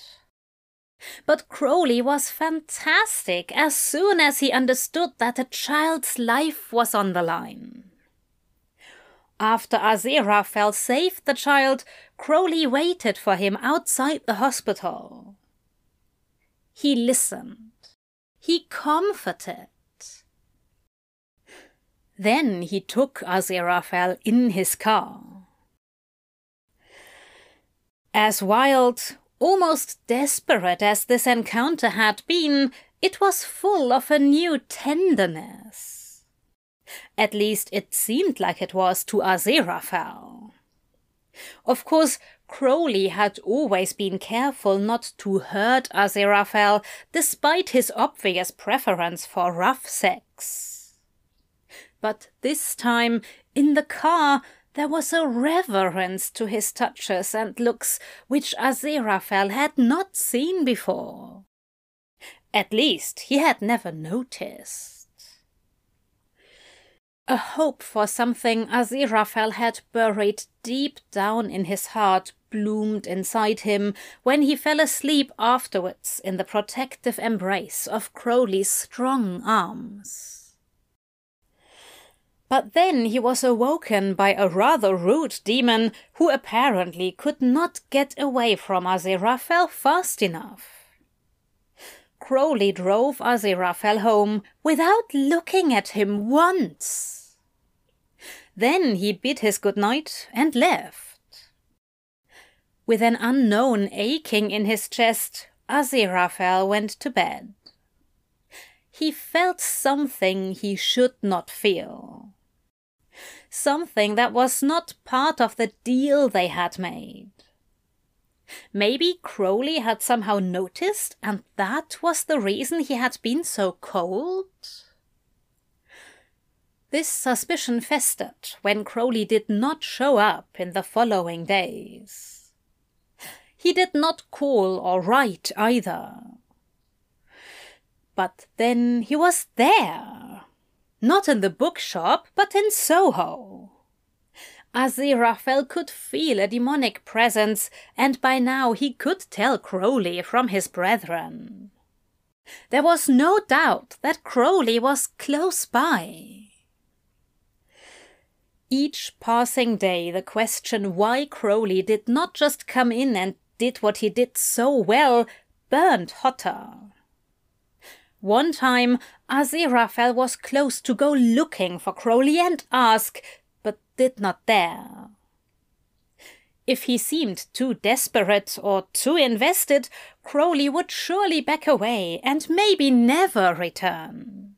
But Crowley was fantastic as soon as he understood that a child's life was on the line. After Aziraphale saved the child, Crowley waited for him outside the hospital. He listened. He comforted. Then he took Aziraphale in his car. As wild, almost desperate as this encounter had been, it was full of a new tenderness. At least it seemed like it was to Aziraphale. Of course, Crowley had always been careful not to hurt Aziraphale, despite his obvious preference for rough sex. But this time, in the car, there was a reverence to his touches and looks which Aziraphale had not seen before. At least he had never noticed. A hope for something Aziraphale had buried deep down in his heart bloomed inside him when he fell asleep afterwards in the protective embrace of Crowley's strong arms. But then he was awoken by a rather rude demon who apparently could not get away from Aziraphale fast enough. Crowley drove Aziraphale home without looking at him once. Then he bid his good night and left. With an unknown aching in his chest, Aziraphale went to bed. He felt something he should not feel. Something that was not part of the deal they had made. Maybe Crowley had somehow noticed, and that was the reason he had been so cold? This suspicion festered when Crowley did not show up in the following days. He did not call or write either. But then he was there. Not in the bookshop, but in Soho. Aziraphale could feel a demonic presence, and by now he could tell Crowley from his brethren. There was no doubt that Crowley was close by. Each passing day, the question why Crowley did not just come in and did what he did so well burned hotter. One time, Aziraphale was close to go looking for Crowley and ask, but did not dare. If he seemed too desperate or too invested, Crowley would surely back away and maybe never return.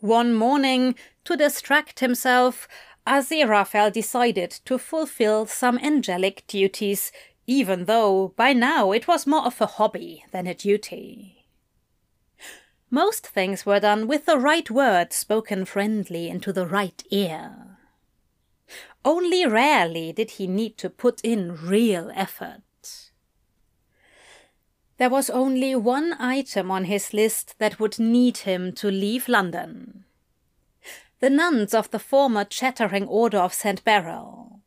One morning, to distract himself, Aziraphale decided to fulfill some angelic duties, even though by now it was more of a hobby than a duty. Most things were done with the right words spoken friendly into the right ear. Only rarely did he need to put in real effort. There was only one item on his list that would need him to leave London. The nuns of the former Chattering Order of St. Beryl.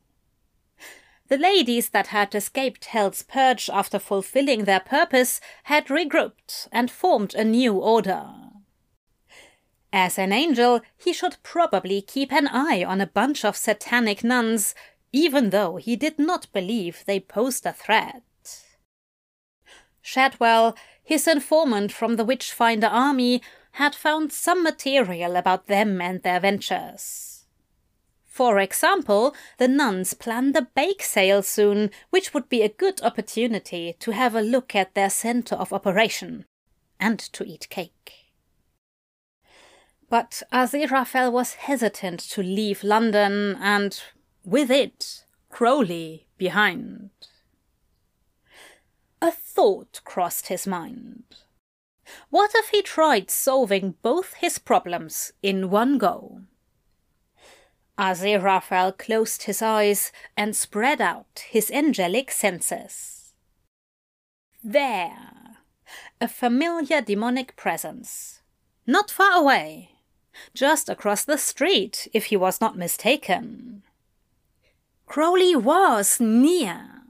The ladies that had escaped Hell's Purge after fulfilling their purpose had regrouped and formed a new order. As an angel, he should probably keep an eye on a bunch of satanic nuns, even though he did not believe they posed a threat. Shadwell, his informant from the Witchfinder army, had found some material about them and their ventures. For example, the nuns planned a bake sale soon, which would be a good opportunity to have a look at their center of operation and to eat cake. But Aziraphale was hesitant to leave London and, with it, Crowley behind. A thought crossed his mind. What if he tried solving both his problems in one go? Aziraphale closed his eyes and spread out his angelic senses. There! A familiar demonic presence. Not far away. Just across the street, if he was not mistaken. Crowley was near.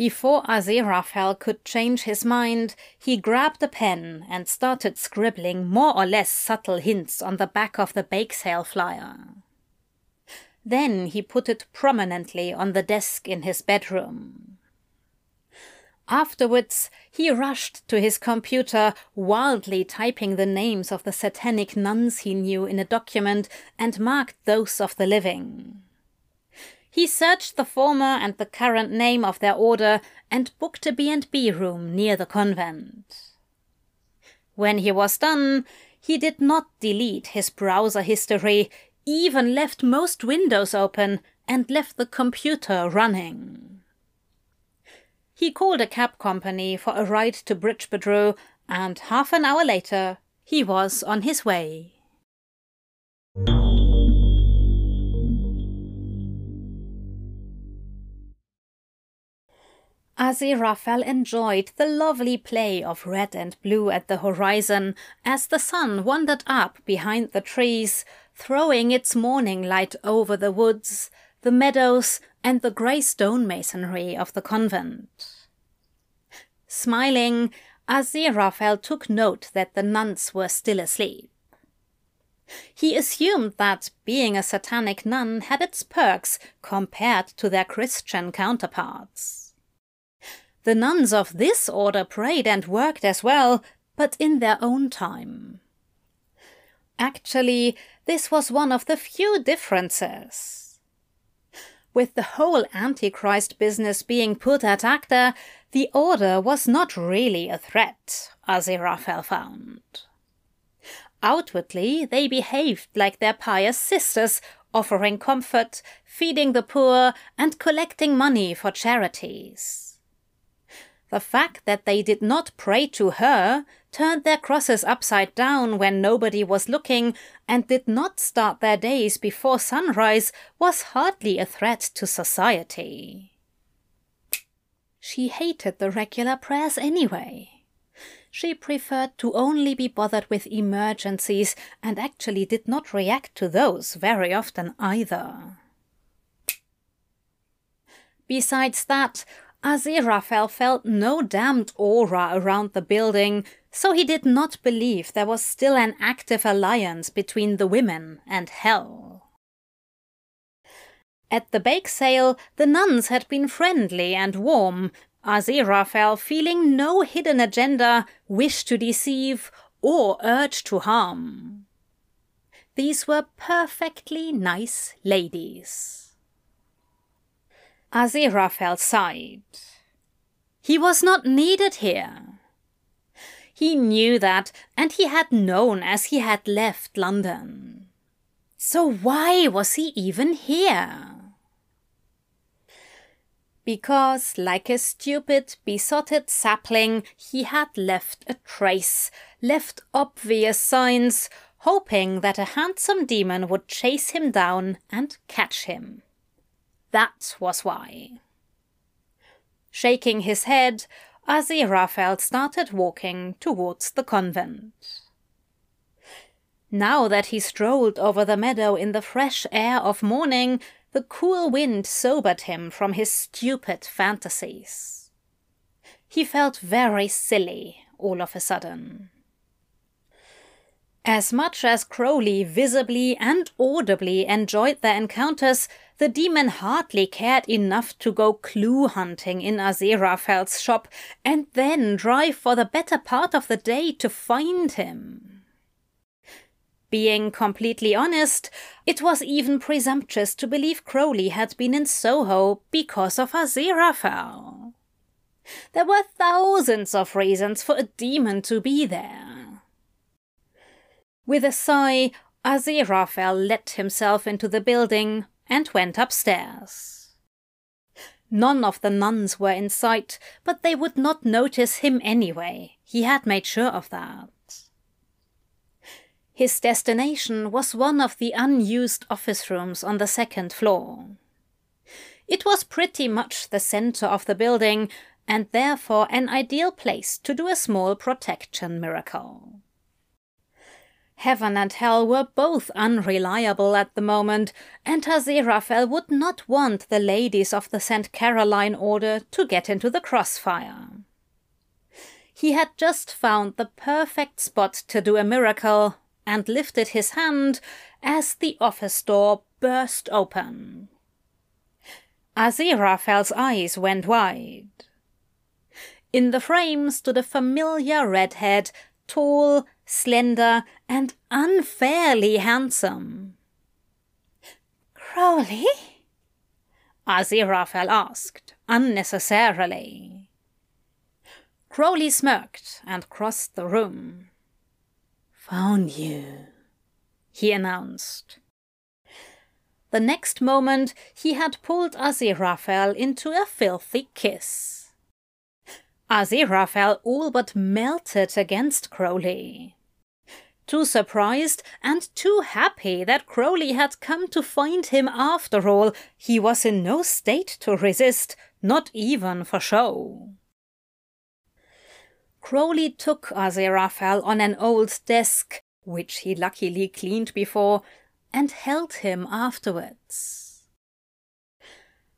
Before Aziraphale could change his mind, he grabbed a pen and started scribbling more or less subtle hints on the back of the bake sale flyer. Then he put it prominently on the desk in his bedroom. Afterwards, he rushed to his computer, wildly typing the names of the satanic nuns he knew in a document and marked those of the living. He searched the former and the current name of their order and booked a B&B room near the convent. When he was done, he did not delete his browser history, even left most windows open and left the computer running. He called a cab company for a ride to Bridgebodrough, and half an hour later he was on his way. Aziraphale enjoyed the lovely play of red and blue at the horizon as the sun wandered up behind the trees, throwing its morning light over the woods, the meadows, and the grey stone masonry of the convent. Smiling, Aziraphale took note that the nuns were still asleep. He assumed that being a satanic nun had its perks compared to their Christian counterparts. The nuns of this order prayed and worked as well, but in their own time. Actually, this was one of the few differences. With the whole Antichrist business being put ad acta, the order was not really a threat, Aziraphale found. Outwardly, they behaved like their pious sisters, offering comfort, feeding the poor, and collecting money for charities. The fact that they did not pray to her, turned their crosses upside down when nobody was looking, and did not start their days before sunrise was hardly a threat to society. She hated the regular prayers anyway. She preferred to only be bothered with emergencies and actually did not react to those very often either. Besides that, Aziraphale felt no damned aura around the building, so he did not believe there was still an active alliance between the women and Hell. At the bake sale, the nuns had been friendly and warm, Aziraphale feeling no hidden agenda, wish to deceive, or urge to harm. These were perfectly nice ladies. Aziraphale sighed. He was not needed here. He knew that, and he had known as he had left London. So why was he even here? Because, like a stupid, besotted sapling, he had left a trace, left obvious signs, hoping that a handsome demon would chase him down and catch him. That was why. Shaking his head, Aziraphale started walking towards the convent. Now that he strolled over the meadow in the fresh air of morning, the cool wind sobered him from his stupid fantasies. He felt very silly all of a sudden. As much as Crowley visibly and audibly enjoyed their encounters, the demon hardly cared enough to go clue hunting in Aziraphale's shop and then drive for the better part of the day to find him. Being completely honest, it was even presumptuous to believe Crowley had been in Soho because of Aziraphale. There were thousands of reasons for a demon to be there. With a sigh, Aziraphale let himself into the building and went upstairs. None of the nuns were in sight, but they would not notice him anyway. He had made sure of that. His destination was one of the unused office rooms on the second floor. It was pretty much the center of the building and therefore an ideal place to do a small protection miracle. Heaven and hell were both unreliable at the moment, and Aziraphale would not want the ladies of the St. Caroline Order to get into the crossfire. He had just found the perfect spot to do a miracle and lifted his hand as the office door burst open. Aziraphale's eyes went wide. In the frame stood a familiar redhead, tall, slender, and unfairly handsome. Crowley? Aziraphale asked, unnecessarily. Crowley smirked and crossed the room. Found you, he announced. The next moment he had pulled Aziraphale into a filthy kiss. Aziraphale all but melted against Crowley. Too surprised and too happy that Crowley had come to find him after all, he was in no state to resist, not even for show. Crowley took Aziraphale on an old desk, which he luckily cleaned before, and held him afterwards.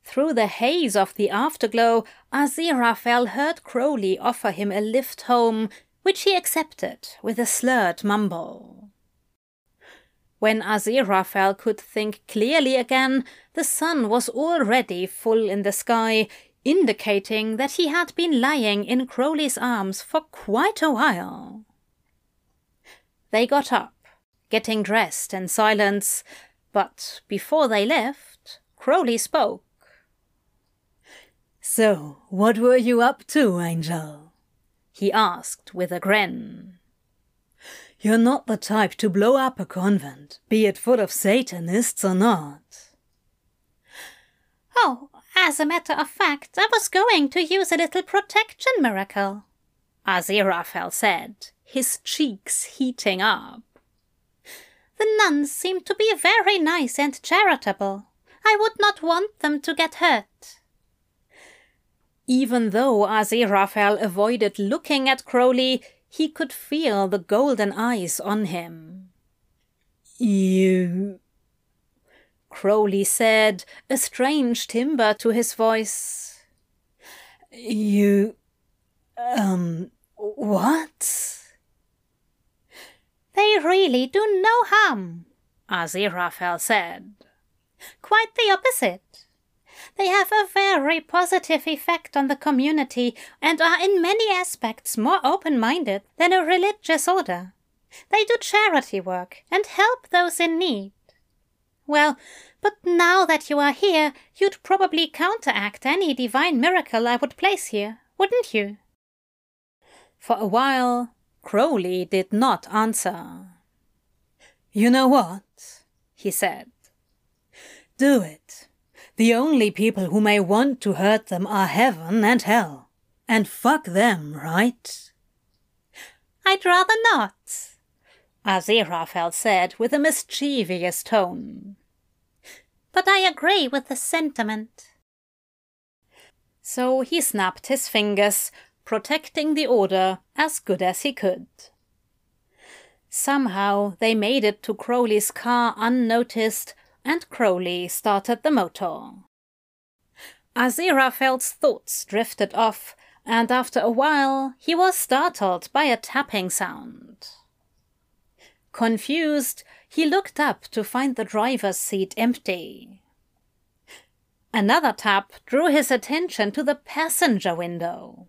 Through the haze of the afterglow, Aziraphale heard Crowley offer him a lift home, which he accepted with a slurred mumble. When Aziraphale could think clearly again, the sun was already full in the sky, indicating that he had been lying in Crowley's arms for quite a while. They got up, getting dressed in silence, but before they left, Crowley spoke. So, what were you up to, Angel? He asked with a grin. You're not the type to blow up a convent, be it full of Satanists or not. Oh, as a matter of fact, I was going to use a little protection miracle, Aziraphale said, his cheeks heating up. The nuns seem to be very nice and charitable. I would not want them to get hurt. Even though Aziraphale avoided looking at Crowley, he could feel the golden eyes on him. You Crowley said, a strange timbre to his voice. You. um. what? They really do no harm, Aziraphale said. Quite the opposite. They have a very positive effect on the community and are in many aspects more open minded than a religious order. They do charity work and help those in need. Well, but now that you are here, you'd probably counteract any divine miracle I would place here, wouldn't you? For a while, Crowley did not answer. You know what? he said. Do it. The only people who may want to hurt them are heaven and hell. And fuck them, right? I'd rather not. Aziraphale said with a mischievous tone. But I agree with the sentiment. So he snapped his fingers, protecting the order as good as he could. Somehow they made it to Crowley's car unnoticed, and Crowley started the motor. Aziraphale's thoughts drifted off, and after a while he was startled by a tapping sound. Confused, he looked up to find the driver's seat empty. Another tap drew his attention to the passenger window.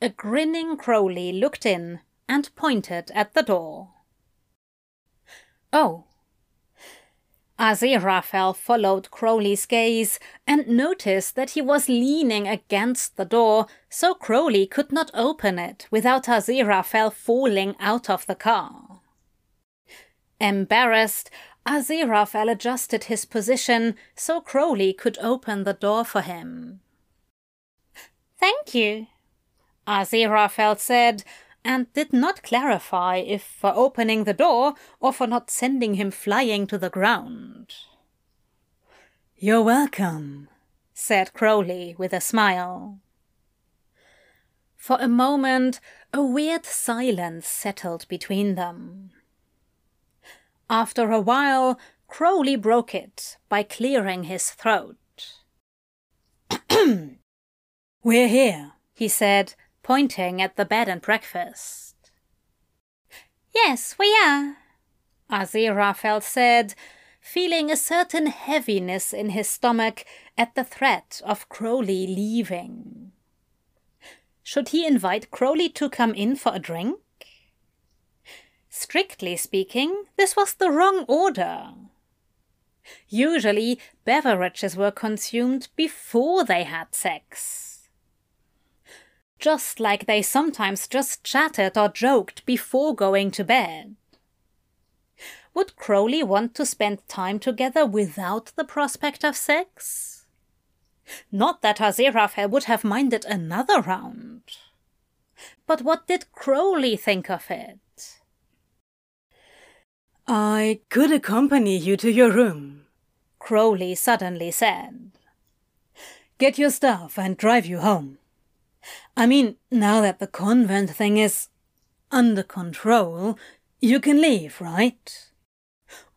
A grinning Crowley looked in and pointed at the door. Oh. Aziraphale followed Crowley's gaze and noticed that he was leaning against the door, so Crowley could not open it without Aziraphale falling out of the car. Embarrassed, Aziraphale adjusted his position so Crowley could open the door for him. Thank you, Aziraphale said, and did not clarify if for opening the door or for not sending him flying to the ground. You're welcome, said Crowley with a smile. For a moment, a weird silence settled between them. After a while, Crowley broke it by clearing his throat. We're here, he said, pointing at the bed and breakfast. Yes, we are, Aziraphale said, feeling a certain heaviness in his stomach at the threat of Crowley leaving. Should he invite Crowley to come in for a drink? Strictly speaking, this was the wrong order. Usually, beverages were consumed before they had sex. Just like they sometimes just chatted or joked before going to bed. Would Crowley want to spend time together without the prospect of sex? Not that Aziraphale would have minded another round. But what did Crowley think of it? I could accompany you to your room, Crowley suddenly said. Get your stuff and drive you home. I mean, now that the convent thing is under control, you can leave, right?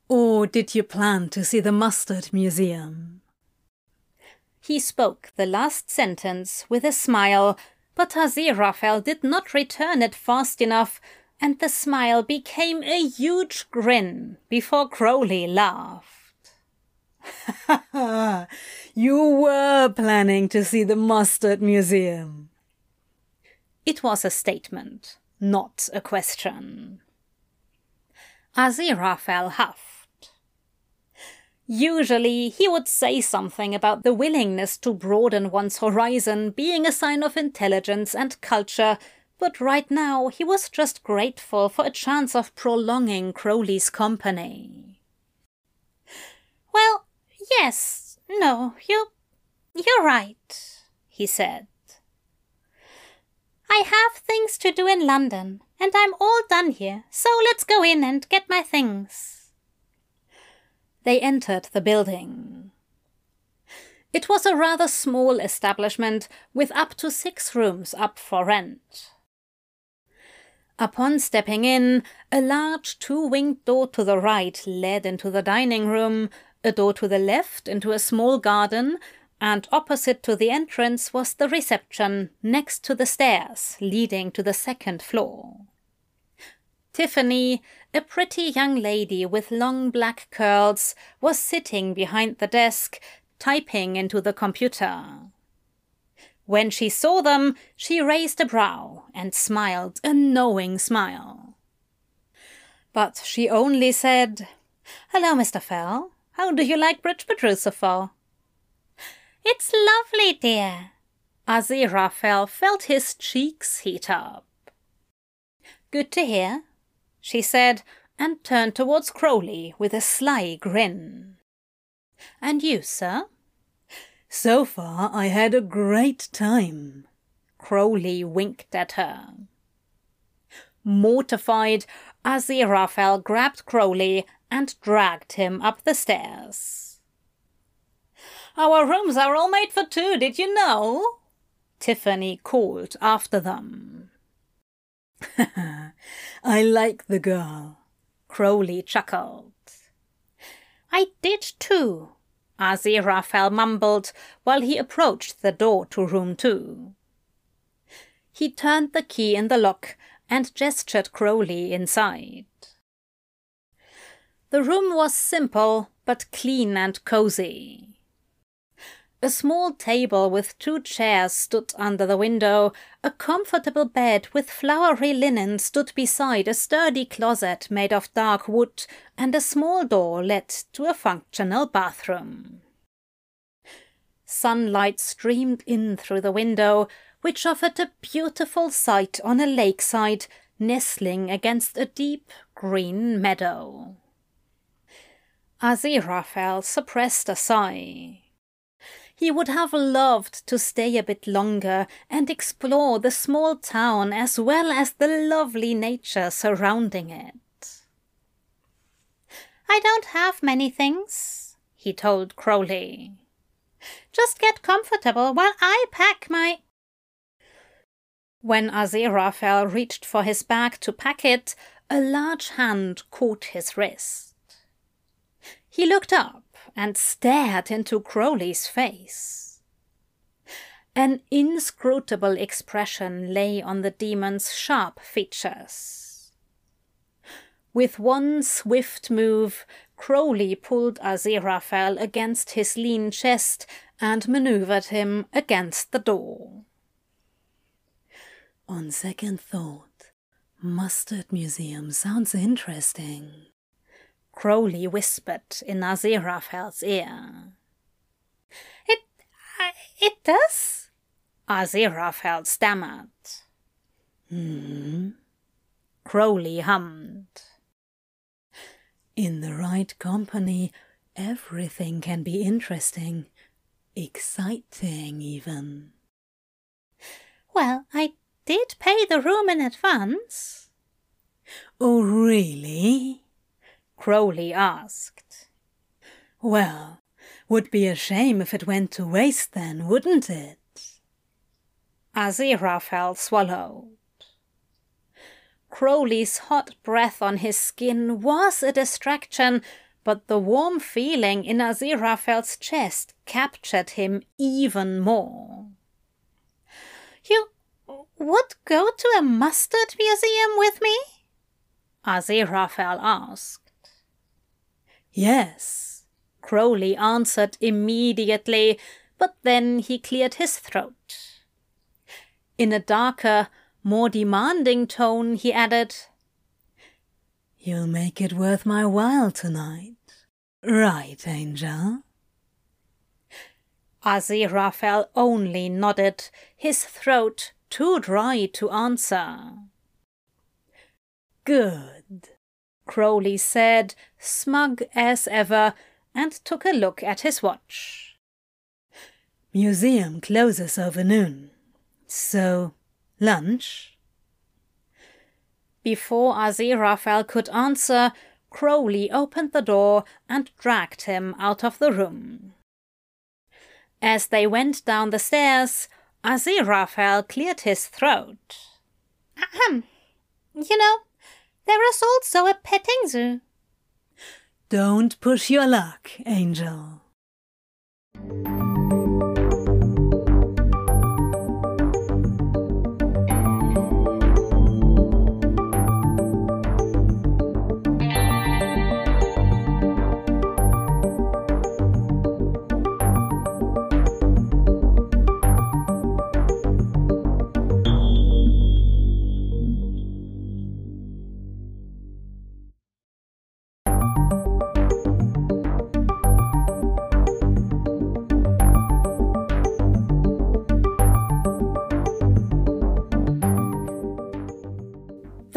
Or did you plan to see the Mustard Museum? He spoke the last sentence with a smile, but Aziraphale did not return it fast enough and the smile became a huge grin before Crowley laughed. you were planning to see the Mustard Museum. It was a statement, not a question. Aziraphale huffed. Usually he would say something about the willingness to broaden one's horizon being a sign of intelligence and culture but right now he was just grateful for a chance of prolonging Crowley's company. Well, yes, no, you, you're right, he said. I have things to do in London, and I'm all done here, so let's go in and get my things. They entered the building. It was a rather small establishment with up to six rooms up for rent. Upon stepping in, a large two winged door to the right led into the dining room, a door to the left into a small garden, and opposite to the entrance was the reception next to the stairs leading to the second floor. Tiffany, a pretty young lady with long black curls, was sitting behind the desk, typing into the computer. When she saw them, she raised a brow and smiled a knowing smile. But she only said, Hello, Mr. Fell. How do you like Bridgeport Roosevelt? It's lovely, dear. Aziraphale felt his cheeks heat up. Good to hear, she said, and turned towards Crowley with a sly grin. And you, sir? So far, I had a great time. Crowley winked at her. Mortified, Aziraphale grabbed Crowley and dragged him up the stairs. Our rooms are all made for two, did you know? Tiffany called after them. I like the girl, Crowley chuckled. I did too, Aziraphale mumbled while he approached the door to room two. He turned the key in the lock and gestured Crowley inside. The room was simple but clean and cozy. A small table with two chairs stood under the window. A comfortable bed with flowery linen stood beside a sturdy closet made of dark wood, and a small door led to a functional bathroom. Sunlight streamed in through the window, which offered a beautiful sight on a lakeside nestling against a deep green meadow. Aziraphale suppressed a sigh. He would have loved to stay a bit longer and explore the small town as well as the lovely nature surrounding it. I don't have many things, he told Crowley. Just get comfortable while I pack my. When Aziraphale reached for his bag to pack it, a large hand caught his wrist. He looked up and stared into Crowley's face. An inscrutable expression lay on the demon's sharp features. With one swift move, Crowley pulled Aziraphale against his lean chest and maneuvered him against the door. On second thought, Mustard Museum sounds interesting. Crowley whispered in Aziraphale's ear. It, uh, it does? Aziraphale stammered. Hmm. Crowley hummed. In the right company, everything can be interesting, exciting even. Well, I did pay the room in advance. Oh, really? Crowley asked. Well, would be a shame if it went to waste then, wouldn't it? Aziraphale swallowed. Crowley's hot breath on his skin was a distraction, but the warm feeling in Aziraphale's chest captured him even more. You would go to a mustard museum with me? Aziraphale asked. Yes, Crowley answered immediately, but then he cleared his throat. In a darker, more demanding tone, he added, You'll make it worth my while tonight. Right, Angel? Aziraphale only nodded, his throat too dry to answer. Good. Crowley said, smug as ever, and took a look at his watch. Museum closes over noon. So, lunch? Before Aziraphale could answer, Crowley opened the door and dragged him out of the room. As they went down the stairs, Aziraphale cleared his throat. Ahem. You know, there is also a petting zoo. Don't push your luck, Angel.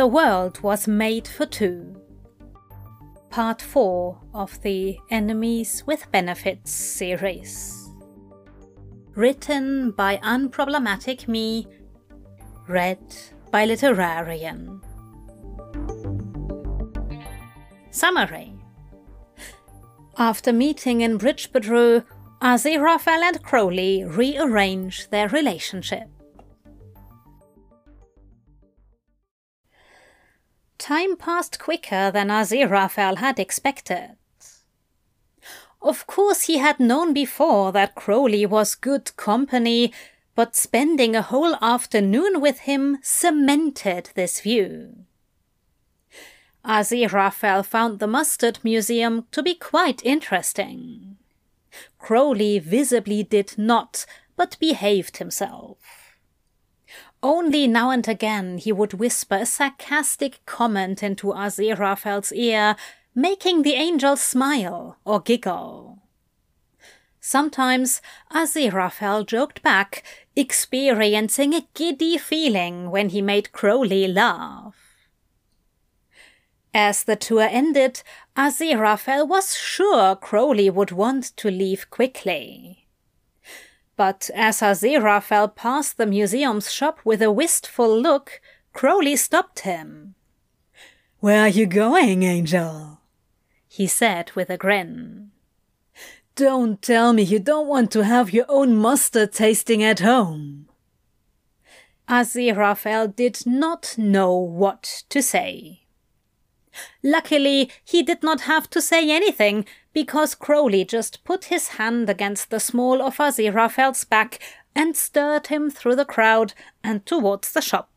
The World Was Made for Two. Part 4 of the Enemies with Benefits series. Written by Unproblematic Me, read by Literarian. Summary After meeting in Bridgebedru, Aziraphale and Crowley rearrange their relationship. Time passed quicker than Aziraphale had expected. Of course, he had known before that Crowley was good company, but spending a whole afternoon with him cemented this view. Aziraphale found the Mustard Museum to be quite interesting. Crowley visibly did not, but behaved himself. Only now and again he would whisper a sarcastic comment into Aziraphale's ear, making the angel smile or giggle. Sometimes Aziraphale joked back, experiencing a giddy feeling when he made Crowley laugh. As the tour ended, Aziraphale was sure Crowley would want to leave quickly. But as Aziraphale passed the museum's shop with a wistful look, Crowley stopped him. Where are you going, Angel? he said with a grin. Don't tell me you don't want to have your own mustard tasting at home. Aziraphale did not know what to say. Luckily, he did not have to say anything, because Crowley just put his hand against the small of Aziraphale's back and stirred him through the crowd and towards the shop.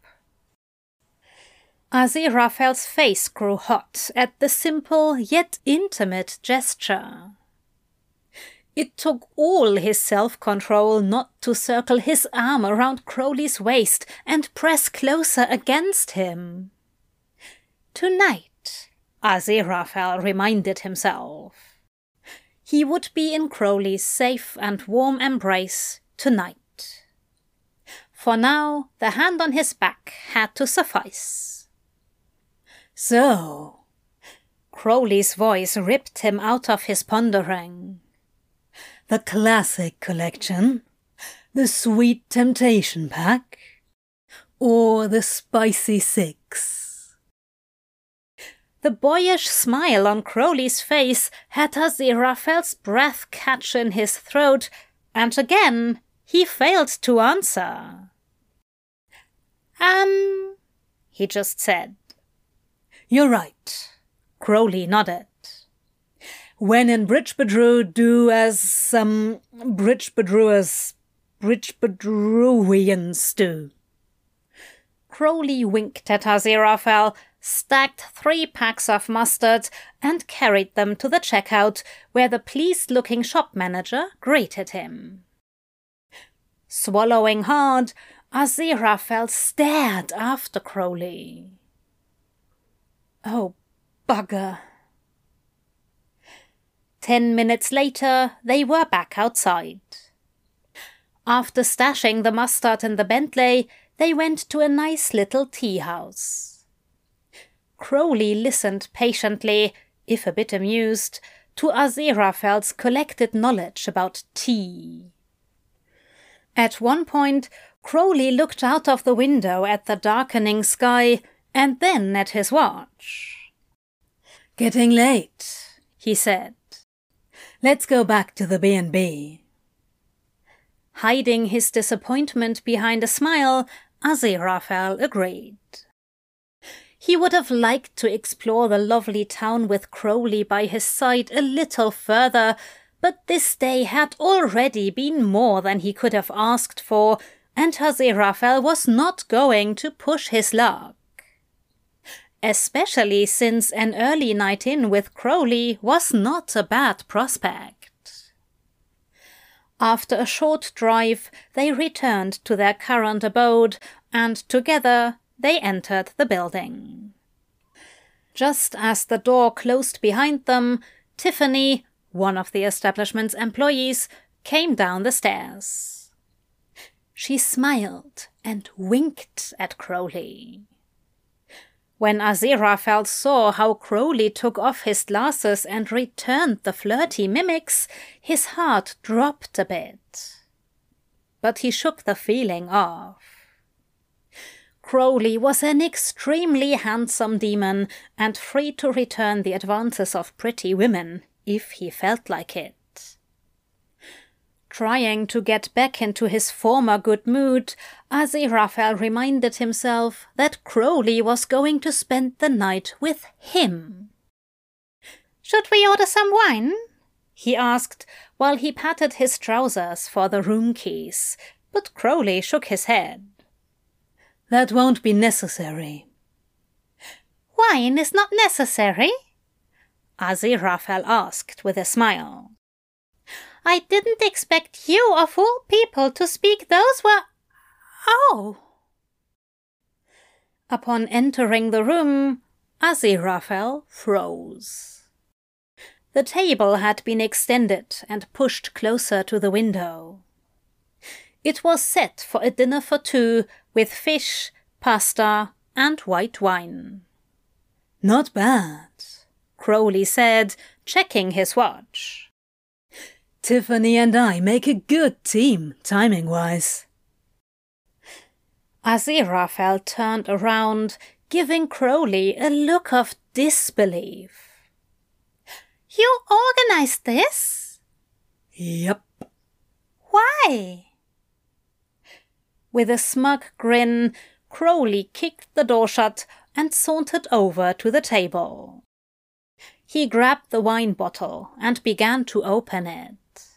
Aziraphale's face grew hot at the simple yet intimate gesture. It took all his self control not to circle his arm around Crowley's waist and press closer against him. Tonight, Aziraphale reminded himself. He would be in Crowley's safe and warm embrace tonight. For now, the hand on his back had to suffice. So, Crowley's voice ripped him out of his pondering. The classic collection, the sweet temptation pack, or the spicy six. The boyish smile on Crowley's face had Aziraphale's breath catch in his throat, and again he failed to answer. Um, he just said. You're right. Crowley nodded. When in Bridgebedru, do as some Bridgebedruers, Bridgebedruians do. Crowley winked at Aziraphale, stacked three packs of mustard, and carried them to the checkout, where the pleased looking shop manager greeted him. Swallowing hard, Aziraphale stared after Crowley. Oh, bugger. Ten minutes later, they were back outside. After stashing the mustard in the Bentley, they went to a nice little tea house. Crowley listened patiently, if a bit amused, to Aziraphale's collected knowledge about tea. At one point, Crowley looked out of the window at the darkening sky and then at his watch. Getting late, he said. Let's go back to the B&B. Hiding his disappointment behind a smile, Aziraphale agreed. He would have liked to explore the lovely town with Crowley by his side a little further, but this day had already been more than he could have asked for, and Aziraphale was not going to push his luck especially since an early night in with Crowley was not a bad prospect. After a short drive, they returned to their current abode, and together they entered the building. Just as the door closed behind them, Tiffany, one of the establishment's employees, came down the stairs. She smiled and winked at Crowley. When Aziraphale saw how Crowley took off his glasses and returned the flirty mimics, his heart dropped a bit. But he shook the feeling off. Crowley was an extremely handsome demon and free to return the advances of pretty women if he felt like it. Trying to get back into his former good mood, Aziraphale reminded himself that Crowley was going to spend the night with him. Should we order some wine? he asked while he patted his trousers for the room keys, but Crowley shook his head. That won't be necessary. Wine is not necessary? Aziraphale asked with a smile. I didn't expect you of all people to speak those were. Oh! Upon entering the room, Aziraphale froze. The table had been extended and pushed closer to the window. It was set for a dinner for two with fish, pasta, and white wine. Not bad, Crowley said, checking his watch. Tiffany and I make a good team, timing wise. Aziraphale turned around, giving Crowley a look of disbelief. You organized this? Yep. Why? With a smug grin, Crowley kicked the door shut and sauntered over to the table. He grabbed the wine bottle and began to open it.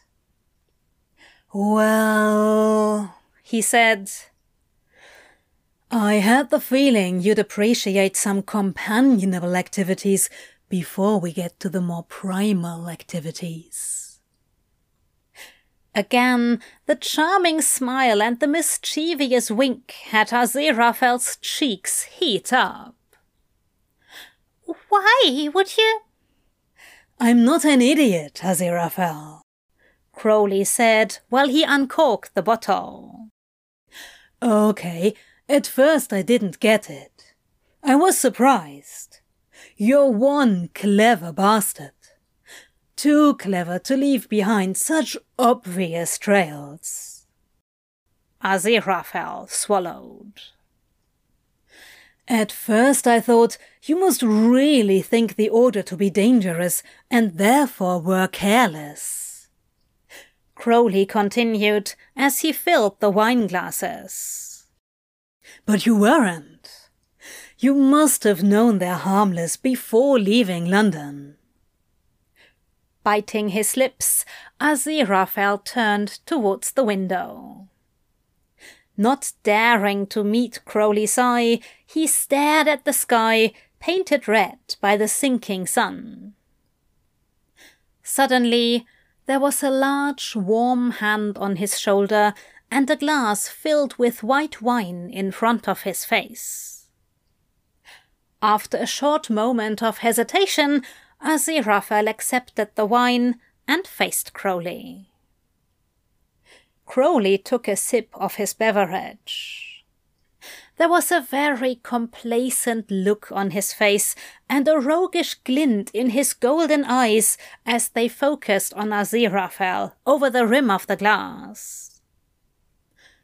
Well, he said, I had the feeling you'd appreciate some companionable activities before we get to the more primal activities. Again, the charming smile and the mischievous wink had Aziraphale's cheeks heat up. Why would you? I'm not an idiot, Aziraphale, Crowley said while he uncorked the bottle. Okay, at first I didn't get it. I was surprised. You're one clever bastard. Too clever to leave behind such obvious trails. Aziraphale swallowed. At first I thought you must really think the order to be dangerous and therefore were careless. Crowley continued as he filled the wine glasses. But you weren't. You must have known they're harmless before leaving London. Biting his lips, Aziraphale turned towards the window. Not daring to meet Crowley's eye, he stared at the sky, painted red by the sinking sun. Suddenly, there was a large, warm hand on his shoulder and a glass filled with white wine in front of his face. After a short moment of hesitation, Uh, Aziraphale accepted the wine and faced Crowley. Crowley took a sip of his beverage. There was a very complacent look on his face and a roguish glint in his golden eyes as they focused on Aziraphale over the rim of the glass.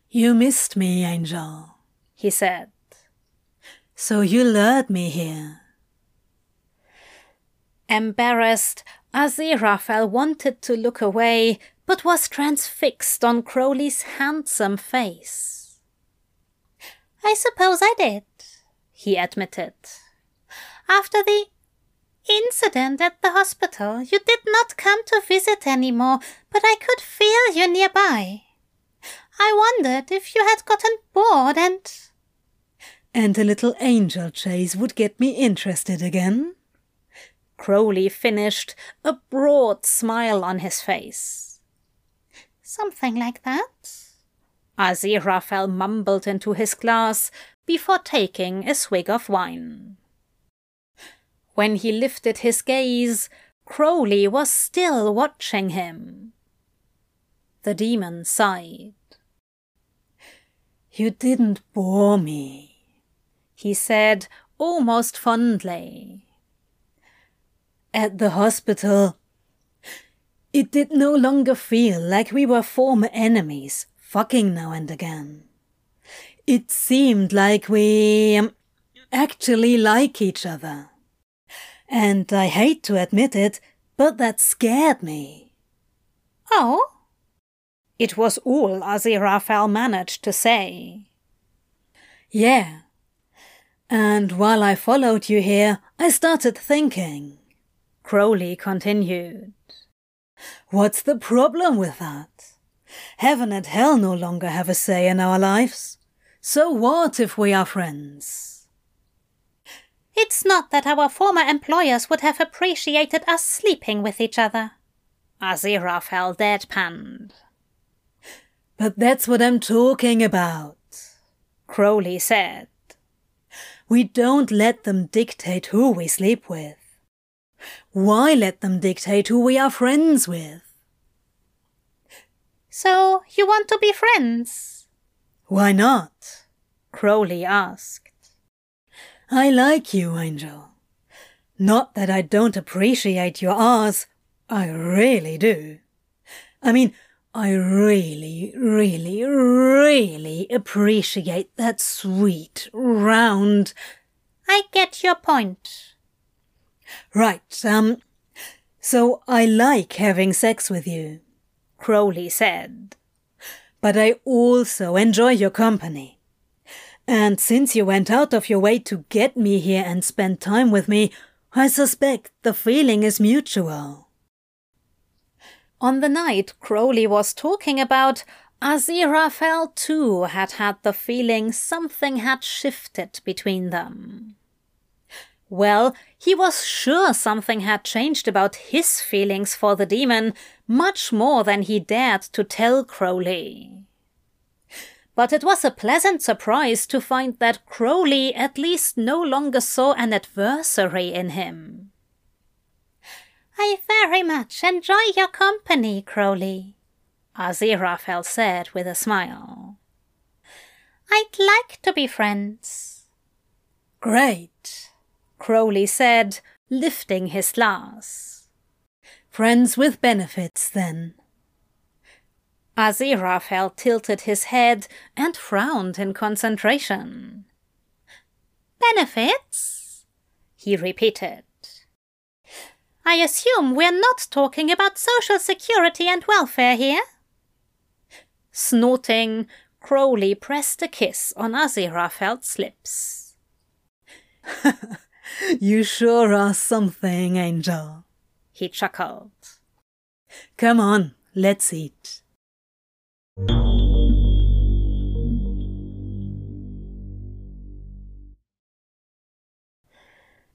You missed me, Angel, he said. So you lured me here. Embarrassed, Aziraphale wanted to look away, but was transfixed on Crowley's handsome face. I suppose I did, he admitted. After the incident at the hospital, you did not come to visit any more, but I could feel you nearby. I wondered if you had gotten bored and. And a little angel chase would get me interested again? Crowley finished, a broad smile on his face. Something like that. Aziraphale mumbled into his glass before taking a swig of wine. When he lifted his gaze, Crowley was still watching him. The demon sighed. You didn't bore me, he said almost fondly. At the hospital, it did no longer feel like we were former enemies, fucking now and again. It seemed like we um, actually like each other. And I hate to admit it, but that scared me. Oh? It was all Aziraphale managed to say. Yeah. And while I followed you here, I started thinking. Crowley continued. What's the problem with that? Heaven and hell no longer have a say in our lives. So what if we are friends? It's not that our former employers would have appreciated us sleeping with each other. Aziraphale deadpanned. But that's what I'm talking about, Crowley said. We don't let them dictate who we sleep with. Why let them dictate who we are friends with? So you want to be friends? Why not? Crowley asked. I like you, Angel. Not that I don't appreciate your R's, I really do. I mean, I really, really, really appreciate that sweet, round. I get your point. Right, um, so I like having sex with you, Crowley said. But I also enjoy your company. And since you went out of your way to get me here and spend time with me, I suspect the feeling is mutual. On the night Crowley was talking about, Aziraphale too had had the feeling something had shifted between them. Well, he was sure something had changed about his feelings for the demon, much more than he dared to tell Crowley. But it was a pleasant surprise to find that Crowley at least no longer saw an adversary in him. I very much enjoy your company, Crowley, Aziraphale said with a smile. I'd like to be friends. Great, Crowley said, lifting his glass. Friends with benefits, then. Aziraphale tilted his head and frowned in concentration. Benefits? He repeated. I assume we're not talking about social security and welfare here? Snorting, Crowley pressed a kiss on Aziraphale's lips. you sure are something, Angel, he chuckled. Come on, let's eat.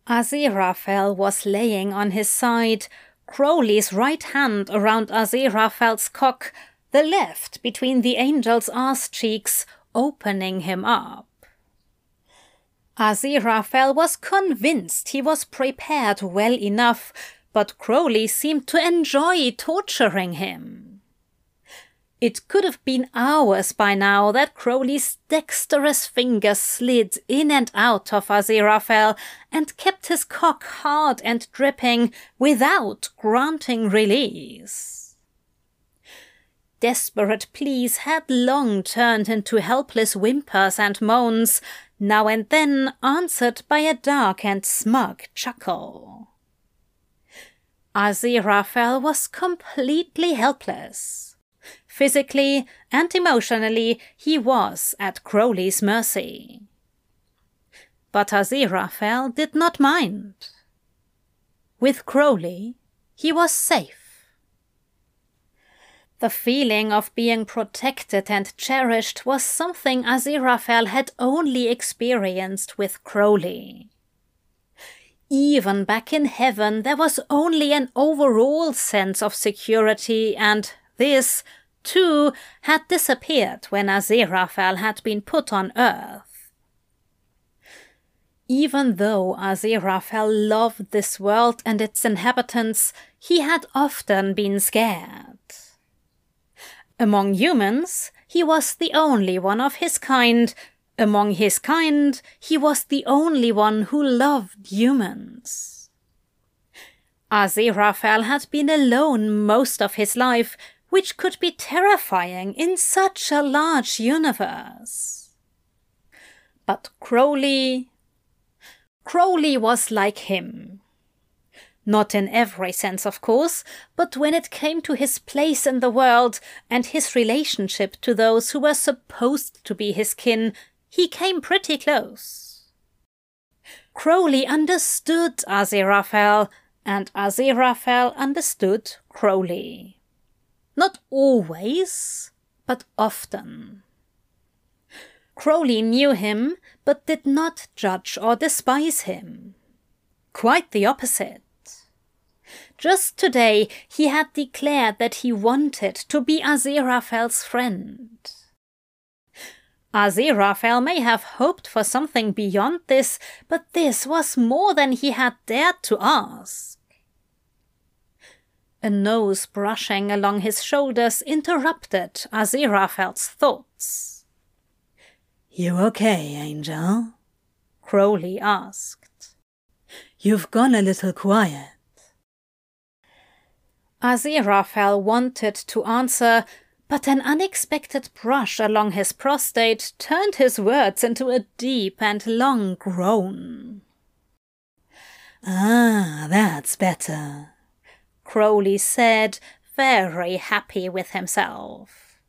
Aziraphale was laying on his side, Crowley's right hand around Aziraphale's cock, the left between the angel's ass cheeks, opening him up. Aziraphale was convinced he was prepared well enough, but Crowley seemed to enjoy torturing him. It could have been hours by now that Crowley's dexterous fingers slid in and out of Aziraphale and kept his cock hard and dripping without granting release. Desperate pleas had long turned into helpless whimpers and moans, now and then answered by a dark and smug chuckle. Aziraphale was completely helpless. Physically and emotionally, he was at Crowley's mercy. But Aziraphale did not mind. With Crowley, he was safe. The feeling of being protected and cherished was something Aziraphale had only experienced with Crowley. Even back in heaven, there was only an overall sense of security, and this too had disappeared when Aziraphale had been put on Earth. Even though Aziraphale loved this world and its inhabitants, he had often been scared. Among humans, he was the only one of his kind. Among his kind, he was the only one who loved humans. Aziraphale had been alone most of his life, which could be terrifying in such a large universe. But Crowley. Crowley was like him. Not in every sense, of course, but when it came to his place in the world and his relationship to those who were supposed to be his kin, he came pretty close. Crowley understood Aziraphale and Aziraphale understood Crowley. Not always, but often. Crowley knew him, but did not judge or despise him. Quite the opposite. Just today he had declared that he wanted to be Aziraphale's friend. Aziraphale may have hoped for something beyond this, but this was more than he had dared to ask. A nose brushing along his shoulders interrupted Aziraphale's thoughts. You okay, Angel? Crowley asked. You've gone a little quiet. Aziraphale wanted to answer, but an unexpected brush along his prostate turned his words into a deep and long groan. Ah, that's better. Crowley said, very happy with himself.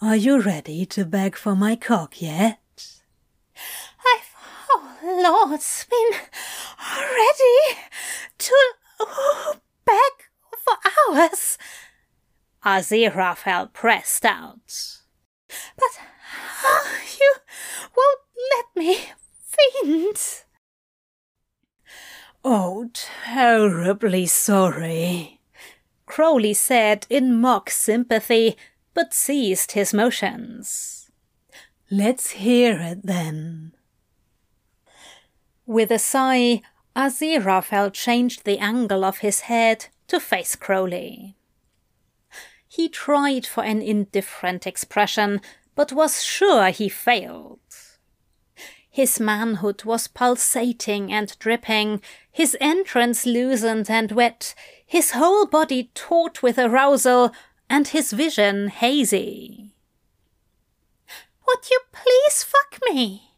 Are you ready to beg for my cock yet? I've, oh Lord, been ready to beg for hours. Aziraphale pressed out. But you won't let me faint. Oh, terribly sorry, Crowley said in mock sympathy, but ceased his motions. Let's hear it then. With a sigh, Aziraphale changed the angle of his head to face Crowley. He tried for an indifferent expression, but was sure he failed. His manhood was pulsating and dripping, his entrance loosened and wet, his whole body taut with arousal, and his vision hazy. Would you please fuck me?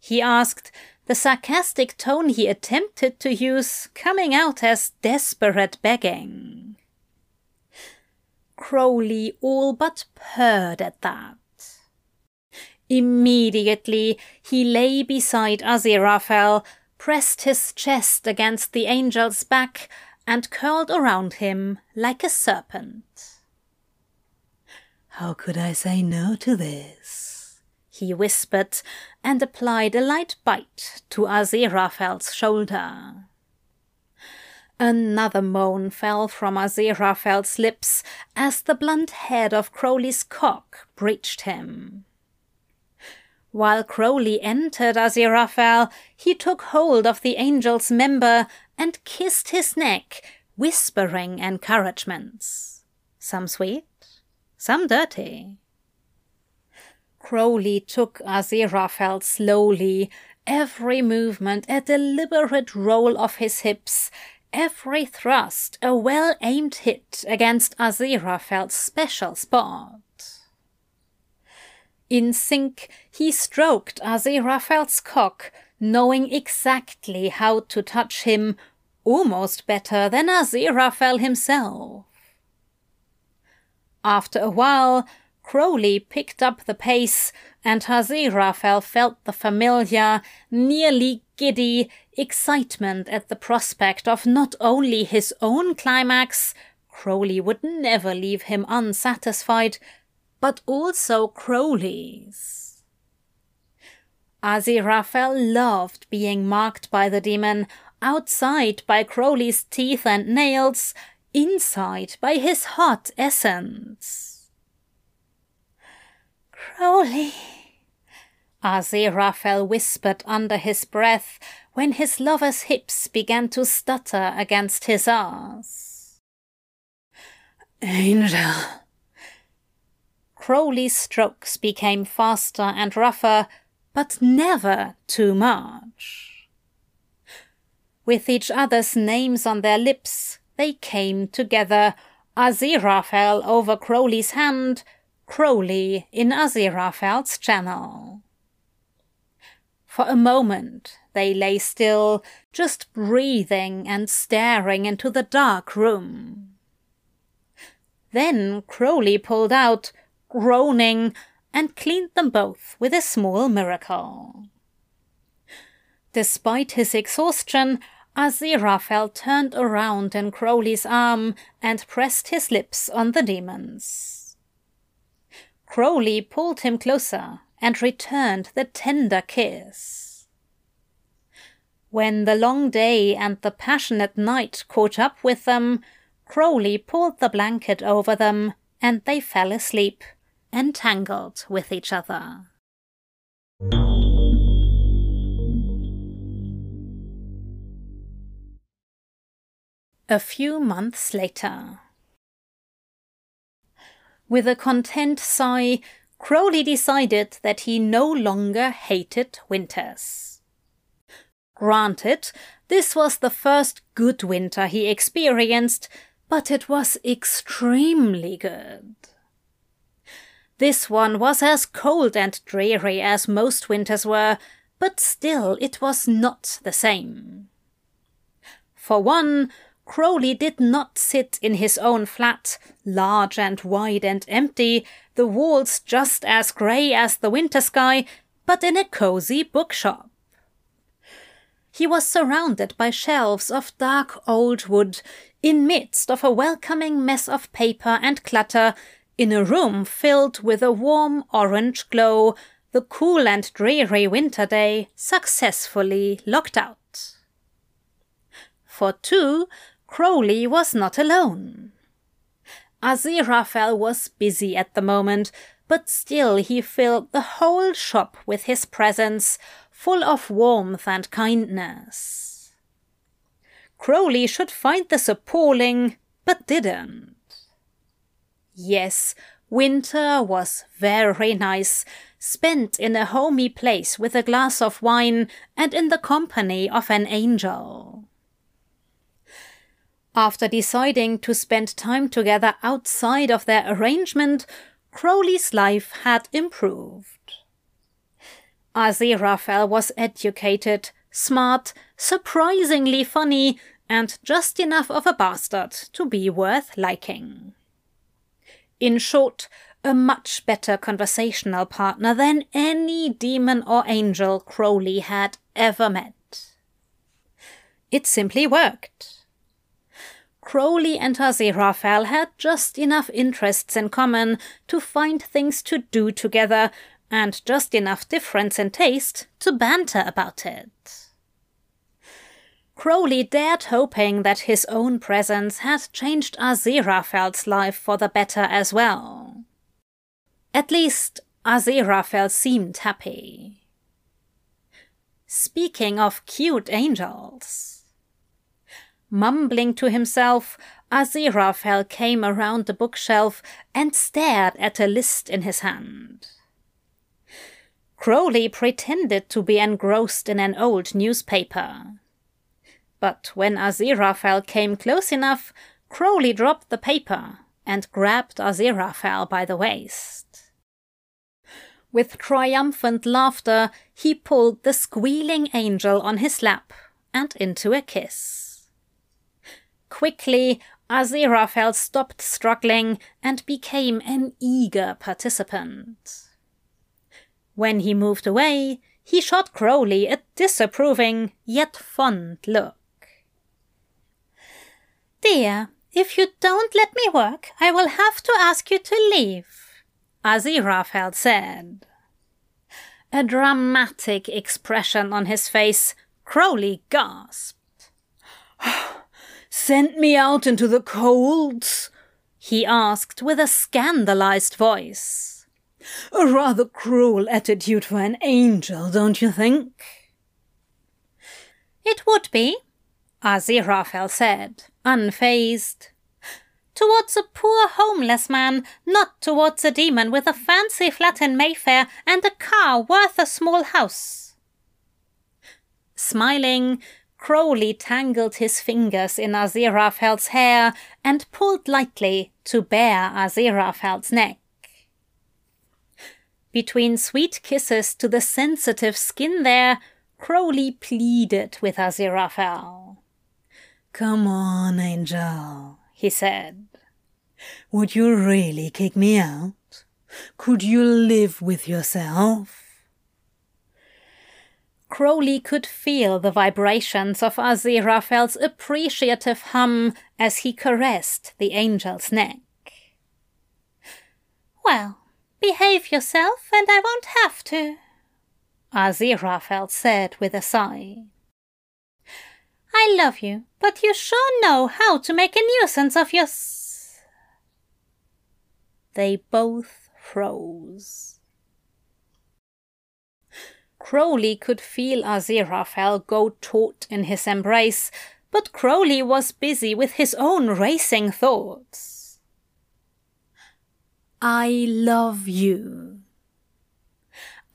he asked, the sarcastic tone he attempted to use coming out as desperate begging. Crowley all but purred at that. Immediately he lay beside Aziraphale, pressed his chest against the angel's back, and curled around him like a serpent. How could I say no to this? he whispered, and applied a light bite to Aziraphale's shoulder. Another moan fell from Aziraphale's lips as the blunt head of Crowley's cock breached him. While Crowley entered Aziraphale, he took hold of the angel's member and kissed his neck, whispering encouragements. Some sweet, some dirty. Crowley took Aziraphale slowly, every movement a deliberate roll of his hips, every thrust a well aimed hit against Aziraphale's special spot. In sync, he stroked Aziraphale's cock, knowing exactly how to touch him, almost better than Aziraphale himself. After a while, Crowley picked up the pace, and Aziraphale felt the familiar, nearly giddy excitement at the prospect of not only his own climax, Crowley would never leave him unsatisfied, but also Crowley's. Aziraphale loved being marked by the demon, outside by Crowley's teeth and nails, inside by his hot essence. Crowley, Aziraphale whispered under his breath when his lover's hips began to stutter against his ass. Angel, Crowley's strokes became faster and rougher, but never too much. With each other's names on their lips, they came together, Aziraphale over Crowley's hand, Crowley in Aziraphale's channel. For a moment they lay still, just breathing and staring into the dark room. Then Crowley pulled out, groaning, and cleaned them both with a small miracle. Despite his exhaustion, Aziraphale turned around in Crowley's arm and pressed his lips on the demon's. Crowley pulled him closer and returned the tender kiss. When the long day and the passionate night caught up with them, Crowley pulled the blanket over them and they fell asleep, entangled with each other. A few months later. With a content sigh, Crowley decided that he no longer hated winters. Granted, this was the first good winter he experienced, but it was extremely good. This one was as cold and dreary as most winters were, but still it was not the same. For one, Crowley did not sit in his own flat, large and wide and empty, the walls just as grey as the winter sky, but in a cosy bookshop. He was surrounded by shelves of dark old wood, in midst of a welcoming mess of paper and clutter, in a room filled with a warm orange glow, the cool and dreary winter day successfully locked out. For two, Crowley was not alone. Aziraphale was busy at the moment, but still he filled the whole shop with his presence, full of warmth and kindness. Crowley should find this appalling, but didn't. Yes, winter was very nice, spent in a homey place with a glass of wine and in the company of an angel. After deciding to spend time together outside of their arrangement, Crowley's life had improved. Aziraphale was educated, smart, surprisingly funny, and just enough of a bastard to be worth liking. In short, a much better conversational partner than any demon or angel Crowley had ever met. It simply worked. Crowley and Aziraphale had just enough interests in common to find things to do together, and just enough difference in taste to banter about it. Crowley dared hoping that his own presence had changed Aziraphale's life for the better as well. At least, Aziraphale seemed happy. Speaking of cute angels, Mumbling to himself, Aziraphale came around the bookshelf and stared at a list in his hand. Crowley pretended to be engrossed in an old newspaper. But when Aziraphale came close enough, Crowley dropped the paper and grabbed Aziraphale by the waist. With triumphant laughter, he pulled the squealing angel on his lap and into a kiss. Quickly, Aziraphale stopped struggling and became an eager participant. When he moved away, he shot Crowley a disapproving yet fond look. Dear, if you don't let me work, I will have to ask you to leave, Aziraphale said. A dramatic expression on his face, Crowley gasped. Ah, Sent me out into the colds? he asked with a scandalized voice. A rather cruel attitude for an angel, don't you think? It would be, Aziraphale said, unfazed. Towards a poor homeless man, not towards a demon with a fancy flat in Mayfair and a car worth a small house. Smiling, Crowley tangled his fingers in Aziraphale's hair and pulled lightly to bare Aziraphale's neck. Between sweet kisses to the sensitive skin there, Crowley pleaded with Aziraphale. Come on, Angel, he said. Would you really kick me out? Could you live with yourself? Crowley could feel the vibrations of Aziraphale's appreciative hum as he caressed the angel's neck. Well, behave yourself and I won't have to, Aziraphale said with a sigh. I love you, but you sure know how to make a nuisance of your. They both froze. Crowley could feel Aziraphale go taut in his embrace, but Crowley was busy with his own racing thoughts. I love you.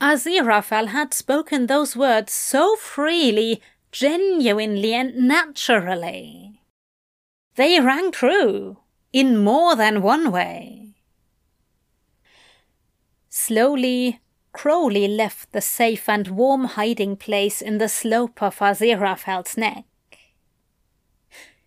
Aziraphale had spoken those words so freely, genuinely, and naturally. They rang true, in more than one way. Slowly, Crowley left the safe and warm hiding place in the slope of Aziraphale's neck.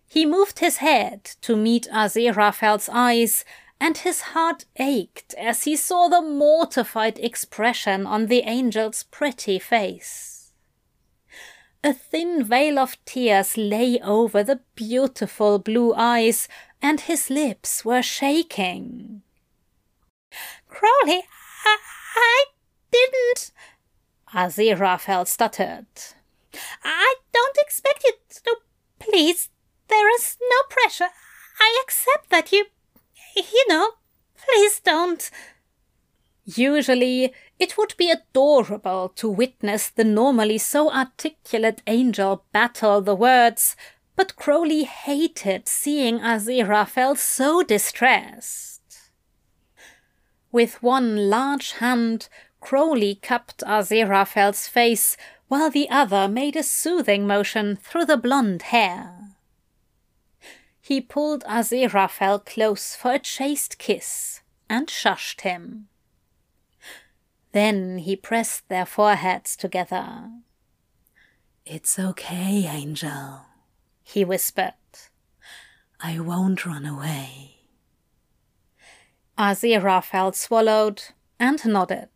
He moved his head to meet Aziraphale's eyes, and his heart ached as he saw the mortified expression on the angel's pretty face. A thin veil of tears lay over the beautiful blue eyes, and his lips were shaking. Crowley, I, I didn't. Aziraphale stuttered. I don't expect you to. Please, there is no pressure. I accept that you. You know, please don't. Usually, it would be adorable to witness the normally so articulate angel battle the words, but Crowley hated seeing Aziraphale so distressed. With one large hand, Crowley cupped Aziraphale's face while the other made a soothing motion through the blonde hair. He pulled Aziraphale close for a chaste kiss and shushed him. Then he pressed their foreheads together. It's okay, Angel, he whispered. I won't run away. Aziraphale swallowed and nodded.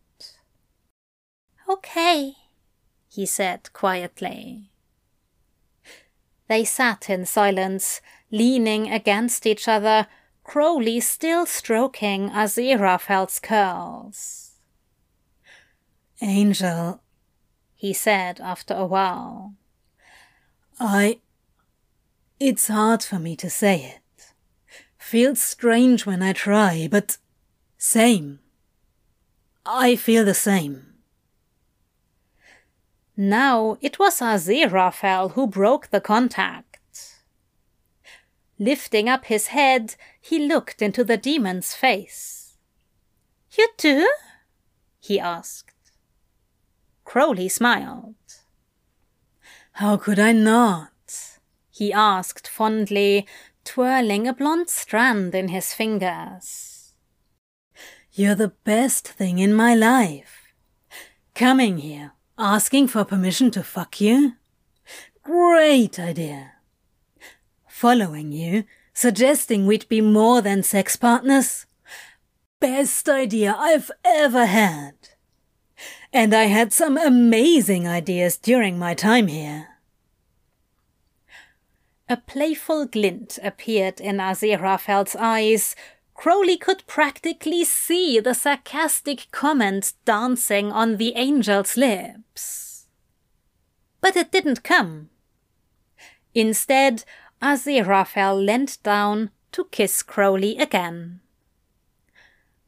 Okay, he said quietly. They sat in silence, leaning against each other, Crowley still stroking Aziraphale's curls. Angel, he said after a while. I. It's hard for me to say it. Feels strange when I try, but same. I feel the same. Now it was Aziraphale who broke the contact. Lifting up his head, he looked into the demon's face. You do? he asked. Crowley smiled. How could I not? he asked fondly, twirling a blonde strand in his fingers. You're the best thing in my life. Coming here, Asking for permission to fuck you? Great idea. Following you, suggesting we'd be more than sex partners? Best idea I've ever had. And I had some amazing ideas during my time here. A playful glint appeared in Aziraphale's eyes, Crowley could practically see the sarcastic comment dancing on the angel's lips. But it didn't come. Instead, Aziraphale leant down to kiss Crowley again.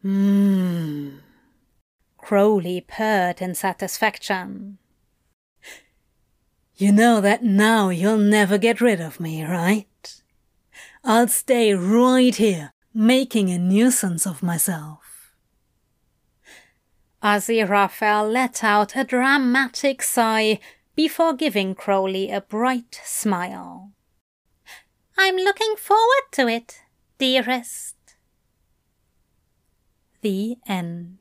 Mmm. Crowley purred in satisfaction. You know that now you'll never get rid of me, right? I'll stay right here making a nuisance of myself. Aziraphale let out a dramatic sigh before giving Crowley a bright smile. I'm looking forward to it, dearest. The end.